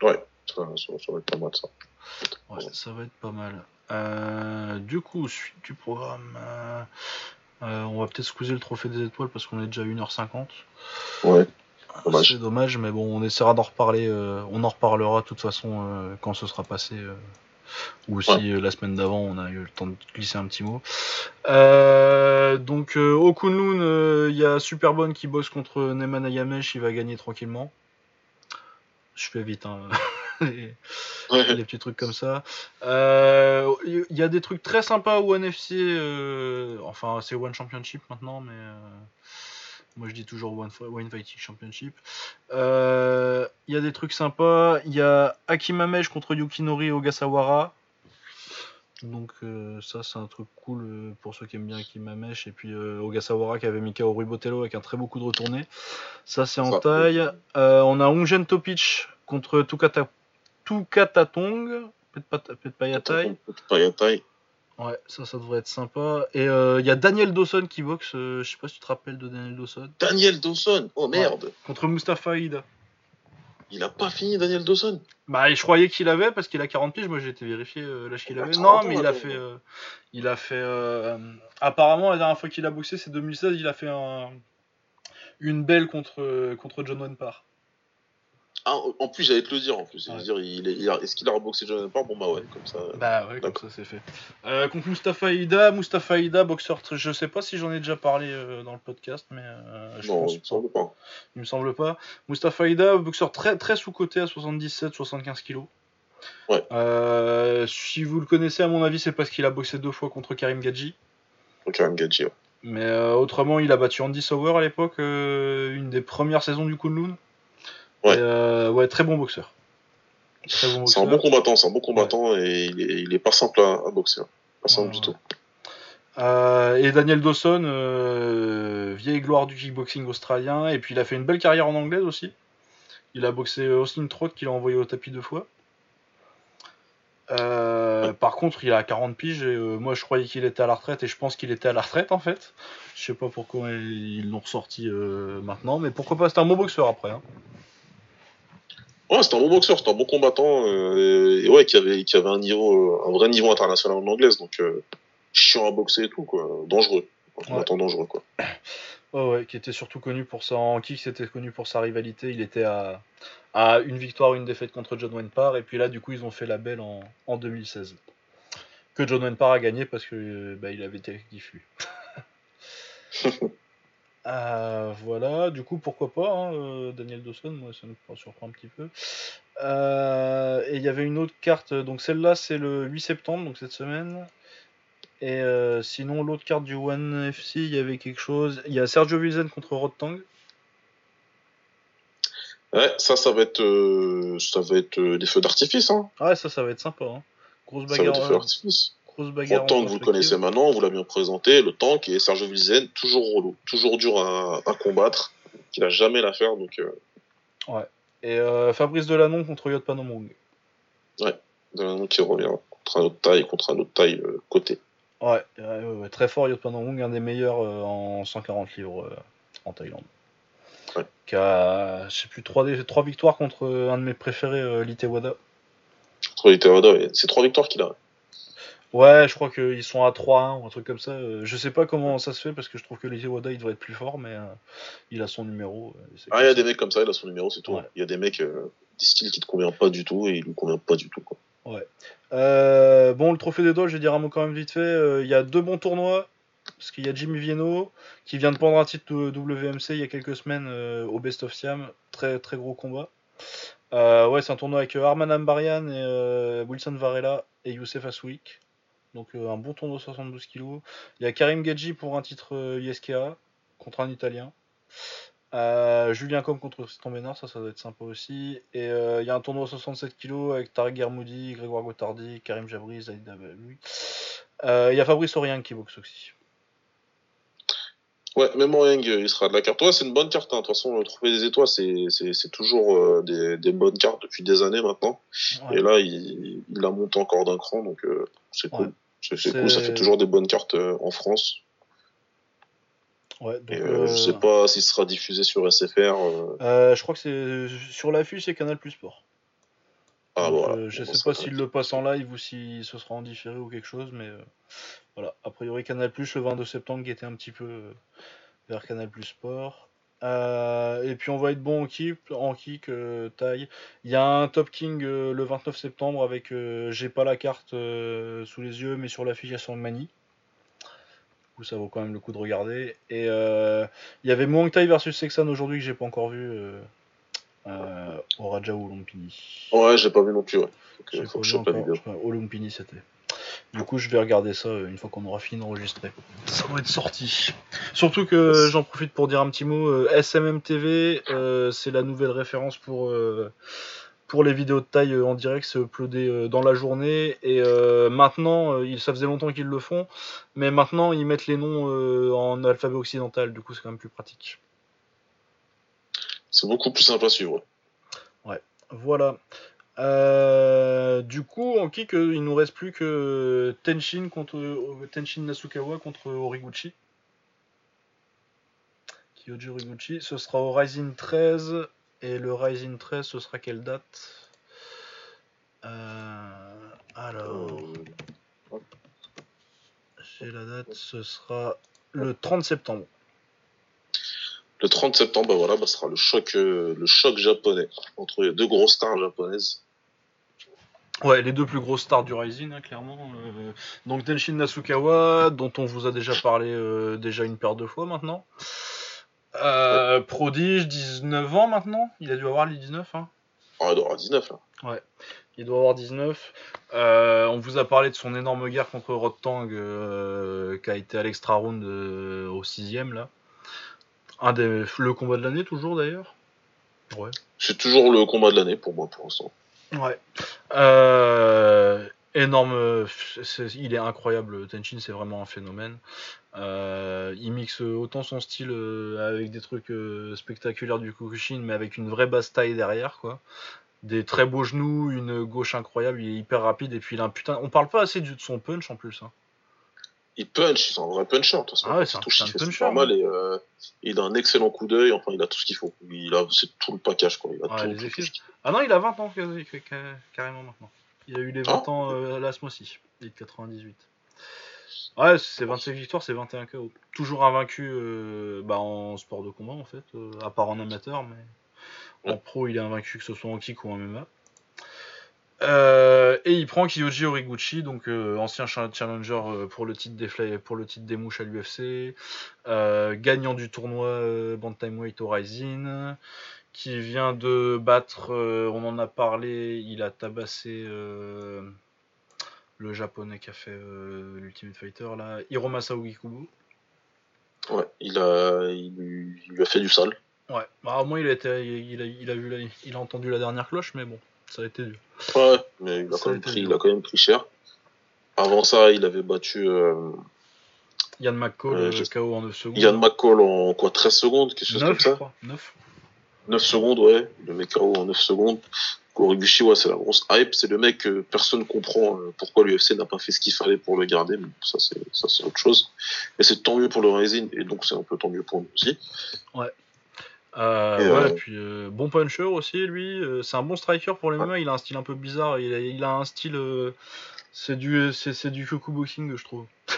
Ouais, ça, va être pas mal ça. Ouais, ça va être pas mal. Du coup, suite du programme. Euh, on va peut-être squeezer le trophée des étoiles parce qu'on est déjà à 1h50. Ouais. C'est dommage, mais bon, on essaiera d'en reparler. Euh, on en reparlera de toute façon euh, quand ce sera passé. ou si la semaine d'avant on a eu le temps de glisser un petit mot. donc au Kunlun, il y a Superbone qui bosse contre Neman Ayamesh, il va gagner tranquillement. Je fais vite. Hein. les, petits trucs comme ça. Il euh, y a des trucs très sympas au One FC. Euh, enfin, c'est One Championship maintenant, mais euh, moi je dis toujours One, One Fighting Championship. Il y a des trucs sympas. Il y a Akimamesh contre Yukinori Ogasawara. Donc ça c'est un truc cool pour ceux qui aiment bien Akimamesh et puis Ogasawara qui avait mis KO Botello avec un très beau coup de retourné. Ça c'est en taille. on a Ungen Topic contre Tukata Tukatatong, Petpayatai. Petpayatai. Ouais, ça, ça devrait être sympa. Et il euh, y a Daniel Dawson qui boxe. Euh, je sais pas si tu te rappelles de Daniel Dawson. Daniel Dawson Oh merde Contre Mustafa Ida. Il a pas fini Daniel Dawson Bah, je croyais qu'il avait parce qu'il a 40 piges. Moi, j'ai été vérifié euh, l'âge qu'il avait. Non, mais il a fait. il a fait. apparemment, la dernière fois qu'il a boxé, c'est 2016. Il a fait un, une belle contre, contre John Wenpar. Ah, en plus, j'allais te le dire en plus. Dire, il est-ce qu'il a reboxé John Parr Bon, bah ouais, comme ça. Bah ouais, comme ça c'est fait. Euh, contre Mustafa Ida, Mustafa Ida, boxeur, je sais pas si j'en ai déjà parlé euh, dans le podcast, mais euh, je non, pense il me semble pas. Il me semble pas. Mustafa Ida, boxeur très, très sous-coté à 77-75 kg. Ouais. si vous le connaissez, à mon avis, c'est parce qu'il a boxé deux fois contre Karim Gadji. Karim Gadji, ouais. Mais autrement, il a battu Andy Sauer à l'époque, une des premières saisons du Kunlun. Euh, ouais. très bon boxeur. C'est un bon combattant, c'est un bon combattant et il est, pas simple à, boxer. Hein. Pas simple du tout. Euh, et Daniel Dawson, euh, vieille gloire du kickboxing australien, et puis il a fait une belle carrière en anglaise aussi. Il a boxé Austin Trott qu'il a envoyé au tapis deux fois. Par contre, il a 40 piges et moi je croyais qu'il était à la retraite et je pense qu'il était à la retraite en fait. Je sais pas pourquoi ils l'ont ressorti maintenant, mais pourquoi pas, c'est un bon boxeur après. Hein. Ouais, c'était un bon boxeur, c'était un bon combattant, euh, et ouais, qui avait, qui avait un niveau, un vrai niveau international en anglaise, donc euh, chiant à boxer et tout, quoi, dangereux, un combattant dangereux, quoi. Ouais, ouais, qui était surtout connu pour ça en kick, c'était connu pour sa rivalité, il était à, à une victoire, une défaite contre John Wayne Parr, et puis là, du coup, ils ont fait la belle en, en 2016. Que John Wayne Parr a gagné parce que bah, il avait été diffus. Euh, voilà, du coup, pourquoi pas, hein, euh, Daniel Dawson, moi ça me surprend un petit peu. Euh, et il y avait une autre carte, donc celle-là c'est le 8 septembre, donc cette semaine. Et sinon, l'autre carte du One FC, il y avait quelque chose. Il y a Sergio Vizen contre Rod Tang. Ouais, ça, ça va être, ça va être des feux d'artifice. Hein. Ouais, ça, ça va être sympa. Hein. Grosse bagarre. Ça va être des feux d'artifice le tank, vous le connaissez maintenant, on vous l'a bien présenté. Le tank et Sergio Vilzen, toujours relou, toujours dur à, combattre, qui n'a jamais l'affaire. Donc, euh. Ouais. Et euh, Fabrice Delanon contre Yot Panomong. Ouais, Delanon qui revient contre un autre taille, contre un autre taille euh, côté. Ouais, très fort Yot Panomong, un des meilleurs en 140 livres en Thaïlande. Ouais. Qui a, je sais plus, 3, trois victoires contre un de mes préférés, Litewada. Contre Litewada, c'est trois victoires qu'il a. Ouais, je crois qu'ils sont à 3-1 ou un truc comme ça. Euh, je sais pas comment ça se fait parce que je trouve que les Wada il devrait être plus fort, mais euh, il a son numéro. Euh, ah, il y a des mecs comme ça, il a son numéro, c'est tout. Il y a des mecs, des styles qui te conviennent pas du tout et il lui convient pas du tout. Quoi. Ouais. bon, le trophée des doigts, je vais dire un mot quand même vite fait. Il y a deux bons tournois. Parce qu'il y a Jimmy Vienno qui vient de prendre un titre de WMC il y a quelques semaines au Best of Siam. Très, très gros combat. ouais, c'est un tournoi avec Arman Ambarian et Wilson Varela et Youssef Asouik donc euh, un bon tournoi de 72 kg. Il y a Karim Gadji pour un titre ISKA euh, contre un Italien. Euh, Julien Com contre Tristan Ménard, ça, ça doit être sympa aussi. Et euh, il y a un tournoi à 67 kg avec Tarek Germoudi, Grégoire Gotardi, Karim Jabri, Zaid euh, Il y a Fabrice Oriang qui boxe aussi. Ouais, même Oriang, il sera de la carte. Ouais, c'est une bonne carte. Hein. De toute façon, trouver des étoiles, c'est toujours des, des, bonnes cartes depuis des années maintenant. Et là, il, il la monte encore d'un cran, donc c'est cool. C'est cool, ça fait toujours des bonnes cartes en France. Ouais, donc, euh, je sais euh, pas s'il sera diffusé sur SFR. Euh. euh... je crois que c'est sur l'affiche, c'est Canal Plus Sport. Ah, voilà. je sais pas s'il le passe en live ou si ce sera en différé ou quelque chose, mais voilà. A priori, Canal Plus le 22 septembre qui était un petit peu vers Canal Plus Sport. Et puis on va être bon en kick, en kick taille. Il y a un Top King le 29 septembre avec, j'ai pas la carte sous les yeux, mais sur l'affiche a son Mani ça vaut quand même le coup de regarder. Et euh, il y avait Muang Thai versus Sexan aujourd'hui que j'ai pas encore vu euh, euh, au Raja ou Lumpini. Ouais, j'ai pas vu non plus. Ouais. faut que je Au Lumpini, c'était. Du coup, je vais regarder ça une fois qu'on aura fini d'enregistrer. Ça va être sorti. Surtout que j'en profite pour dire un petit mot. SMM TV, c'est la nouvelle référence pour pour les vidéos de taille euh, en direct, c'est uploadé euh, dans la journée. Et euh, maintenant, ça faisait longtemps qu'ils le font, mais maintenant ils mettent les noms en alphabet occidental, du coup c'est quand même plus pratique. C'est beaucoup plus simple à suivre. Ouais, voilà. Du coup, en kick, il nous reste plus que Tenshin contre Tenshin Nasukawa contre Origuchi. Kyoji Origuchi. Ce sera au Rising 13 et le Rising 13, ce sera quelle date? Euh, Alors. J'ai la date, ce sera le 30 septembre. Le 30 septembre, bah voilà, bah, ce sera le choc, euh, le choc japonais entre les deux grosses stars japonaises. Ouais, les deux plus grosses stars du Rising, hein, clairement. Euh, donc Tenshin Nasukawa, dont on vous a déjà parlé déjà une paire de fois maintenant. Euh, prodige, 19 ans maintenant. Il a dû avoir les 19. Hein. Ah, il doit avoir 19 là. Ouais, il doit avoir 19. Euh, on vous a parlé de son énorme guerre contre Rotang euh, qui a été à l'extra round au 6 là. Un des, le combat de l'année, toujours d'ailleurs. Ouais. C'est toujours le combat de l'année pour moi pour l'instant. Ouais. Euh, énorme. Il est incroyable. Tenchin, c'est vraiment un phénomène. Euh, il mixe autant son style euh, avec des trucs spectaculaires du Kukushin, mais avec une vraie basse taille derrière, quoi. Des très beaux genoux, une gauche incroyable. Il est hyper rapide et puis il a un putain. On parle pas assez de son punch en plus. Hein. Il punch, c'est un vrai puncher. Ah ouais, c'est un puncher. Normal et il a un excellent coup d'œil. Enfin, il a tout ce qu'il faut. Il a c'est tout le package quoi. Il a tout, ah non, il a 20 ans carrément maintenant. Il a eu les 20 ah. ans euh, à aussi, il est de 98. Ouais, c'est 25 victoires, c'est 21 KO. Toujours invaincu euh, bah, en sport de combat en fait, euh, à part en amateur, mais en pro il est invaincu que ce soit en kick ou en MMA. Et il prend Kiyoji Origuchi, donc ancien challenger pour le titre des pour le titre des mouches à l'UFC, gagnant du tournoi Bantamweight au Rising, qui vient de battre, euh, on en a parlé, il a tabassé euh, le japonais qui a fait euh, l'Ultimate Fighter, là, Hiromasa Kubo. Ouais, il a, il, a fait du sale. Ouais, bah, au moins il a, été, il, a, il, a vu il a entendu la dernière cloche, mais bon, ça a été dur. Ouais, mais il a, quand même, pris, il a quand même pris cher. Avant ça, il avait battu. Yann McCall, KO en 9 secondes. Yann McCall en quoi 13 secondes Quelque chose 9, comme ça? je crois. 9. 9 secondes, ouais. Le mec KO en 9 secondes. Koriguchi, ouais, c'est la grosse hype. C'est le mec que personne comprend euh, pourquoi l'UFC n'a pas fait ce qu'il fallait pour le garder. Mais ça, c'est, ça, c'est autre chose. Et c'est tant mieux pour le Rising, et donc c'est un peu tant mieux pour nous aussi. Ouais. Euh, ouais, puis euh, bon puncher aussi, lui. c'est un bon striker pour les MMA. Il a un style un peu bizarre. Il a, il a un style. c'est du, c'est, du boxing, je trouve.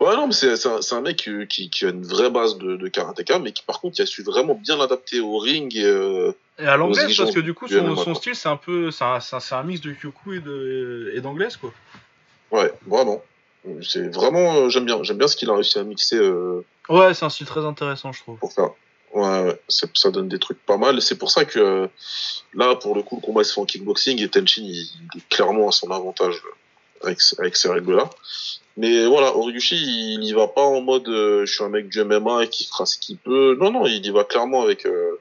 Ouais, non, mais c'est un, un, mec qui, qui, a une vraie base de, de karatéka, mais qui par contre il a su vraiment bien l'adapter au ring. Et, euh, et à l'anglaise, parce que du coup son, son style c'est un peu, c'est un, un, mix de kyoku et d'anglaise quoi. Ouais, vraiment. C'est vraiment, euh, j'aime bien, j'aime bien ce qu'il a réussi à mixer. Euh, ouais, c'est un style très intéressant, je trouve. Pour faire. Ouais, ouais. ça donne des trucs pas mal. C'est pour ça que là, pour le coup, le combat se fait en kickboxing et Tenchin, il, est clairement à son avantage avec, avec ces règles-là. Mais voilà, Origuchi, il y va pas en mode euh, je suis un mec du MMA et qui fera ce qu'il peut. Non, non, il y va clairement avec euh,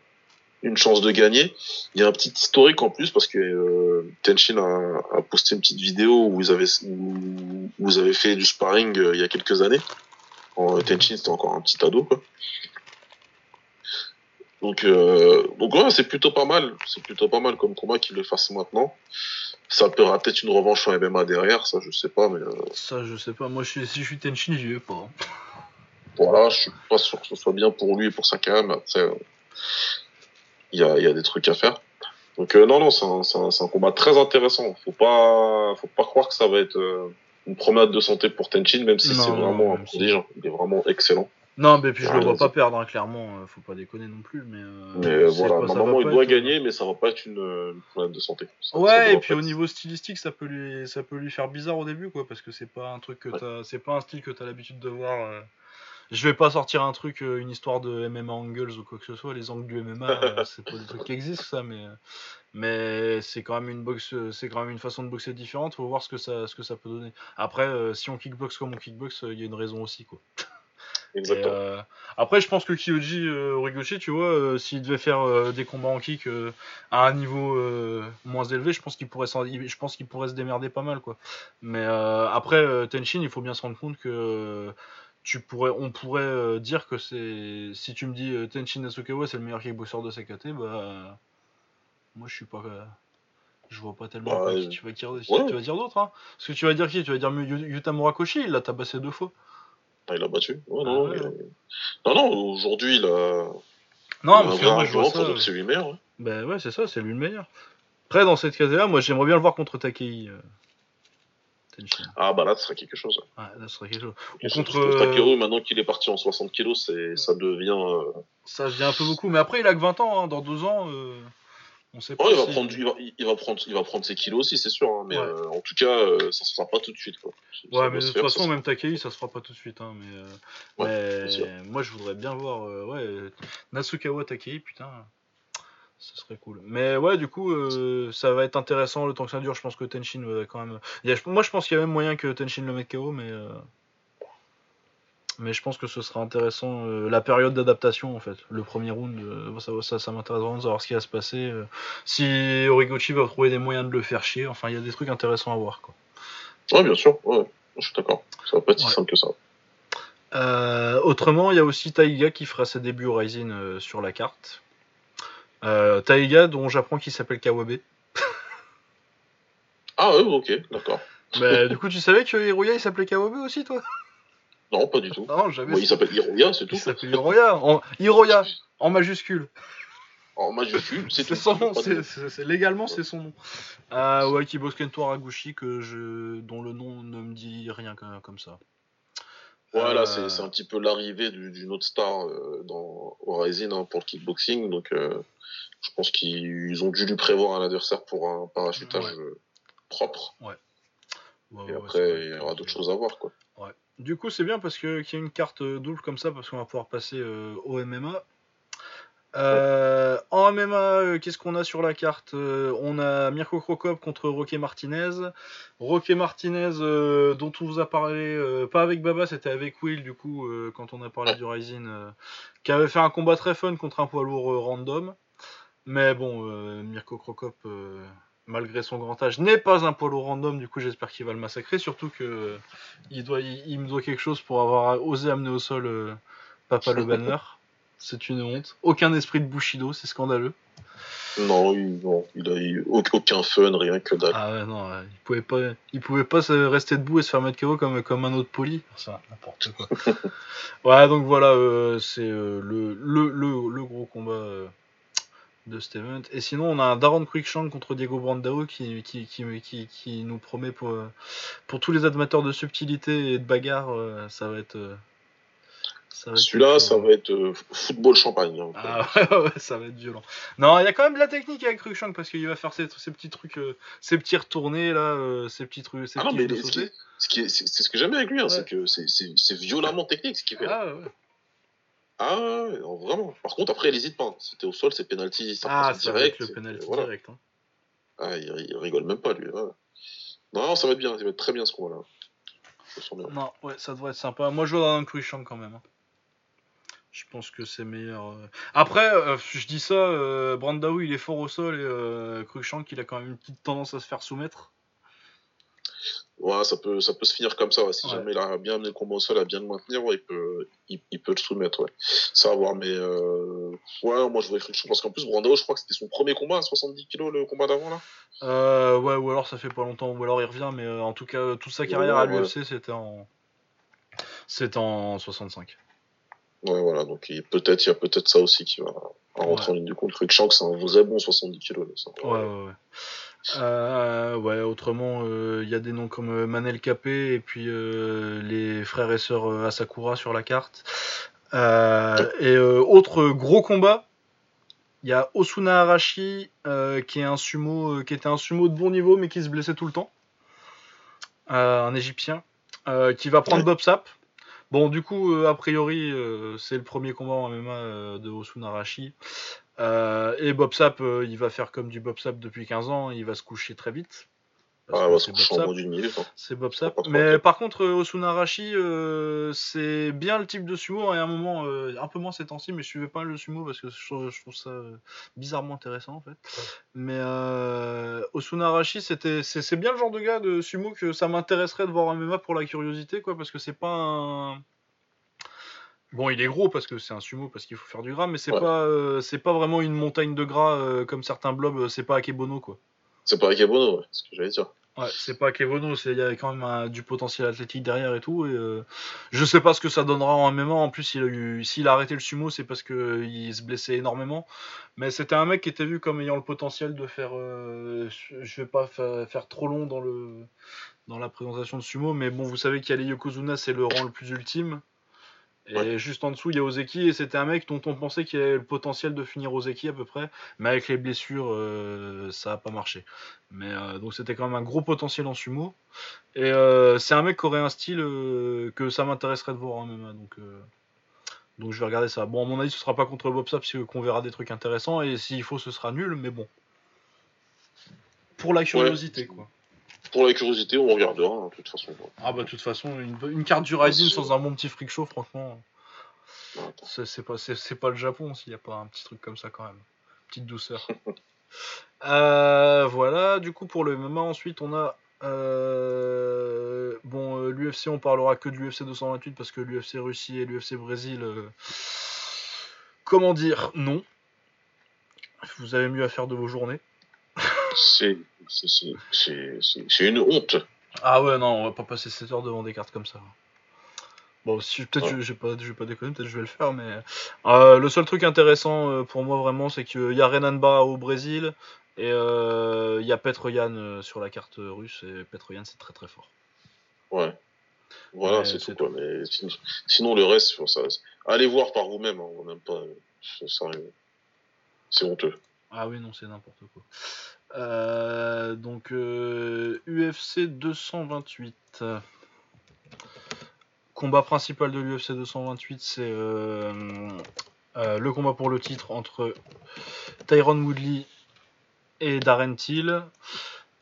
une chance de gagner. Il y a un petit historique en plus parce que euh, Tenshin a, a, posté une petite vidéo où vous avez, où vous avez fait du sparring il y a quelques années. En, Tenshin, c'était encore un petit ado, quoi. Donc, donc ouais, c'est plutôt pas mal. C'est plutôt pas mal comme combat qu'il le fasse maintenant. Ça peut peut-être une revanche en MMA derrière, ça je sais pas, mais. Euh... Ça je sais pas. Moi je si je suis Tenchin, j'y vais pas. Voilà, je suis pas sûr que ce soit bien pour lui et pour sa carrière, après, il euh, y, a, y, a, des trucs à faire. Donc euh, non, non, c'est un, un, un, combat très intéressant. Faut pas, faut pas croire que ça va être euh, une promenade de santé pour Tenchin, même si c'est vraiment un prodige. Il est vraiment excellent. Non, mais puis je le vois pas perdre, hein, clairement. Euh, faut pas déconner non plus. Mais, euh, mais voilà, normalement, il doit gagner, mais ça va pas être une, une problème de santé. Ça, ouais, ça et puis au niveau stylistique, ça peut lui, ça peut lui faire bizarre au début, quoi, parce que c'est pas un truc que ouais. t'as, c'est pas un style que t'as l'habitude de voir. Euh... Je vais pas sortir un truc, euh, une histoire de MMA angles ou quoi que ce soit. Les angles du MMA, euh, c'est pas des trucs qui existent, ça, mais mais c'est quand même une boxe, c'est quand même une façon de boxer différente. Faut voir ce que ça, ce que ça peut donner. Après, si on kickbox comme on kickbox, il y a une raison aussi, quoi. Exactement. Euh, après, je pense que Kyoji euh, Origoshi, tu vois, euh, s'il devait faire euh, des combats en kick euh, à un niveau euh, moins élevé, je pense qu'il pourrait, je pense qu'il pourrait se démerder pas mal, quoi. Mais après, Tenshin, il faut bien se rendre compte que tu pourrais, on pourrait dire que c'est, si tu me dis Tenshin Nasukawa c'est le meilleur kickboxer de sa KT, bah, moi je suis pas je vois pas tellement bah, qui tu vas dire, ouais. tu vas dire d'autres. Hein. Parce que tu vas dire qui? Tu vas dire Yuta Murakoshi, il l'a tabassé deux fois. Ah, il a battu. Ouais, non, ah, ouais. non, non, aujourd'hui, il a. Non, parce que moi, je vois ça. C'est lui le meilleur. Ouais. Ben ouais, c'est ça, c'est lui le meilleur. Après, dans cette case-là, moi, j'aimerais bien le voir contre Takei. Euh... Ah, bah là, ce serait quelque chose. Ouais, là, ce serait quelque chose. Ou contre Takeru, maintenant qu'il est parti en 60 kg, ça devient. Euh... Ça devient un peu beaucoup. Mais après, il a que 20 ans. Hein. Dans 2 ans. Euh... On sait pas oh, il, va prendre, il, va, il, va prendre, il va prendre ses kilos aussi, c'est sûr. Hein, mais ouais. euh, en tout cas, euh, ça se fera pas tout de suite. Quoi. Ouais, mais de toute façon, même Takei, ça se fera pas tout de suite. Hein, mais, euh, ouais, mais moi, je voudrais bien voir euh, ouais, Nasukawa Takei, putain. Ce serait cool. Mais ouais, du coup, ça va être intéressant le temps que ça dure. Je pense que Tenshin va quand même. A, moi, je pense qu'il y a même moyen que Tenshin le mette KO, mais mais je pense que ce sera intéressant euh, la période d'adaptation en fait. Le premier round, euh, ça, ça, ça m'intéresse vraiment de savoir ce qui va se passer. Euh, si Origochi va trouver des moyens de le faire chier, enfin il y a des trucs intéressants à voir quoi. Ouais, bien sûr, ouais, je suis d'accord. Ça va pas être si ouais. simple que ça. Autrement, il y a aussi Taiga qui fera ses débuts au Rising sur la carte. Taiga, dont j'apprends qu'il s'appelle Kawabe. ah ouais, ok, d'accord. bah, du coup, tu savais que Hiroya il s'appelait Kawabe aussi, toi? Non, pas du tout. Non, jamais. Ouais, il s'appelle Hiroya, c'est tout. Il s'appelle Hiroya, en... Hiroya, en majuscule. En majuscule, c'est tout. Son nom, c'est, c'est, légalement, c'est son nom. Euh, ouais, Kento Araguchi, que je... dont le nom ne me dit rien comme ça. Voilà, euh... c'est, un petit peu l'arrivée d'une autre star euh, dans Horizon hein, pour le kickboxing. Donc, euh, je pense qu'ils ont dû lui prévoir un adversaire pour un parachutage ouais. propre. Ouais. Ouais Et après, il y aura d'autres choses à voir. Quoi. Ouais. Du coup, c'est bien parce que qu'il y a une carte double comme ça, parce qu'on va pouvoir passer euh, au MMA. Euh, en MMA, euh, qu'est-ce qu'on a sur la carte euh, On a Mirko Krokop contre Roque Martinez. Roque Martinez, euh, dont on vous a parlé, euh, pas avec Baba, c'était avec Will, du coup, quand on a parlé du Rising, qui avait fait un combat très fun contre un poids lourd random. Mais bon, Mirko Krokop malgré son grand âge, n'est pas un polo random. Du coup, j'espère qu'il va le massacrer. Surtout que il, doit, il, il, me doit quelque chose pour avoir osé amener au sol euh, Papa le Banner. C'est une honte. Aucun esprit de Bushido, c'est scandaleux. Non, il, non, il a eu aucun fun, rien que dalle. Ah ouais, non, il pouvait pas, il pouvait pas rester debout et se faire mettre KO comme, comme un autre poli. Ça, n'importe quoi. ouais, donc voilà, euh, c'est euh, le, le, le, le, gros combat euh, de cet event. Et sinon, on a un Darren Quickshank contre Diego Brandao qui, qui, qui, qui, nous promet pour, pour tous les amateurs de subtilité et de bagarre, ça va être. Celui-là, ça va être euh, football champagne. Hein, ah ouais, ouais, ça va être violent. Non, il y a quand même de la technique avec Cruikshank parce qu'il va faire ces, petits trucs, euh, ces petits retournés là, euh, ces petits trucs. Ces ah non, mais ce qui, ce qui est, c'est, ce que j'aime avec lui, hein, ouais. c'est que c'est, c'est, violemment technique ce qu'il fait. Ah ouais. Ah vraiment. Par contre, après, il hésite pas. C'était au sol, c'est penalty, ça ah, passe direct. le penalty voilà. direct. Hein. Ah, il, il, rigole même pas lui. Non, ça va être bien, ça va être très bien ce combat-là. Non, ouais, ça devrait être sympa. Moi, je vois dans un Cruikshank quand même. Hein. Je pense que c'est meilleur. Euh. Après, euh, je dis ça, euh, Brandao il est fort au sol et euh, Cruikshank il a quand même une petite tendance à se faire soumettre. Ouais, ça peut, ça peut se finir comme ça. Si jamais il a bien amené le combat au sol, à bien le maintenir, il, peut, il, peut le soumettre. Ouais. Ça va voir, mais euh... ouais, moi je vois Cruikshank parce qu'en plus, Brandao, je crois que c'était son premier combat à 70 kg, le combat d'avant là. Euh, ouais, ou alors ça fait pas longtemps, ou alors il revient, mais en tout cas, toute sa carrière à l'UFC c'était en. C'était en 65. Ouais, voilà, donc peut-être, il y a peut-être ça aussi qui va rentrer en ligne du compte. Cruikshank, c'est un vrai bon 70 kg. Ouais, ouais, ouais. Euh, ouais, autrement, euh, il y a des noms comme euh, Manel Capé et puis les frères et sœurs Asakura sur la carte. et autre gros combat, il y a Osuna Arashi qui est un sumo, qui était un sumo de bon niveau mais qui se blessait tout le temps, un Égyptien, qui va prendre Bob Sap. Bon, du coup, a priori, c'est le premier combat en MMA de Osunarashi. et Bob Sap, il va faire comme du Bob Sap depuis 15 ans, il va se coucher très vite. Ah, c'est Bob Sap. Hein. Mais par contre, Osunarashi, c'est bien le type de sumo. Et à un moment, un peu moins ces temps-ci, mais je suivais pas le sumo parce que je, trouve ça bizarrement intéressant en fait. Mais Osunarashi, c'était, c'est, bien le genre de gars de sumo que ça m'intéresserait de voir en MMA pour la curiosité, quoi, parce que c'est pas un. Bon, il est gros parce que c'est un sumo, parce qu'il faut faire du gras, mais c'est pas, c'est pas vraiment une montagne de gras comme certains blobs. C'est pas Akebono, quoi. C'est pas Akebono, ouais, c'est ce que j'allais dire. Ouais, c'est pas Kevono, il y a quand même du potentiel athlétique derrière et tout. Et, euh, je sais pas ce que ça donnera en MMA. En plus, il a eu, s'il a arrêté le sumo, c'est parce qu'il se blessait énormément. Mais c'était un mec qui était vu comme ayant le potentiel de faire. Euh, je vais pas faire trop long dans le dans la présentation de sumo, mais bon, vous savez qu'il y a les Yokozuna, c'est le rang le plus ultime. Et juste en dessous, il y a Ozeki, et c'était un mec dont on pensait qu'il avait le potentiel de finir Ozeki à peu près, mais avec les blessures, euh, ça n'a pas marché. Mais euh, donc c'était quand même un gros potentiel en sumo. Et euh, c'est un mec qui aurait un style que ça m'intéresserait de voir en MMA. Donc, donc je vais regarder ça. Bon, à mon avis, ce sera pas contre Bob Sapp, parce qu'on verra des trucs intéressants, et s'il faut, ce sera nul, mais bon. Pour la curiosité, quoi. Pour la curiosité, on regardera, hein, de toute façon. Ah bah de toute façon, une, carte du Rising sans un bon petit freak show, franchement, c'est pas, pas le Japon s'il n'y a pas un petit truc comme ça quand même. Petite douceur. Euh, voilà, du coup pour le MMA, ensuite on a... Euh, bon, euh, l'UFC, on parlera que de l'UFC 228 parce que l'UFC Russie et l'UFC Brésil... comment dire Non. Vous avez mieux à faire de vos journées. C'est une honte. Ah ouais, non, on va pas passer 7 heures devant des cartes comme ça. Bon, si, peut-être je, je, vais pas, je vais pas déconner, peut-être je vais le faire, mais euh, le seul truc intéressant euh, pour moi vraiment, c'est qu'il y a Renan Barra au Brésil et euh, il y a Petroyan sur la carte russe et Petroyan c'est très très fort. Ouais. Voilà, c'est tout, quoi. Mais sinon, le reste, ça, allez voir par vous-même, hein, on n'aime pas. C'est honteux. Ah oui, non, c'est n'importe quoi. Euh, donc UFC euh, 228. Combat principal de l'UFC 228, c'est euh, le combat pour le titre entre Tyron Woodley et Darren Till.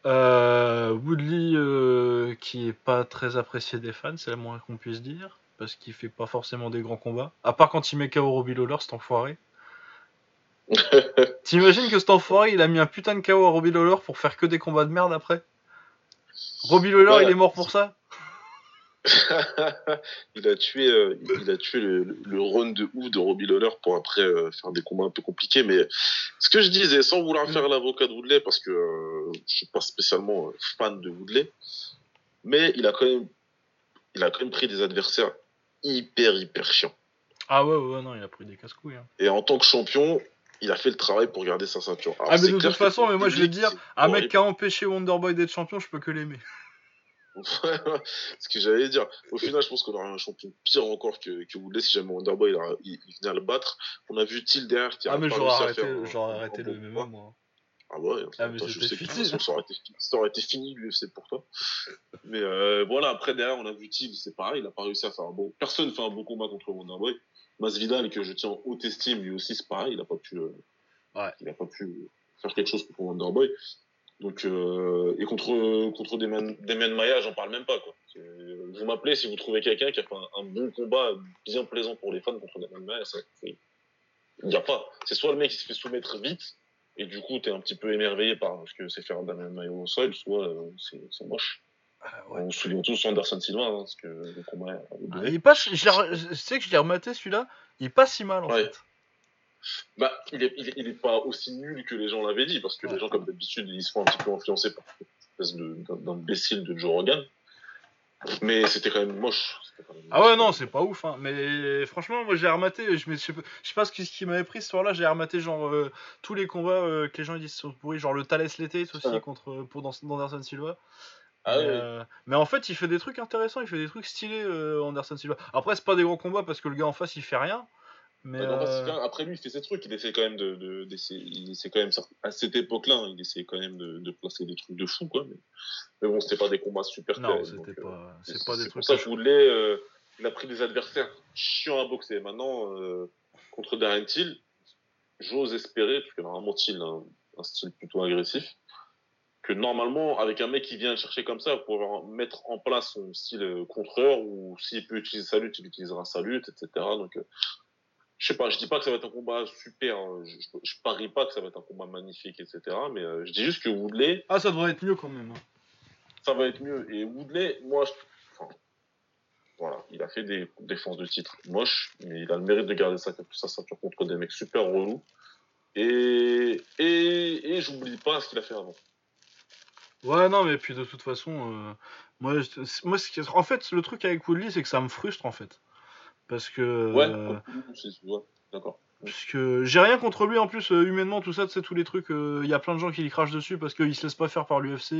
Woodley qui est pas très apprécié des fans, c'est la moins qu'on puisse dire, parce qu'il fait pas forcément des grands combats. À part quand il met KO Robbie Lawler, cet enfoiré. T'imagines que cet enfoiré, il a mis un putain de KO à Robbie Lawler pour faire que des combats de merde après? Robbie Lawler, il est mort pour ça? Il a tué, euh, il a tué le, run de ouf de Robbie Lawler pour après euh, faire des combats un peu compliqués. Mais ce que je disais, sans vouloir faire l'avocat de Woodley, parce que euh, je suis pas spécialement fan de Woodley, mais il a quand même, il a quand même pris des adversaires hyper hyper chiants. Ah ouais ouais non, il a pris des casse-couilles. Hein. Et en tant que champion, il a fait le travace pour garder sa ceinture. ah, mais de toute façon, mais moi je vais dire, un mec qui a empêché Wonderboy d'être champion, je peux que l'aimer. ce que j'allais dire. Au final, je pense qu'on aurait un champion pire encore que, que Woodley si jamais Wonderboy il, il, venait à le battre. On a vu Till derrière qui a Ah, mais j'aurais arrêté, arrêté le MMA, moi. Ah ouais, ah, mais je sais fini. ça, aurait été, ça aurait été fini l'UFC pour toi. Mais euh, voilà, après derrière, on a vu Till, c'est pareil, il a pas réussi à faire un bon. Personne fait un bon combat contre Wonderboy. Masvidal que je tiens en haute estime, lui aussi c'est pareil, il a pas pu, euh, ouais. il a pas pu faire quelque chose pour Wonderboy. Donc euh, et contre contre Demian Maya, j'en parle même pas quoi. vous m'appelez si vous trouvez quelqu'un qui a fait un, bon combat bien plaisant pour les fans contre Damian Maya. Il n'y a pas. C'est soit le mec qui se fait soumettre vite, et du coup, tu es un petit peu émerveillé par ce que c'est faire Damian Maya au sol, soit euh, c'est moche. Ah, On se souvient tous Anderson Silva, hein, parce que le combat. Ah, il est pas, je, sais que je l'ai rematé celui-là, il est pas si mal en fait. Bah, il est, il, est, pas aussi nul que les gens l'avaient dit, parce que les gens, comme d'habitude, ils se font un petit peu influencer par cette espèce d'imbécile de, de Joe Rogan. Mais c'était quand même moche. ah ouais, non, c'est pas ouf. Hein. Mais franchement, moi j'ai rematé. Je, je, sais pas ce qui, m'avait pris ce soir-là. J'ai rematé genre euh, tous les combats euh, que les gens disent sont pourris. Genre le Thales l'été aussi contre, pour dans, Anderson Silva. Ah mais, euh, mais, en fait, il fait des trucs intéressants. Il fait des trucs stylés, Anderson Silva. Après, c'est pas des gros combats parce que le gars en face il fait rien. Mais euh, après lui, il fait ses trucs. Il essaie quand même de, de, il essaie quand même à cette époque-là, hein, il essaie quand même de, de, placer des trucs de fou, quoi. Mais, mais bon, c'était pas des combats super. Non, c'était pas. Euh, c'est pas des trucs. Pour ça, je voulais. Euh, il a pris des adversaires chiants à boxer. Maintenant, contre Darren Till, j'ose espérer, parce que normalement Till a un, un, style plutôt agressif, que normalement, avec un mec qui vient chercher comme ça, pour pouvoir mettre en place son style contreur, ou s'il peut utiliser sa lutte, il utilisera sa lutte, etc. Donc je sais pas, je dis pas que ça va être un combat super, hein. je, je, parie pas que ça va être un combat magnifique, etc. Mais euh, je dis juste que Woodley. Ah, ça devrait être mieux quand même. Hein. Ça va être mieux. Et Woodley, moi, enfin, voilà, il a fait des défenses de titre moches, mais il a le mérite de garder sa, sa ceinture contre des mecs super relous. Et, et, et j'oublie pas ce qu'il a fait avant. Ouais, non, mais puis de toute façon, euh, moi, moi en fait, le truc avec Woodley, c'est que ça me frustre en fait. Parce que. Ouais, euh, d'accord. Parce que j'ai rien contre lui en plus, euh, humainement, tout ça, tu sais, tous les trucs. Euh, il y a plein de gens qui lui crachent dessus parce qu'il se laisse pas faire par l'UFC,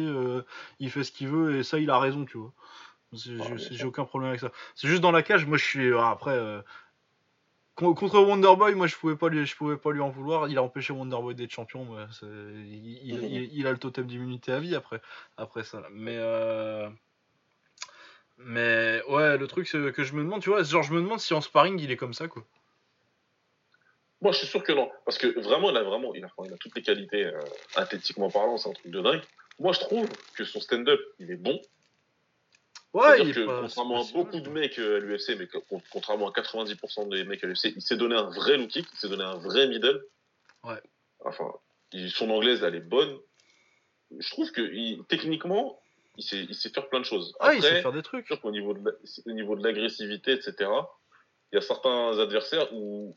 il fait ce qu'il veut et ça, il a raison, tu vois. J'ai aucun problème avec ça. C'est juste dans la cage, moi je suis. après. Contre Wonderboy, moi je pouvais pas lui, je pouvais pas lui en vouloir. Il a empêché Wonderboy d'être champion. il, a le totem d'immunité à vie après, après ça. Mais mais ouais, le truc que je me demande, tu vois, genre je me demande si en sparring il est comme ça, quoi. Moi, je suis sûr que non, parce que vraiment, il a vraiment, il a toutes les qualités euh, athlétiquement parlant, c'est un truc de dingue. Moi, je trouve que son stand-up, il est bon. Ouais, il que, contrairement à beaucoup de mecs à l'UFC, mais contrairement à 90% des mecs à l'UFC, il s'est donné un vrai low kick, il s'est donné un vrai middle. Ouais. Enfin, son anglaise, elle est bonne. Je trouve que il, techniquement, il sait, il sait faire plein de choses. Ah, il sait faire des trucs. Sûr niveau de, au niveau de l'agressivité, etc., il y a certains adversaires où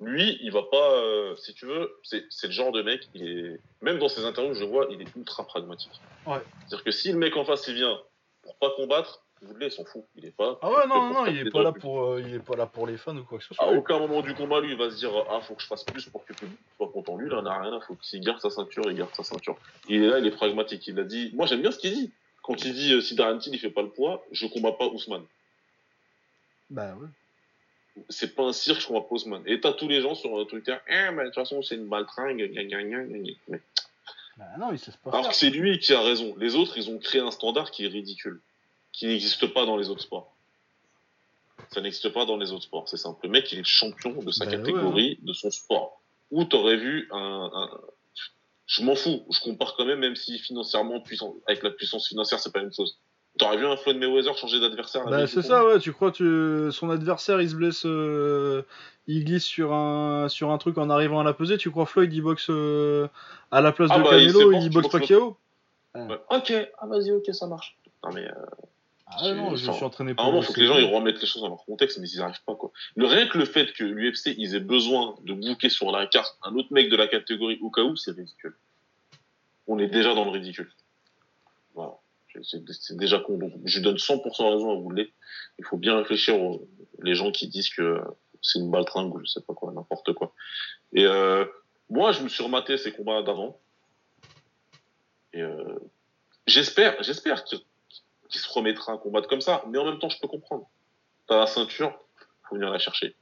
lui, il va pas, euh, si tu veux, c'est le genre de mec, il est, même dans ses interviews, je vois, il est ultra pragmatique. Ouais. C'est-à-dire que si le mec en face, il vient pour pas combattre, vous il s'en fout. Il est pas. Ah ouais, non, non, il est pas là pour, euh, il est pas là pour les fans ou quoi que ce soit. À aucun moment du combat, lui, il va se dire, ah, faut que je fasse plus pour que le public soit content. Lui, il en a rien à foutre. S'il garde sa ceinture, il garde sa ceinture. Il est là, il est pragmatique. Il a dit, moi, j'aime bien ce qu'il dit. Quand il dit euh, si Darren Till il fait pas le poids, je combats pas Ousmane. Bah ouais. C'est pas un cirque, je combats pas Ousmane. Et t'as tous les gens sur Twitter, eh, mais de toute façon, c'est une baltringue, mais... Bah non, il sait pas Alors que c'est lui qui a raison. Les autres, ils ont créé un standard qui est ridicule, qui n'existe pas dans les autres sports. Ça n'existe pas dans les autres sports. C'est simple. Le mec, il est champion de sa bah catégorie, de son sport. Où t'aurais vu un, un, je m'en fous. Je compare quand même, même si financièrement, puissant, avec la puissance financière, c'est pas la même chose. T'aurais vu un Floyd Mayweather changer d'adversaire Bah c'est ça, ouais. Tu crois que son adversaire, il se blesse, euh, il glisse sur un sur un truc en arrivant à la peser. Tu crois Floyd, il boxe euh, à la place ah de bah, Canelo, il, boxe Pacquiao Ok, ah vas-y, ok, ça marche. Non mais. Euh... Ah non, je suis entraîné pour. À un moment, il faut que les gens ils remettent les choses dans leur contexte, mais ils n'y arrivent pas quoi. Le rien que le fait que l'UFC ils aient besoin de bouquer sur la carte un autre mec de la catégorie au cas où, c'est ridicule. On est déjà dans le ridicule. C'est déjà con. Donc, je donne 100% raison à vous Il faut bien réfléchir aux les gens qui disent que c'est une baltringue ou je sais pas quoi, n'importe quoi. Et euh, moi, je me suis rematé ces combats d'avant. Et euh, j'espère, j'espère que qui se remettra à combattre comme ça. Mais en même temps, je peux comprendre. T'as la ceinture, faut venir la chercher.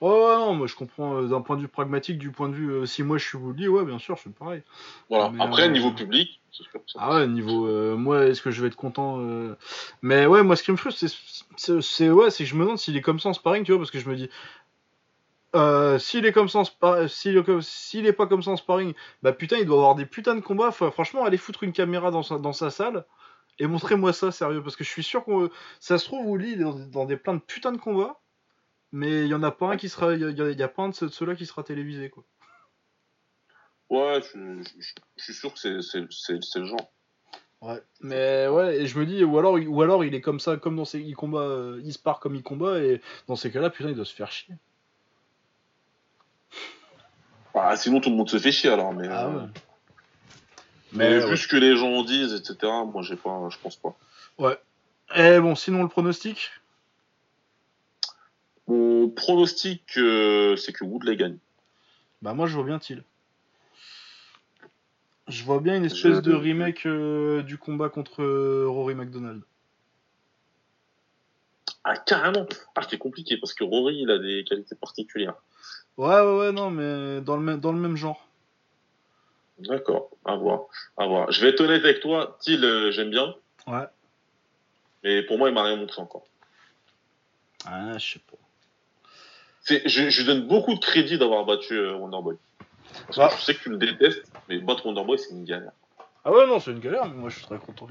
Ouais, ouais, non, moi je comprends euh, d'un point de vue pragmatique, du point de vue euh, si moi je suis Woody, ouais, bien sûr, je suis pareil. Voilà. Après, niveau public, Ah ouais, niveau. moi, est-ce que je vais être content Mais ouais, moi ce qui me frustre, c'est ouais, que je me demande s'il est comme ça en sparring, tu vois, parce que je me dis. s'il est comme ça en sparring, s'il est, pas comme ça sparring, bah putain, il doit avoir des putains de combats. franchement, aller foutre une caméra dans sa, salle, Et montrez-moi ça, sérieux, parce que je suis sûr que ça se trouve, Woodley, il est dans, des plein de putains de combats, mais il y en a pas un qui sera. Il y, a pas un de ceux-là qui sera télévisé, quoi. Ouais, je, suis sûr que c'est le genre. Ouais, mais ouais, et je me dis, ou alors, ou alors il est comme ça, comme dans ses il combat, euh, il se part comme il combat, et dans ces cas-là, putain, il doit se faire chier. Bah, sinon tout le monde se fait chier alors, mais. Ah euh, mais, vu ce que les gens disent, etc., moi j'ai pas, je pense pas. Ouais. Et bon, sinon le pronostic? Mon pronostic, euh, c'est que Woodley gagne. Bah moi je vois bien Thiel. Je vois bien une espèce de remake euh, du combat contre euh, Rory McDonald. Ah, carrément Ah, c'est compliqué parce que Rory, il a des qualités particulières. Ouais, ouais, ouais, non, mais dans le, même, dans le même genre. D'accord, à voir. À voir. Je vais être honnête avec toi, euh, j'aime bien. Ouais. Mais pour moi, il m'a rien montré encore. Ah, je sais pas. Je, je lui donne beaucoup de crédit d'avoir battu Wonderboy. Je sais que tu le détestes, mais battre Wonderboy, c'est une galère. Ah ouais, non, c'est une galère, mais moi je suis très content.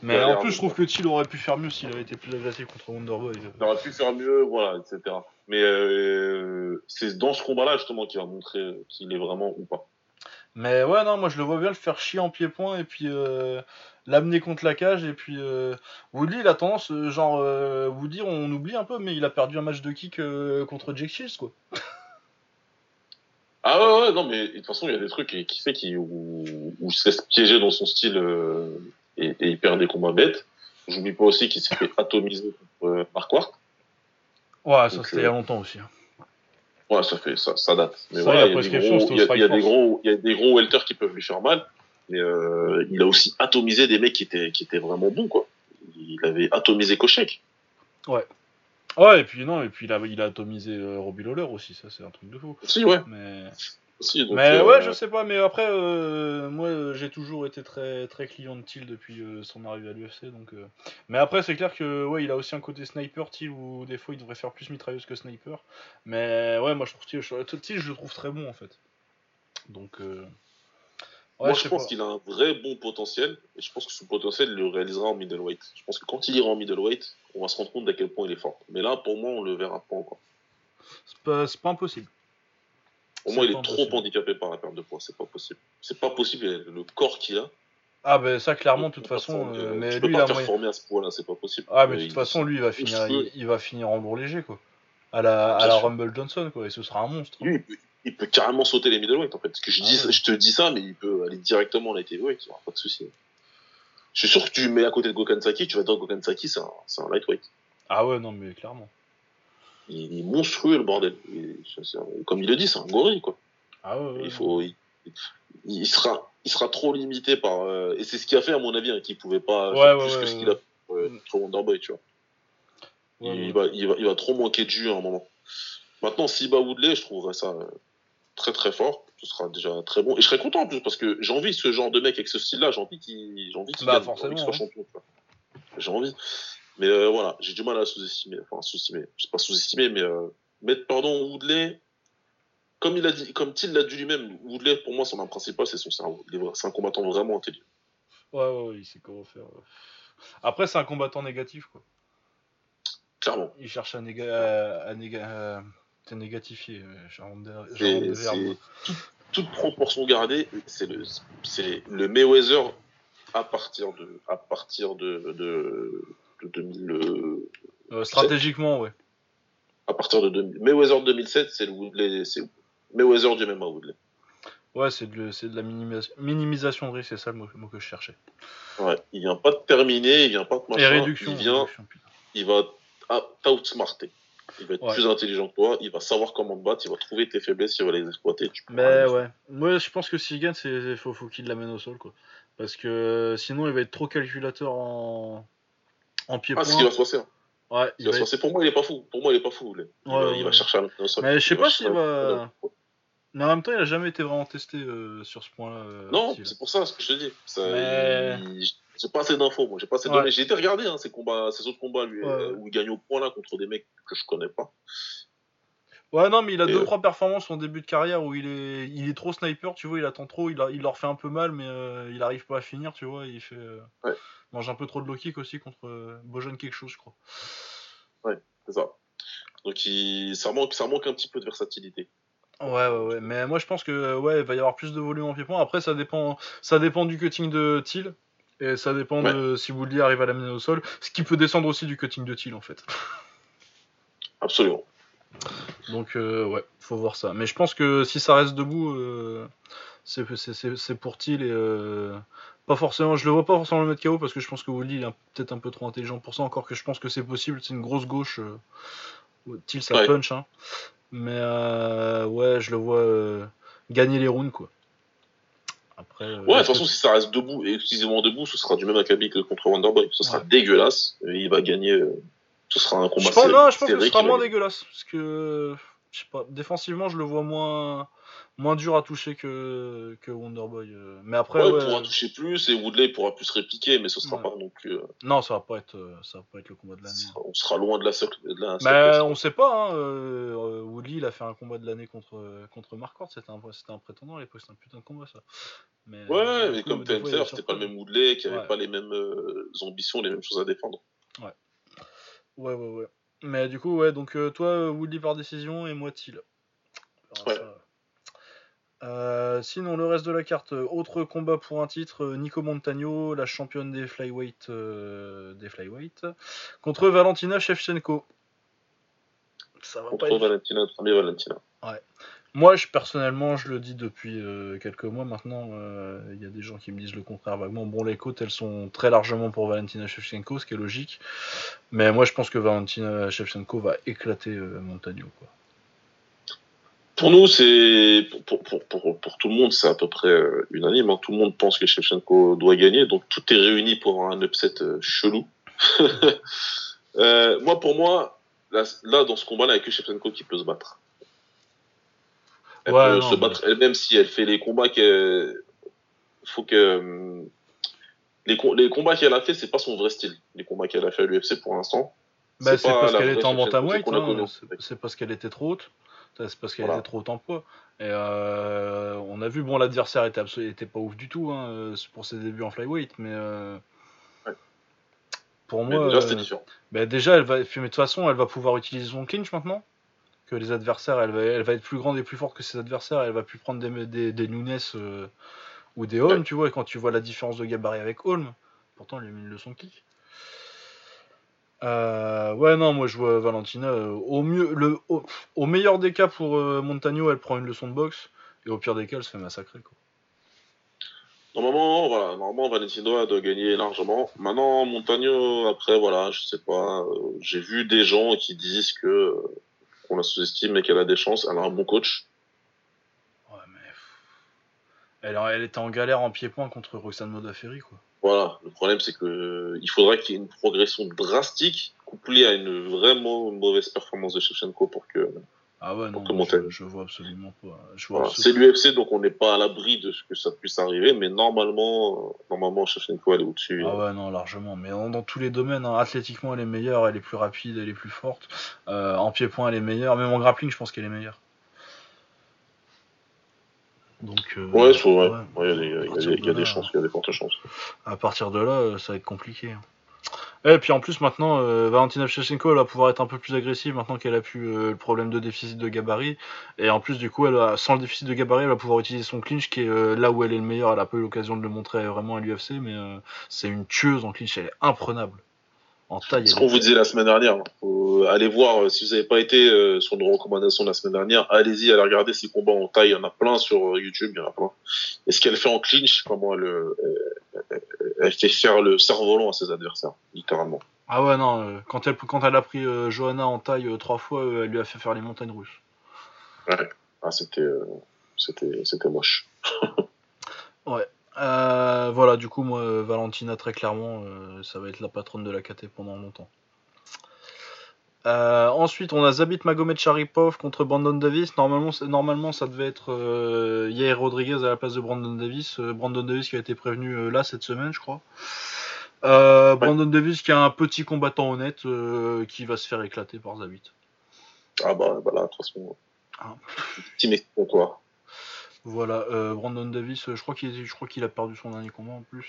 Mais en plus, je trouve que Thiel aurait pu faire mieux s'il avait été plus agressif contre Wonderboy. Il aurait pu faire mieux, voilà, etc. Mais euh, c'est dans ce combat-là, justement, qu'il va montrer qu'il est vraiment ou pas. Mais ouais, non, moi je le vois bien le faire chier en pied-point et puis euh, l'amener contre la cage. Et puis euh, Woodley, il a tendance, genre, vous dire, on oublie un peu, mais il a perdu un match de kick contre Jake Shields, quoi. Ah ouais, ouais, non, mais de toute façon, il y a des trucs qui, fait qu'il, où, où se laisse piéger dans son style euh, et, et, il perd des combats bêtes. J'oublie pas aussi qu'il s'est fait atomiser contre euh, Mark Ward. Ouais, ça c'était il y a longtemps aussi. Hein. Ouais, ça fait ça, ça date. Mais voilà, il y, a des gros, il, y a, des gros, il y a des gros welters qui peuvent lui faire mal. Mais euh, il a aussi atomisé des mecs qui étaient, qui étaient vraiment bons, quoi. Il avait atomisé Kochek. Ouais. Ouais, et puis non, et puis il a, il a atomisé euh, Robbie Lawler aussi, ça c'est un truc de fou. Si, ouais. Mais, mais euh, ouais, je sais pas, mais après, euh, moi j'ai toujours été très, très client de Thiel depuis son arrivée à l'UFC, donc. Mais après, c'est clair que ouais, il a aussi un côté sniper, Thiel, où des fois il devrait faire plus mitrailleuse que sniper. Mais ouais, moi je trouve Thiel, je le trouve très bon en fait. Donc. Moi, je, pense qu'il a un vrai bon potentiel, et je pense que ce potentiel, il le réalisera en middleweight. Je pense que quand il ira en middleweight, on va se rendre compte d'à quel point il est fort. Mais là, pour moi, on le verra pas encore. C'est pas, pas impossible. Pour moi, il est trop handicapé par la perte de poids. C'est pas possible. C'est pas possible. Le corps qu'il a. Ah ben ça clairement de toute façon. Euh, mais lui, il a performer à ce point-là, c'est pas possible. Ah mais de toute façon, lui, il va finir, il, va finir en lourd léger quoi. À la, à la Rumble Johnson quoi. Et ce sera un monstre. Lui, il peut carrément sauter les middleweight en fait. Parce que je, ah dis, je te dis ça, mais il peut aller directement en light heavyweight, il n'y aura pas de souci. Je suis sûr que tu mets à côté de Gokansaki, tu vas dire Gokansaki, c'est un, lightweight. Ah ouais, non, mais clairement. Il, est monstrueux le bordel. comme il le dit, c'est un gorille quoi. Ah ouais, il faut, il, sera, il sera trop limité par. Euh, et c'est ce qui a fait à mon avis hein, qu'il pouvait pas faire plus que ce qu'il a fait euh, pour Wonderboy, tu vois. il, Va, il, va, il va trop manquer de jus à un moment. Maintenant, si bat Woodley, je trouverais ça euh, très très fort. Ce sera déjà très bon. Et je serais content en plus parce que j'ai envie ce genre de mec avec ce style-là. J'ai envie qu'il, j'ai envie qu'il bah, soit hein. champion. J'ai envie. Mais euh, voilà, j'ai du mal à sous-estimer. Enfin, sous-estimer. Je sais pas sous-estimer, mais euh, mettre pardon Woodley. Comme il a dit, comme Till l'a dit lui-même, Woodley pour moi son arme principale c'est son cerveau. C'est un combattant vraiment intelligent. Ouais, ouais, ouais, il sait comment faire. Après, c'est un combattant négatif, quoi. Clairement. Il cherche à, néga... à, néga... C'est négatifié, toute, proportion gardée, c'est le, c'est le Mayweather à partir de, à partir de, de, 2000. Euh, stratégiquement, ouais. À partir de 2000. Mayweather 2007, c'est le Woodley, c'est Mayweather du même à Woodley. Ouais, c'est de, c'est de la minimisation de risque, c'est ça le mot, que je cherchais. Ouais, il vient pas de terminer, il vient pas de machin. Et réduction. Il vient, il va t'outsmarter. Il va être plus intelligent que toi, il va savoir comment te battre, il va trouver tes faiblesses, il va les exploiter. mais ouais, moi je pense que s'il gagne, c'est faut, faut qu'il l'amène au sol quoi. Parce que sinon il va être trop calculateur en, en pied Ah, ce qui va se passer. Hein. Ouais, il, va, se passer. Pour moi, il est pas fou. Pour moi, il est pas fou. Il, va, il va, chercher à l'amener au sol. Mais je sais pas s'il va. Mais en même temps, il a jamais été vraiment testé euh, sur ce point-là. Euh, non, c'est pour ça ce que je te dis. Ça, mais... J'ai pas assez d'infos, moi. J'ai pas assez de... J'ai été regarder hein, ces combats, ces autres combats lui, euh, où il gagne au point là contre des mecs que je connais pas. Ouais, non, mais il a 2 deux trois performances en début de carrière où il est, il est trop sniper, tu vois, il attend trop, il, il leur fait un peu mal, mais il arrive pas à finir, tu vois, il fait. mange un peu trop de low kick aussi contre euh, Bojan quelque chose, je crois. Ouais, c'est ça. Donc ça, manque, ça manque un petit peu de versatilité. Ouais, ouais, ouais. Mais moi, je pense que ouais, il va y avoir plus de volume en pied-point. Après, ça dépend, ça dépend du cutting de Thiel. Et ça dépend de si Woodley arrive à l'amener au sol. Ce qui peut descendre aussi du cutting de Thiel, en fait. Absolument. Donc, euh, ouais, faut voir ça. Mais je pense que si ça reste debout, euh, c'est pour Thiel et. Euh, pas forcément, je le vois pas forcément le mettre KO parce que je pense que Woodley est peut-être un peu trop intelligent pour ça. Encore que je pense que c'est possible. C'est une grosse gauche. Thiel, ça punch. Hein. Mais ouais, je le vois gagner les rounds, quoi. Après, ouais, de toute façon, si ça reste debout, et exclusivement debout, ce sera du même acabit que contre Wonderboy. Ce sera dégueulasse. Et il va gagner ce sera un combat. Je pense, non, je pense que ce sera moins dégueulasse. Parce que, je sais pas, défensivement, je le vois moins, moins dur à toucher que, que Wonderboy. Euh. Mais après, ouais, il pourra toucher plus et Woodley pourra plus répliquer, mais ce sera pas non plus. Euh, non, ça va pas être, euh, ça va pas être le combat de l'année. On sera loin de la seule. mais on sait pas. Hein, Woodley, il a fait un combat de l'année contre contre Marquardt. C'était un, c'était un prétendant à l'époque. C'était un putain de combat ça. Mais, ouais, mais comme TNT, c'était pas le même Woodley, qui avait pas les mêmes ambitions, les mêmes choses à défendre. Ouais. Ouais, ouais, ouais. Mais du coup, ouais, donc euh, toi, Woodley par décision et moi, Thiel. Ouais. Euh, sinon, le reste de la carte, euh, autre combat pour un titre, Nico Montagno, la championne des flyweight, des flyweight contre Valentina Shevchenko. Ça va contre pas Valentina, Valentina. Ouais. Moi, je, personnellement, je le dis depuis euh, quelques mois maintenant. Euh, il y a des gens qui me disent le contraire vaguement. Bon, les côtes, elles sont très largement pour Valentina Shevchenko, ce qui est logique. Mais moi, je pense que Valentina Shevchenko va éclater euh, Montagno. Quoi. Pour nous, c'est pour, pour, pour, pour, tout le monde, c'est à peu près unanime. Hein. Tout le monde pense que Shevchenko doit gagner, donc tout est réuni pour un upset chelou. moi, pour moi, là, dans ce combat-là, il n'y a que Shevchenko qui peut se battre. Elle peut se battre elle-même si elle fait les combats qu'elle. Faut que. Les, les combats qu'elle a fait, c'est pas son vrai style. Les combats qu'elle a fait à l'UFC pour l'instant. Bah, c'est parce qu'elle était en bantamweight, hein. c'est parce qu'elle était trop haute. C'est parce qu'elle était trop haute en poids. Et euh, on a vu, bon, l'adversaire était, était pas ouf du tout hein, pour ses débuts en flyweight, mais. Euh, pour moi. déjà, c'était différent. Bah, déjà, elle va. Mais de toute façon, elle va pouvoir utiliser son clinch maintenant que les adversaires, elle va, elle va être plus grande et plus forte que ses adversaires, elle va plus prendre des, des, des Nunes euh, ou des Holm, tu vois, et quand tu vois la différence de gabarit avec Holm, pourtant lui a mis une leçon kick. Euh, ouais, non, moi je vois Valentina euh, au mieux, le, au, meilleur des cas pour Montagno, elle prend une leçon de boxe, et au pire des cas, elle se fait massacrer. Quoi. Normalement, voilà, normalement Valentina doit gagner largement. Maintenant, Montagno, après, voilà, je sais pas, j'ai vu des gens qui disent que qu'on la sous-estime, mais qu'elle a des chances. Elle a un bon coach. Ouais, mais. Elle, elle était en galère en pied-point contre Roxane Modafferi, quoi. Voilà, le problème c'est que il faudrait qu'il y ait une progression drastique couplée à une vraiment mauvaise performance de Shevchenko pour que ah ouais, non, je, vois absolument pas. C'est l'UFC, donc on n'est pas à l'abri de ce que ça puisse arriver, mais normalement, normalement, Shevchenko, elle est au-dessus. Ah ouais, non, largement. Mais dans, tous les domaines, hein, athlétiquement, elle est meilleure, elle est plus rapide, elle est plus forte. Euh, en pied-point, elle est meilleure. Même en grappling, je pense qu'elle est meilleure. Donc, euh, ouais, il y, a des chances, il y a des fortes chances. À partir de là, euh, ça va être compliqué. Hein. Et puis en plus maintenant, euh, Valentina Shevchenko elle va pouvoir être un peu plus agressive maintenant qu'elle a pu euh, le problème de déficit de gabarit. Et en plus du coup, elle a, sans le déficit de gabarit, elle va pouvoir utiliser son clinch qui est euh, là où elle est le meilleur. Elle a pas eu l'occasion de le montrer vraiment à l'UFC, mais c'est une tueuse en clinch, elle est imprenable. En taille. Ce qu'on vous disait la semaine dernière. allez voir si vous n'avez pas été sur nos recommandations la semaine dernière. Allez-y, allez regarder ces combats en taille. Il y en a plein sur YouTube, il y en a plein. Et ce qu'elle fait en clinch, comment elle, elle fait faire le cerf-volant à ses adversaires, littéralement. Ah ouais, non, euh, quand, elle, quand elle a pris euh, Johanna en taille euh, trois fois, elle lui a fait faire les montagnes russes. Ouais, ah, c'était, c'était, c'était moche. ouais. Voilà, du coup, moi, Valentina, très clairement, ça va être la patronne de la KT pendant longtemps. Euh, ensuite, on a Zabit Magomed Sharipov contre Brandon Davis. Normalement, normalement ça devait être euh, Yair Rodriguez à la place de Brandon Davis. Euh, Brandon Davis qui a été prévenu là cette semaine, je crois. Brandon Davis qui a un petit combattant honnête qui va se faire éclater par Zabit. Ah bah voilà, de toute façon. Ah. Petit pour toi. Voilà, Brandon Davis, je crois qu'il je crois qu'il a perdu son dernier combat en plus.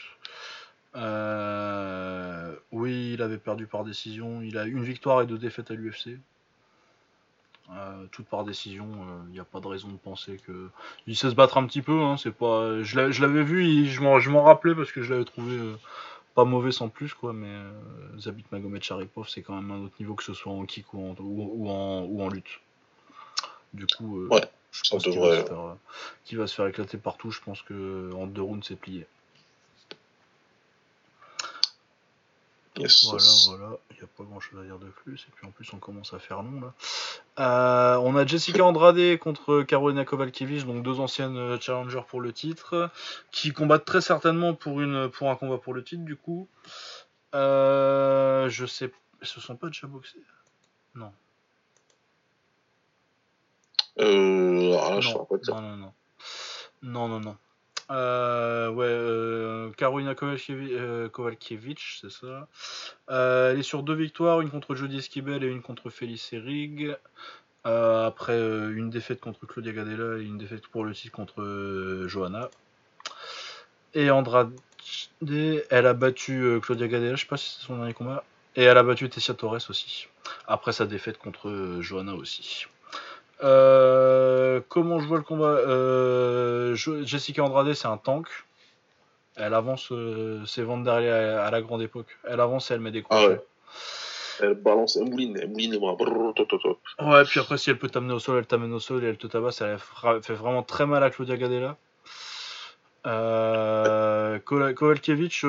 oui, il avait perdu par décision. Il a une victoire et deux défaites à l'UFC. Euh, tout par décision, il n'y a pas de raison de penser que. Il sait se battre un petit peu, hein, c'est pas. Je l'avais vu, je m'en rappelais parce que je l'avais trouvé pas mauvais sans plus, quoi, mais Zabit Magomed Sharipov, c'est quand même un autre niveau que ce soit en kick ou en lutte. Du coup, ouais, je pense qu'il va, va, se faire éclater partout. Je pense que en deux rounds, c'est plié. Voilà, voilà, il n'y a pas grand chose à dire de plus. Et puis en plus, on commence à faire long là. Euh, on a Jessica Andrade contre Karolina Kovalkiewicz, donc deux anciennes euh, challengers pour le titre, qui combattent très certainement pour, une, pour un combat pour le titre du coup. Euh, je sais. Ce sont pas déjà boxés Non. Euh. Ah, je non, non, non, non. Non, non, non. Euh, ouais, euh, Karolina Kowalkiewicz, euh, c'est ça. Euh, elle est sur deux victoires, une contre Jodie Esquibel et une contre Felice Rig. après une défaite contre Claudia Gadella et une défaite pour le titre contre Johanna. Et Andrade, elle a battu Claudia Gadella, je sais pas si c'est son dernier combat. Et elle a battu Tessia Torres aussi. Après sa défaite contre Johanna aussi. Euh, comment je vois le combat? Euh, Jessica Andrade, c'est un tank. Elle avance euh, ses ventes derrière à, la grande époque. Elle avance et elle met des coups. Ah elle balance, elle mouline, elle mouline les bras. Ouais, puis après, si elle peut t'amener au sol, elle t'amène au sol et elle te tabasse. Elle fait vraiment très mal à Claudia Gadella. Euh, Kovalkiewicz,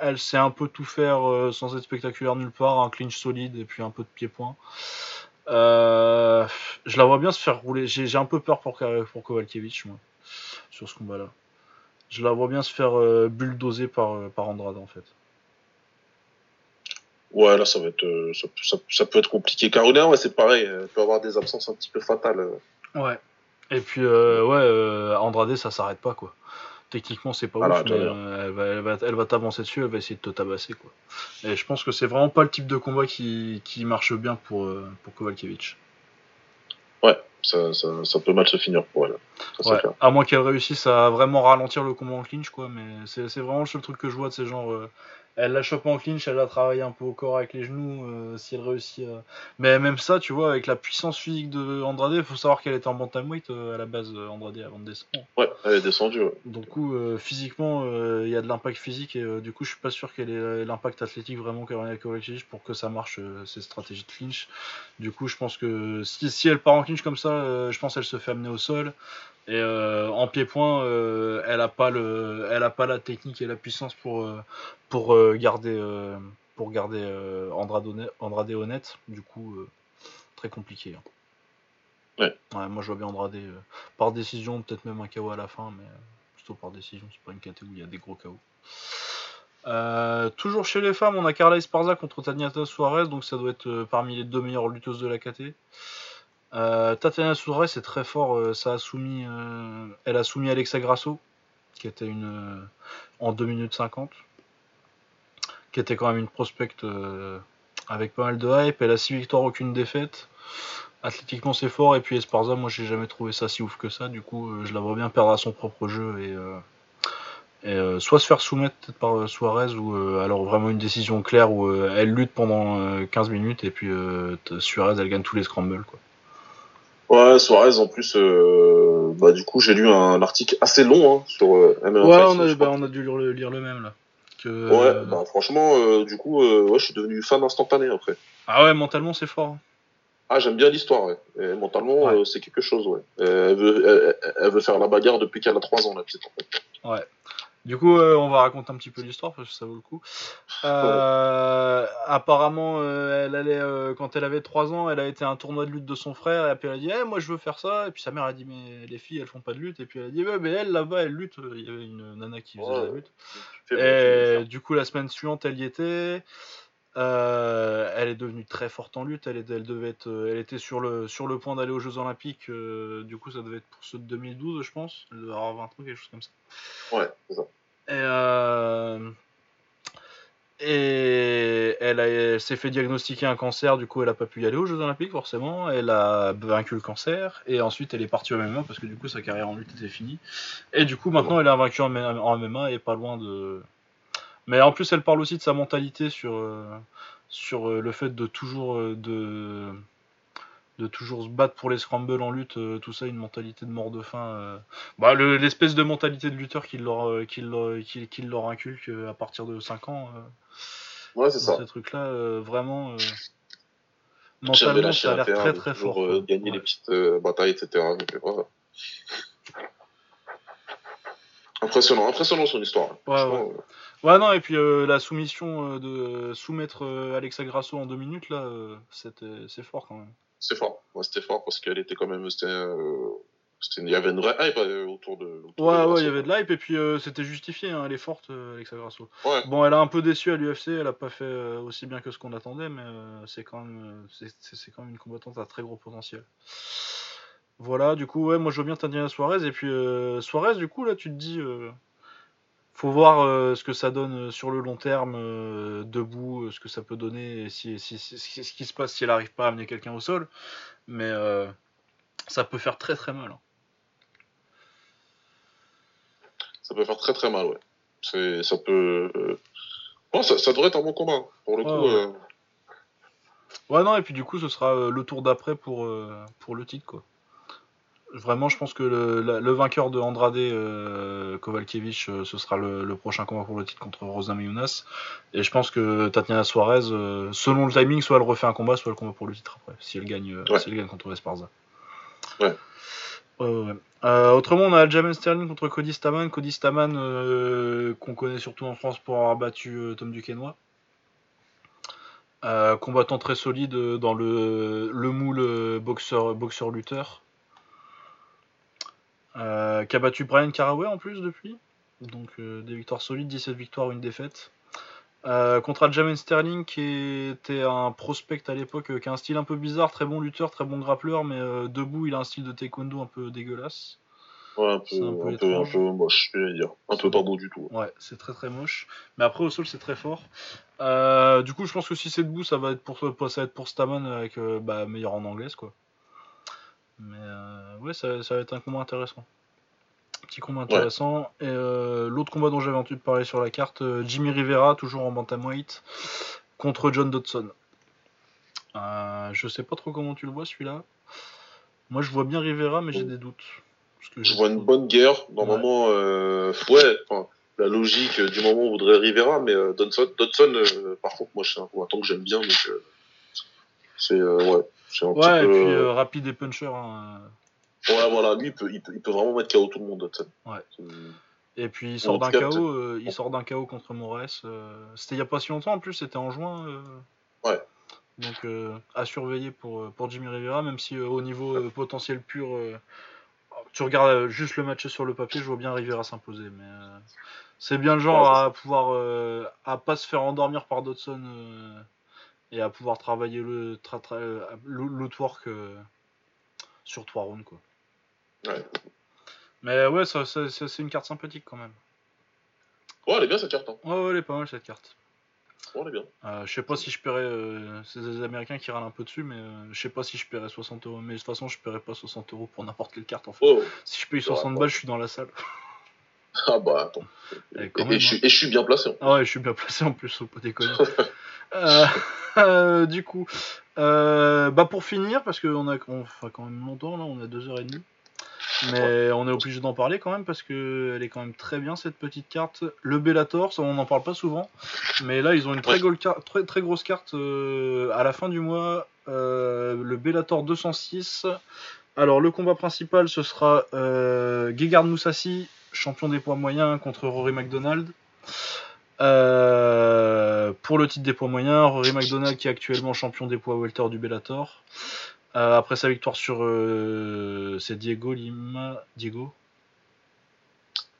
elle sait un peu tout faire sans être spectaculaire nulle part. Un clinch solide et puis un peu de pied-point. Euh, je la vois bien se faire rouler. J'ai un peu peur pour, pour Kovalkiewicz, moi, sur ce combat-là. Je la vois bien se faire euh, bulldozer par, euh, par Andrade, en fait. Ouais, là, ça va être, ça, peut être compliqué. Carolina, ouais, c'est pareil. Elle peut avoir des absences un petit peu fatales. Ouais. Et puis, ouais, Andrade, ça s'arrête pas, quoi. Techniquement, c'est pas ouf, mais euh, elle va, t'avancer dessus, elle va essayer de te tabasser. Quoi. Et je pense que c'est vraiment pas le type de combat qui, marche bien pour, euh, pour Kovalkiewicz. Ouais, ça, peut mal se finir pour elle. à moins qu'elle réussisse à vraiment ralentir le combat en clinch, quoi. Mais c'est vraiment le seul truc que je vois de ces genres. Euh, elle la chope en clinch, elle a travaillé un peu au corps avec les genoux, euh, si elle réussit. Mais même ça, tu vois, avec la puissance physique de Andrade, il faut savoir qu'elle était en bantamweight euh, à la base, euh, Andrade, avant de descendre. Ouais, elle est descendue. Ouais. Du coup, physiquement, il y a de l'impact physique et du coup, je suis pas sûr qu'elle ait l'impact athlétique vraiment qu'elle pour que ça marche, ces stratégies de clinch. Du coup, je pense que si, si elle part en clinch comme ça, je pense qu'elle se fait amener au sol. Et euh, en pied-point, euh, elle n'a pas, le, elle a pas la technique et la puissance pour, euh, pour garder, pour garder Andrade, honnête. Du coup, très compliqué. Hein. Ouais. Moi, je vois bien Andrade par décision, peut-être même un KO à la fin, mais plutôt par décision. C'est pas une KT où il y a des gros KO. toujours chez les femmes, on a Carla Esparza contre Taniata Suarez, donc ça doit être parmi les deux meilleures lutteuses de la KT. Euh, Tatiana Suarez c'est très fort. Euh, ça a soumis, euh, elle a soumis Alexa Grasso, qui était une en 2 minutes 50, qui était quand même une prospecte avec pas mal de hype. Elle a 6 victoires, aucune défaite. Athlétiquement c'est fort et puis Esparza, moi j'ai jamais trouvé ça si ouf que ça. Du coup, je la vois bien perdre à son propre jeu et, et soit se faire soumettre peut-être par Suarez ou alors vraiment une décision claire où elle lutte pendant 15 minutes et puis Suarez elle gagne tous les scrambles quoi. Ouais, Suarez en plus, euh, bah du coup j'ai lu un article assez long hein, sur euh, MMA Ouais, on a, bah, on a dû lire le, lire le même là. Que, ouais, euh, bah franchement, euh, du coup, euh, ouais, je suis devenu fan instantané après. Ah ouais, mentalement c'est fort. Hein. Ah, j'aime bien l'histoire, ouais. Et mentalement, c'est quelque chose, ouais. Elle veut, elle, veut faire la bagarre depuis qu'elle a 3 ans, la petite, en fait. Ouais. Du coup, euh, on va raconter un petit peu l'histoire parce que ça vaut le coup. Euh, apparemment, euh, elle allait, quand elle avait 3 ans, elle a été à un tournoi de lutte de son frère et puis elle a dit eh, Moi je veux faire ça. Et puis sa mère a dit Mais les filles elles font pas de lutte. Et puis elle a dit mais elle là-bas elle lutte. Il y avait une nana qui faisait la lutte. Et du coup, la semaine suivante, elle y était. Euh, elle est devenue très forte en lutte. Elle, devait être, elle était sur le, sur le point d'aller aux Jeux Olympiques. Euh, du coup, ça devait être pour ceux de 2012, je pense. Elle devait avoir 20 trucs, quelque chose comme ça. Ouais, c'est ça. Et, elle, s'est fait diagnostiquer un cancer. Du coup, elle a pas pu y aller aux Jeux Olympiques, forcément. Elle a vaincu le cancer. Et ensuite, elle est partie au MMA parce que du coup, sa carrière en lutte était finie. Et du coup, maintenant, elle est invaincue en, en MMA et pas loin de Mais en plus, elle parle aussi de sa mentalité sur, sur le fait de toujours, de, de toujours se battre pour les scrambles en lutte, tout ça, une mentalité de mort de faim. Bah, l'espèce de mentalité de lutteur qu'il leur, qu'il leur, inculque à partir de 5 ans. ouais, c'est ça. Ces trucs-là, vraiment. Mentalement, ça a l'air très très fort. Euh, gagner les petites euh, batailles, etc. Impressionnant, impressionnant son histoire. Ouais, ouais. ouais, non, et puis euh, la soumission de soumettre Alexa Grasso en deux minutes, là, c'est fort quand même. C'est fort, ouais, c'était fort parce qu'elle était quand même. Il y avait une vraie hype autour de. ouais, ouais, il y avait de l'hype et puis c'était justifié, hein, elle est forte, Alexa Grasso. Bon, elle a un peu déçu à l'UFC, elle a pas fait aussi bien que ce qu'on attendait, mais c'est quand, même, c'est quand même une combattante à très gros potentiel. Voilà, du coup, ouais, moi je veux bien Tatiana Suarez et puis Suarez, du coup, là tu te dis. Faut voir ce que ça donne sur le long terme, debout, ce que ça peut donner, et si, si, ce qui se passe si elle n'arrive pas à amener quelqu'un au sol. Mais ça peut faire très très mal. Hein. ça peut faire très très mal, ouais. C'est, ça peut. Euh, ça, devrait être un bon combat, pour le coup. Euh. Ouais. non, et puis du coup, ce sera euh, le tour d'après pour, pour le titre, quoi. Vraiment, je pense que le, vainqueur de Andrade euh, ce sera le, prochain combat pour le titre contre Rosa Mayunas. Et je pense que Tatiana Suarez, selon le timing, soit elle refait un combat, soit le combat pour le titre après, si elle gagne, si elle gagne contre Esparza. Ouais. Euh, autrement, on a Aljamain Sterling contre Cody Staman. Cody Staman, euh, qu'on connaît surtout en France pour avoir battu euh, Tom Duquesnoy. combattant très solide dans le, le moule boxeur, lutteur. qui a battu Brian Caraway en plus depuis. Donc des victoires solides, 17 victoires, une défaite. Euh, contre Aljamain Sterling, qui était un prospect à l'époque, euh, qui a un style un peu bizarre, très bon lutteur, très bon grappleur, mais euh, debout, il a un style de taekwondo un peu dégueulasse. Ouais, un peu, un, peu, un peu, moche, je vais dire. Un peu pas beau du tout. Ouais, c'est très très moche. Mais après, au sol, c'est très fort. du coup, je pense que si c'est debout, ça va être pour, ça va être pour Staman avec bah, meilleur en anglaise, quoi. Mais ouais, ça, ça va être un combat intéressant. Petit combat intéressant. Et euh, l'autre combat dont j'avais entendu parler sur la carte, euh, Jimmy Rivera, toujours en bantamweight, contre John Dodson. Euh, je sais pas trop comment tu le vois celui-là. Moi je vois bien Rivera, mais j'ai des doutes. je vois une bonne guerre. Normalement, euh, ouais, la logique du moment voudrait Rivera, mais Dodson, par contre, moi c'est un combattant que j'aime bien, donc c'est ouais. ouais, et puis rapide et puncher. Hein, Ouais, voilà, lui, il peut, il peut, vraiment mettre KO tout le monde, Ouais. Et puis il sort d'un KO, euh, il sort d'un KO contre Moraes. Euh, c'était il y a pas si longtemps en plus, c'était en juin. Euh. Ouais. Donc à surveiller pour, pour Jimmy Rivera, même si au niveau potentiel pur, tu regardes juste le match sur le papier, je vois bien Rivera s'imposer. Mais c'est bien le genre à pouvoir à pas se faire endormir par Dodson et à pouvoir travailler le tra l'outwork sur trois rounds quoi. Mais ouais, ça, c'est une carte sympathique quand même. Ouais, elle est bien cette carte. Hein. Ouais, ouais, elle est pas mal cette carte. Ouais, elle est bien. Euh, je sais pas si je paierais. Euh, c'est des Américains qui râlent un peu dessus, mais euh, je sais pas si je paierais 60 euros. Mais de toute façon, je paierais pas 60 euros pour n'importe quelle carte en fait. Oh. Si je paye 60 balles, je suis dans la salle. Ah bah attends. Et, hein. je, suis bien placé. Ah ouais, je suis bien placé en plus, faut pas déconner. du coup, bah pour finir, parce qu'on a on fait quand même longtemps, là, on a 2h30. Mais on est obligé d'en parler quand même parce que elle est quand même très bien cette petite carte. Le Bellator, ça, on n'en parle pas souvent, mais là ils ont une très, très, très grosse carte euh, à la fin du mois. Euh, le Bellator 206. Alors le combat principal ce sera euh, Gegard Moussassi, champion des poids moyens contre Rory McDonald. Pour le titre des poids moyens, Rory McDonald qui est actuellement champion des poids welter du Bellator. Euh, après sa victoire sur. Euh, c'est Diego Lima. Diego?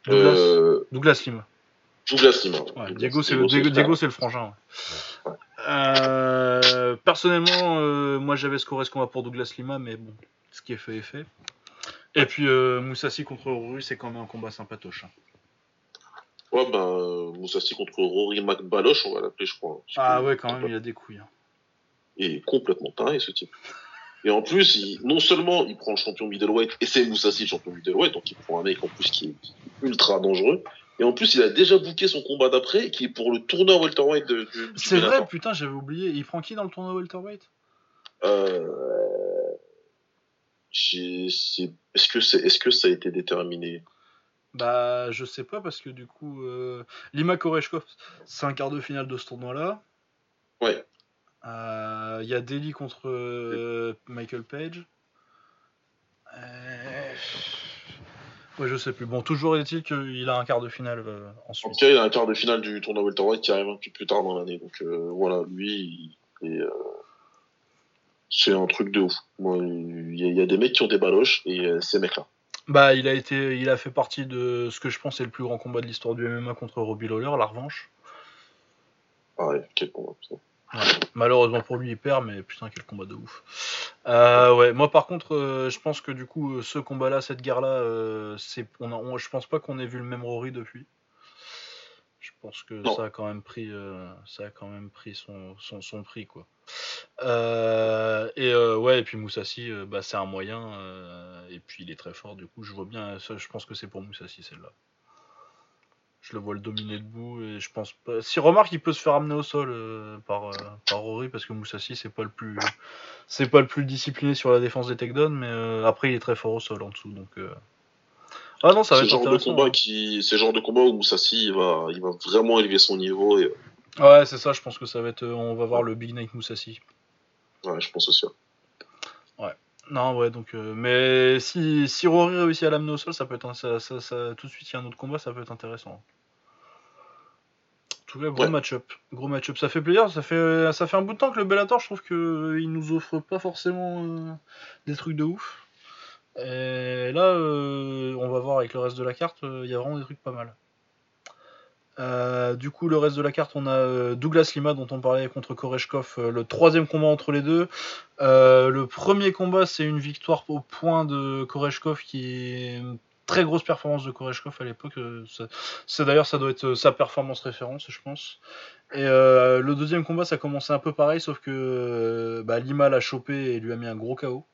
Douglas, euh, Douglas Lima. Douglas Lima. Ouais, Diego, c'est le, Diego, c'est le frangin. personnellement, moi j'avais scoré ce combat pour Douglas Lima, mais bon, ce qui est fait est fait. Et puis Moussassi contre Rory, c'est quand même un combat sympatoche. Hein. Ouais, ben, Moussassi contre Rory McBaloche, on va l'appeler, je crois. Ah ouais, quand même, il a des couilles. Hein. Il est complètement taré, ce type. Et en plus, non seulement il prend le champion middleweight, et c'est Moussassi le champion middleweight, donc il prend un mec en plus qui est ultra dangereux, Et en plus, il a déjà booké son combat d'après, qui est pour le tournoi welterweight de, du. C'est vrai, putain, j'avais oublié. Il prend qui dans le tournoi welterweight? Euh... Est-ce que. Est-ce que ça a été déterminé? Bah, je sais pas, parce que du coup, euh... Lima Koreshkov, c'est un quart de finale de ce tournoi-là. Ouais. Euh, il y a Delhi contre euh, Michael Page. Euh... Ouais, je sais plus. Bon, toujours est-il qu'il a un quart de finale euh, ensuite. En tout cas, il a un quart de finale du tournoi welterweight qui arrive un peu plus tard dans l'année. Donc euh, voilà, lui, euh, c'est un truc de ouf. Il y, a des mecs qui ont des baloches et ces mecs-là. Bah, il a été, il a fait partie de ce que je pense est le plus grand combat de l'histoire du MMA contre Robbie Lawler, la revanche. Ah ouais, quel combat. Malheureusement pour lui, il perd, mais putain, quel combat de ouf. Euh, ouais, moi par contre, euh, je pense que du coup, euh, ce combat-là, cette guerre-là, c'est, on, je pense pas qu'on ait vu le même Rory depuis. Je pense que ça a quand même pris, ça a quand même pris son, son, prix, quoi. et ouais, et puis Moussassi, bah, c'est un moyen, et puis il est très fort, du coup, je vois bien, je pense que c'est pour Moussassi celle-là. Je le vois le dominer debout et je pense pas. Si remarque, il peut se faire amener au sol euh, par, euh, par Rory parce que Moussassi c'est pas le plus c'est pas le plus discipliné sur la défense des takedowns, mais euh, après il est très fort au sol en dessous donc. Ah non, ça va être genre de combat hein. qui c'est le genre de combat où Moussassi il va il va vraiment élever son niveau et. Ouais c'est ça, je pense que ça va être on va voir le Big Night Moussassi. Ouais, je pense aussi. Ouais. Non, ouais, donc. mais si, si Rory réussit à l'amener au sol, ça peut être. Ça, ça, ça, tout de suite, il y a un autre combat, ça peut être intéressant tout cas, gros match-up. Gros match-up. Ça fait plaisir. Ça fait, ça fait un bout de temps que le Bellator, je trouve qu'il euh, nous offre pas forcément euh, des trucs de ouf. Et là, euh, on va voir avec le reste de la carte, il y a vraiment des trucs pas mal. du coup, le reste de la carte, on a Douglas Lima dont on parlait contre Koreshkov, le troisième combat entre les deux. le premier combat, c'est une victoire au point de Koreshkov qui très grosse performance de Koreshkov à l'époque. Euh, c'est d'ailleurs ça doit être euh, sa performance référence, je pense. Et euh, le deuxième combat, ça a commencé un peu pareil, sauf que bah, Lima l'a chopé et lui a mis un gros KO.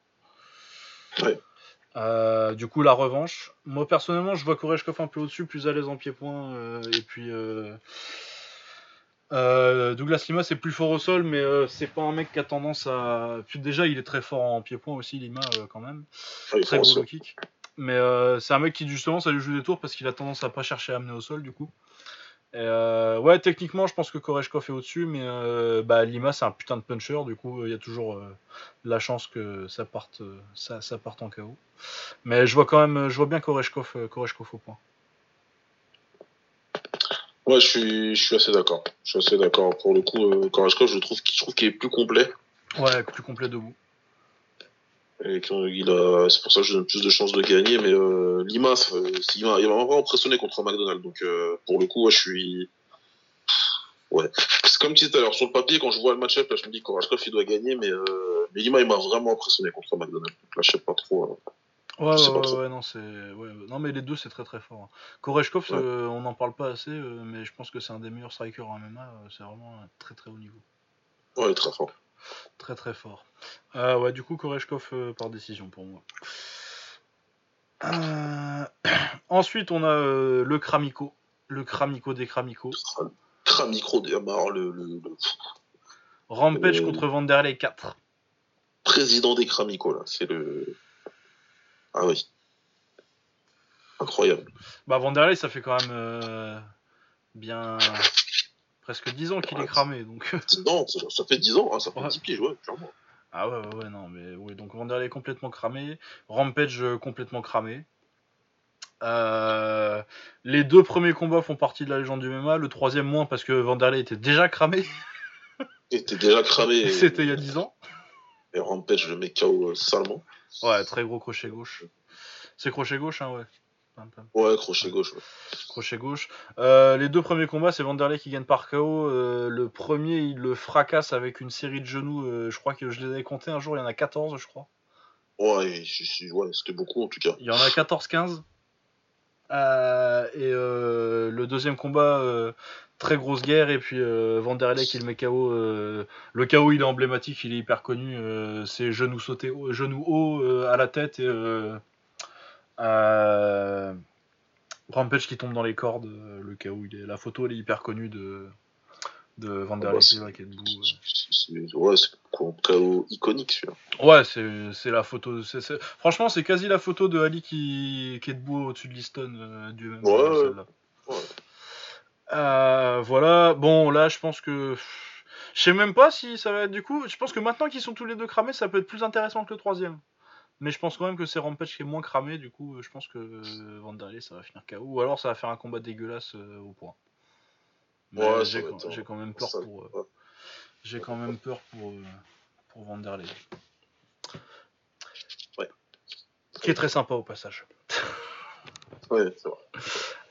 Du coup, la revanche. Moi, personnellement, je vois Koreshkov un peu au-dessus, plus à l'aise en pied-point. et puis, Douglas Lima, c'est plus fort au sol, mais c'est pas un mec qui a tendance à. déjà, il est très fort en pied-point aussi, Lima, quand même. très gros kick. Mais euh, c'est un mec qui justement ça lui joue des tours parce qu'il a tendance à pas chercher à amener au sol du coup. Euh, ouais, techniquement, je pense que Koreshkov est au-dessus, mais euh, bah, Lima c'est un putain de puncher, du coup il y a toujours la chance que ça parte, ça, ça parte en KO. Mais je vois quand même, je vois bien Koreshkov, Koreshkov au point. Ouais, je suis, je suis assez d'accord. Je suis assez d'accord. Pour le coup, Koreshkov, je trouve, je trouve qu'il est plus complet. Ouais, plus complet debout. Et il a, c'est pour ça que je donne plus de chances de gagner. Mais euh, Lima, il m'a vraiment impressionné contre McDonald's. Donc euh, pour le coup, je suis. Ouais. C'est comme tu tout à l'heure, sur le papier, quand je vois le match-up, je me dis qu'Orashkov il doit gagner, mais, euh, mais Lima il m'a vraiment impressionné contre McDonald's. Donc là, je sais pas trop. Euh, ouais, ouais, ouais, non, c'est, ouais, non, mais les deux, c'est très très fort. Hein. Koreshkov, euh, on n'en parle pas assez, mais je pense que c'est un des meilleurs strikers en MMA. c'est vraiment un très très haut niveau. Ouais, très fort. Très très fort. Euh, ouais, du coup, Koreshkov euh, par décision pour moi. Euh, ensuite, on a le Kramiko. Le Kramiko des Kramiko. Kramiko des le, le, Rampage contre Vanderlei 4. Président des Kramiko, là. C'est le. Ah oui. Incroyable. Bah, Vanderlei, ça fait quand même bien presque 10 ans qu'il est cramé. Donc... non, ça, fait 10 ans, hein, ça fait 10 piges, ouais, clairement. Ah ouais, ouais, ouais, non, mais oui, donc Vanderlei complètement cramé, Rampage euh, complètement cramé. Euh, les deux premiers combats font partie de la légende du MMA, le troisième moins parce que Vanderlei était déjà cramé. était déjà cramé. C'était il y a 10 ans. Et Rampage le met KO euh, salement. Ouais, très gros crochet gauche. C'est crochet gauche, hein, ouais. Ouais, crochet gauche. Crochet gauche. Euh, les deux premiers combats, c'est Vanderlei qui gagne par KO. Euh, le premier, il le fracasse avec une série de genoux. Euh, je crois que je les avais comptés un jour, il y en a 14, je crois. Ouais, c'était beaucoup en tout cas. Il y en a 14-15. et le deuxième combat, très grosse guerre. Et puis Vanderlei qui le met KO. le KO, il est emblématique, il est hyper connu. c'est genoux sautés, genoux haut à la tête et euh, Rampage qui tombe dans les cordes, le cas où il est. La photo elle est hyper connue de de Vanderlei ah bah, qui est debout. Ouais, c'est un KO iconique celui-là. Ouais, c'est la photo. Franchement, c'est quasi la photo de Ali qui, qui est debout au-dessus de Liston du même. Ouais, ouais. Euh, voilà, bon là je pense que. Je sais même pas si ça va être du coup. Je pense que maintenant qu'ils sont tous les deux cramés, ça peut être plus intéressant que le troisième. Mais je pense quand même que c'est Rampage qui est moins cramé, du coup je pense que Vanderlei ça va finir KO. Ou alors ça va faire un combat dégueulasse euh, au point. Ouais, j'ai quand, même peur pour. Euh, j'ai quand même peur pour, pour Vanderlei. Ouais. Qui est très sympa au passage. ouais, c'est vrai.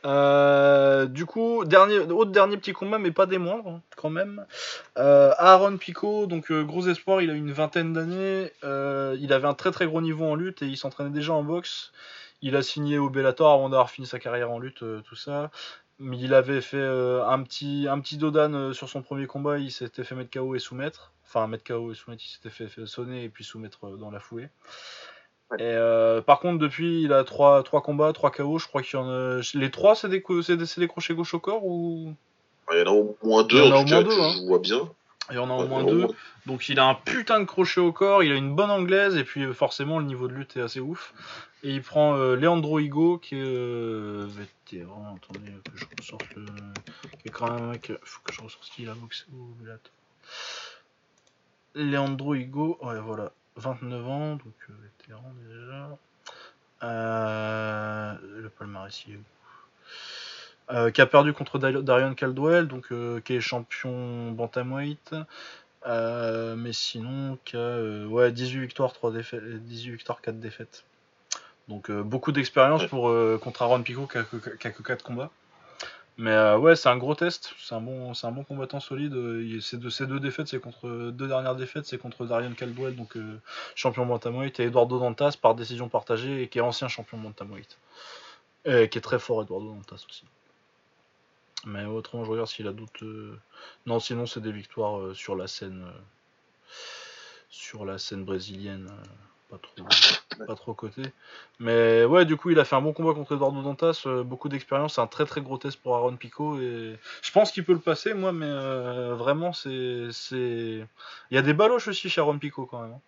Euh, du coup, dernier, autre dernier petit combat, mais pas des moindres hein, quand même. Euh, Aaron Pico, donc euh, gros espoir, il a une vingtaine d'années. il avait un très très gros niveau en lutte et il s'entraînait déjà en boxe. Il a signé au Bellator avant d'avoir fini sa carrière en lutte, tout ça. Mais il avait fait un petit un petit dodan sur son premier combat. Il s'était fait mettre KO et soumettre. Enfin, mettre KO et soumettre, il s'était fait, fait sonner et puis soumettre dans la Et euh, par contre, depuis, il a 3, trois combats, 3 KO. Je crois qu'il y en a. Les 3, c'est des, c'est des, crochets gauche au corps ou? Il y en a au moins 2 en, tout cas, deux, hein. je vois bien. Il y en a au moins 2. Donc il a un putain de crochet au corps, il a une bonne anglaise, et puis forcément, le niveau de lutte est assez ouf. Et il prend euh, Leandro Higo, qui est euh, vétéran. Attendez, que je ressorte le. Qui est quand même un mec. Faut que je ressorte qui la boxe. Leandro Higo, ouais, voilà. 29 ans, donc euh, vétéran déjà. Euh, le palmarès euh, qui a perdu contre Darion Caldwell, donc qui est champion bantamweight. mais sinon, qui a ouais, 18 victoires, 3 défaites, 18 victoires, 4 défaites. Donc beaucoup d'expérience pour contre Aaron Pico qui a, qui a que 4 combats. Mais euh, ouais, c'est un gros test. C'est un bon, c'est un bon combattant solide. Deux, ces deux défaites, c'est contre deux dernières défaites, c'est contre Darian Caldwell, donc euh, champion bantamweight, et Eduardo Dantas par décision partagée et qui est ancien champion bantamweight, et qui est très fort Eduardo Dantas aussi. Mais autrement, je regarde s'il a d'autres. Euh, non, sinon c'est des victoires sur la scène, sur la scène brésilienne pas trop, pas trop côté. Mais ouais, du coup, il a fait un bon combat contre Eduardo Dantas, euh, beaucoup d'expérience, un très très gros test pour Aaron Pico et je pense qu'il peut le passer, moi, mais euh, vraiment, c'est, il y a des baloches aussi chez Aaron Pico quand même. Hein.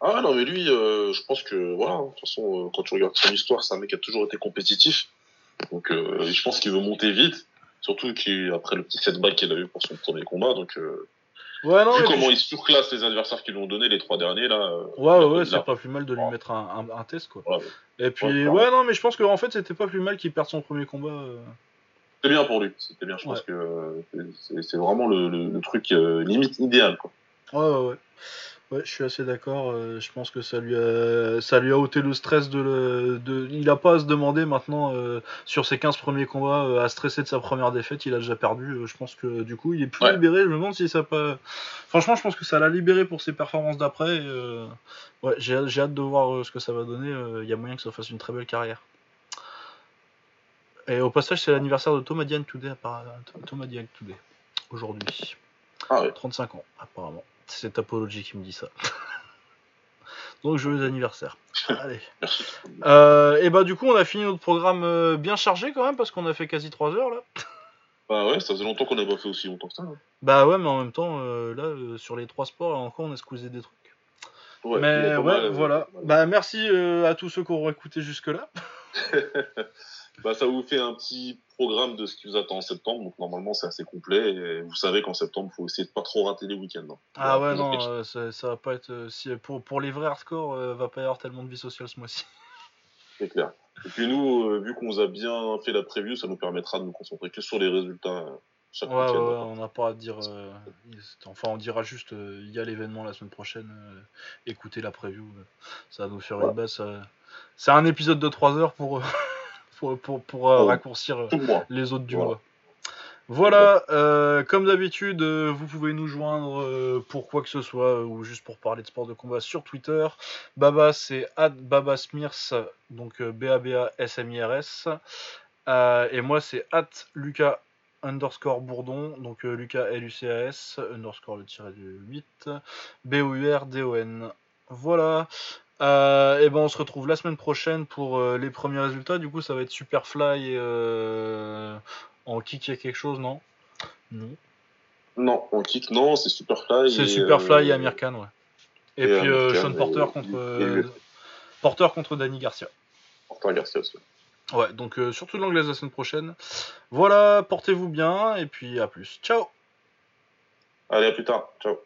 Ah non, mais lui, euh, je pense que voilà, hein, de toute façon, quand tu regardes son histoire, c'est un mec qui a toujours été compétitif, donc je pense qu'il veut monter vite, surtout qu'après le petit setback qu'il a eu pour son premier combat, donc Ouais, non, Vu comment il surclasse les adversaires qui lui ont donné les trois derniers là. Euh, ouais, ouais, c'est pas plus mal de lui mettre un, un, test quoi. Et puis, ouais, non, mais je pense qu'en fait, c'était pas plus mal qu'il perde son premier combat. Euh. C'était bien pour lui, c'était bien. Je pense que euh, c'est vraiment le, le, truc limite idéal quoi. Ouais, ouais, ouais. Ouais, je suis assez d'accord. Euh, je pense que ça lui a, ça lui a ôté le stress de, de il a pas à se demander maintenant euh, sur ses 15 premiers combats euh, à stresser de sa première défaite. Il a déjà perdu. je pense que du coup, il est plus libéré. Je me demande si ça pas. Franchement, je pense que ça l'a libéré pour ses performances d'après. ouais, j'ai, hâte de voir ce que ça va donner. Il y a moyen que ça fasse une très belle carrière. Et au passage, c'est l'anniversaire de Thomas Diane Today, Thomas Diane Today aujourd'hui. Ah 35 ans, apparemment. C'est Apology qui me dit ça. Donc joyeux anniversaire. Allez. Euh, et bah du coup on a fini notre programme euh, bien chargé quand même parce qu'on a fait quasi 3 heures là. Bah ouais, ça faisait longtemps qu'on n'a pas fait aussi longtemps que ça. Hein. Bah ouais, mais en même temps, euh, là, sur les trois sports, encore on a squeezé des trucs. Ouais, mais ouais, voilà. Bah merci à tous ceux qui auront écouté jusque là. bah, ça vous fait un petit programme de ce qui vous attend en septembre. Donc normalement c'est assez complet. Et vous savez qu'en septembre, il faut essayer de pas trop rater les week-ends. Hein. Ah ouais non, euh, ça, va pas être euh, si pour pour les vrais hardcore, euh, va pas y avoir tellement de vie sociale ce mois-ci. C'est clair. Et puis nous, vu qu'on vous a bien fait la preview, ça nous permettra de nous concentrer que sur les résultats. Chaque ouais, ouais, on n'a pas à dire. enfin, on dira juste il y a l'événement la semaine prochaine. écoutez la preview. ça va nous faire une base. C'est un épisode de 3 heures pour pour, pour, pour euh, oh. raccourcir euh, les autres du mois. Voilà, euh, comme d'habitude, vous pouvez nous joindre pour quoi que ce soit ou juste pour parler de sport de combat sur Twitter. Baba, c'est babasmirs, donc B-A-B-A-S-M-I-R-S. et moi, c'est at Lucas underscore Bourdon, donc Lucas L-U-C-A-S, underscore le tiré du 8, B-O-U-R-D-O-N. Voilà. Euh, et ben on se retrouve la semaine prochaine pour euh, les premiers résultats. Du coup, ça va être Superfly euh, en kick, il y a quelque chose, non? Non. Non, en kick, non, c'est Superfly. C'est Superfly et Amir Khan, ouais. Et, puis Sean Porter contre Porter contre Danny Garcia. Porter Garcia aussi. Ouais, donc surtout l'anglaise la semaine prochaine. Voilà, portez-vous bien et puis à plus. Ciao. Allez, à plus tard. Ciao.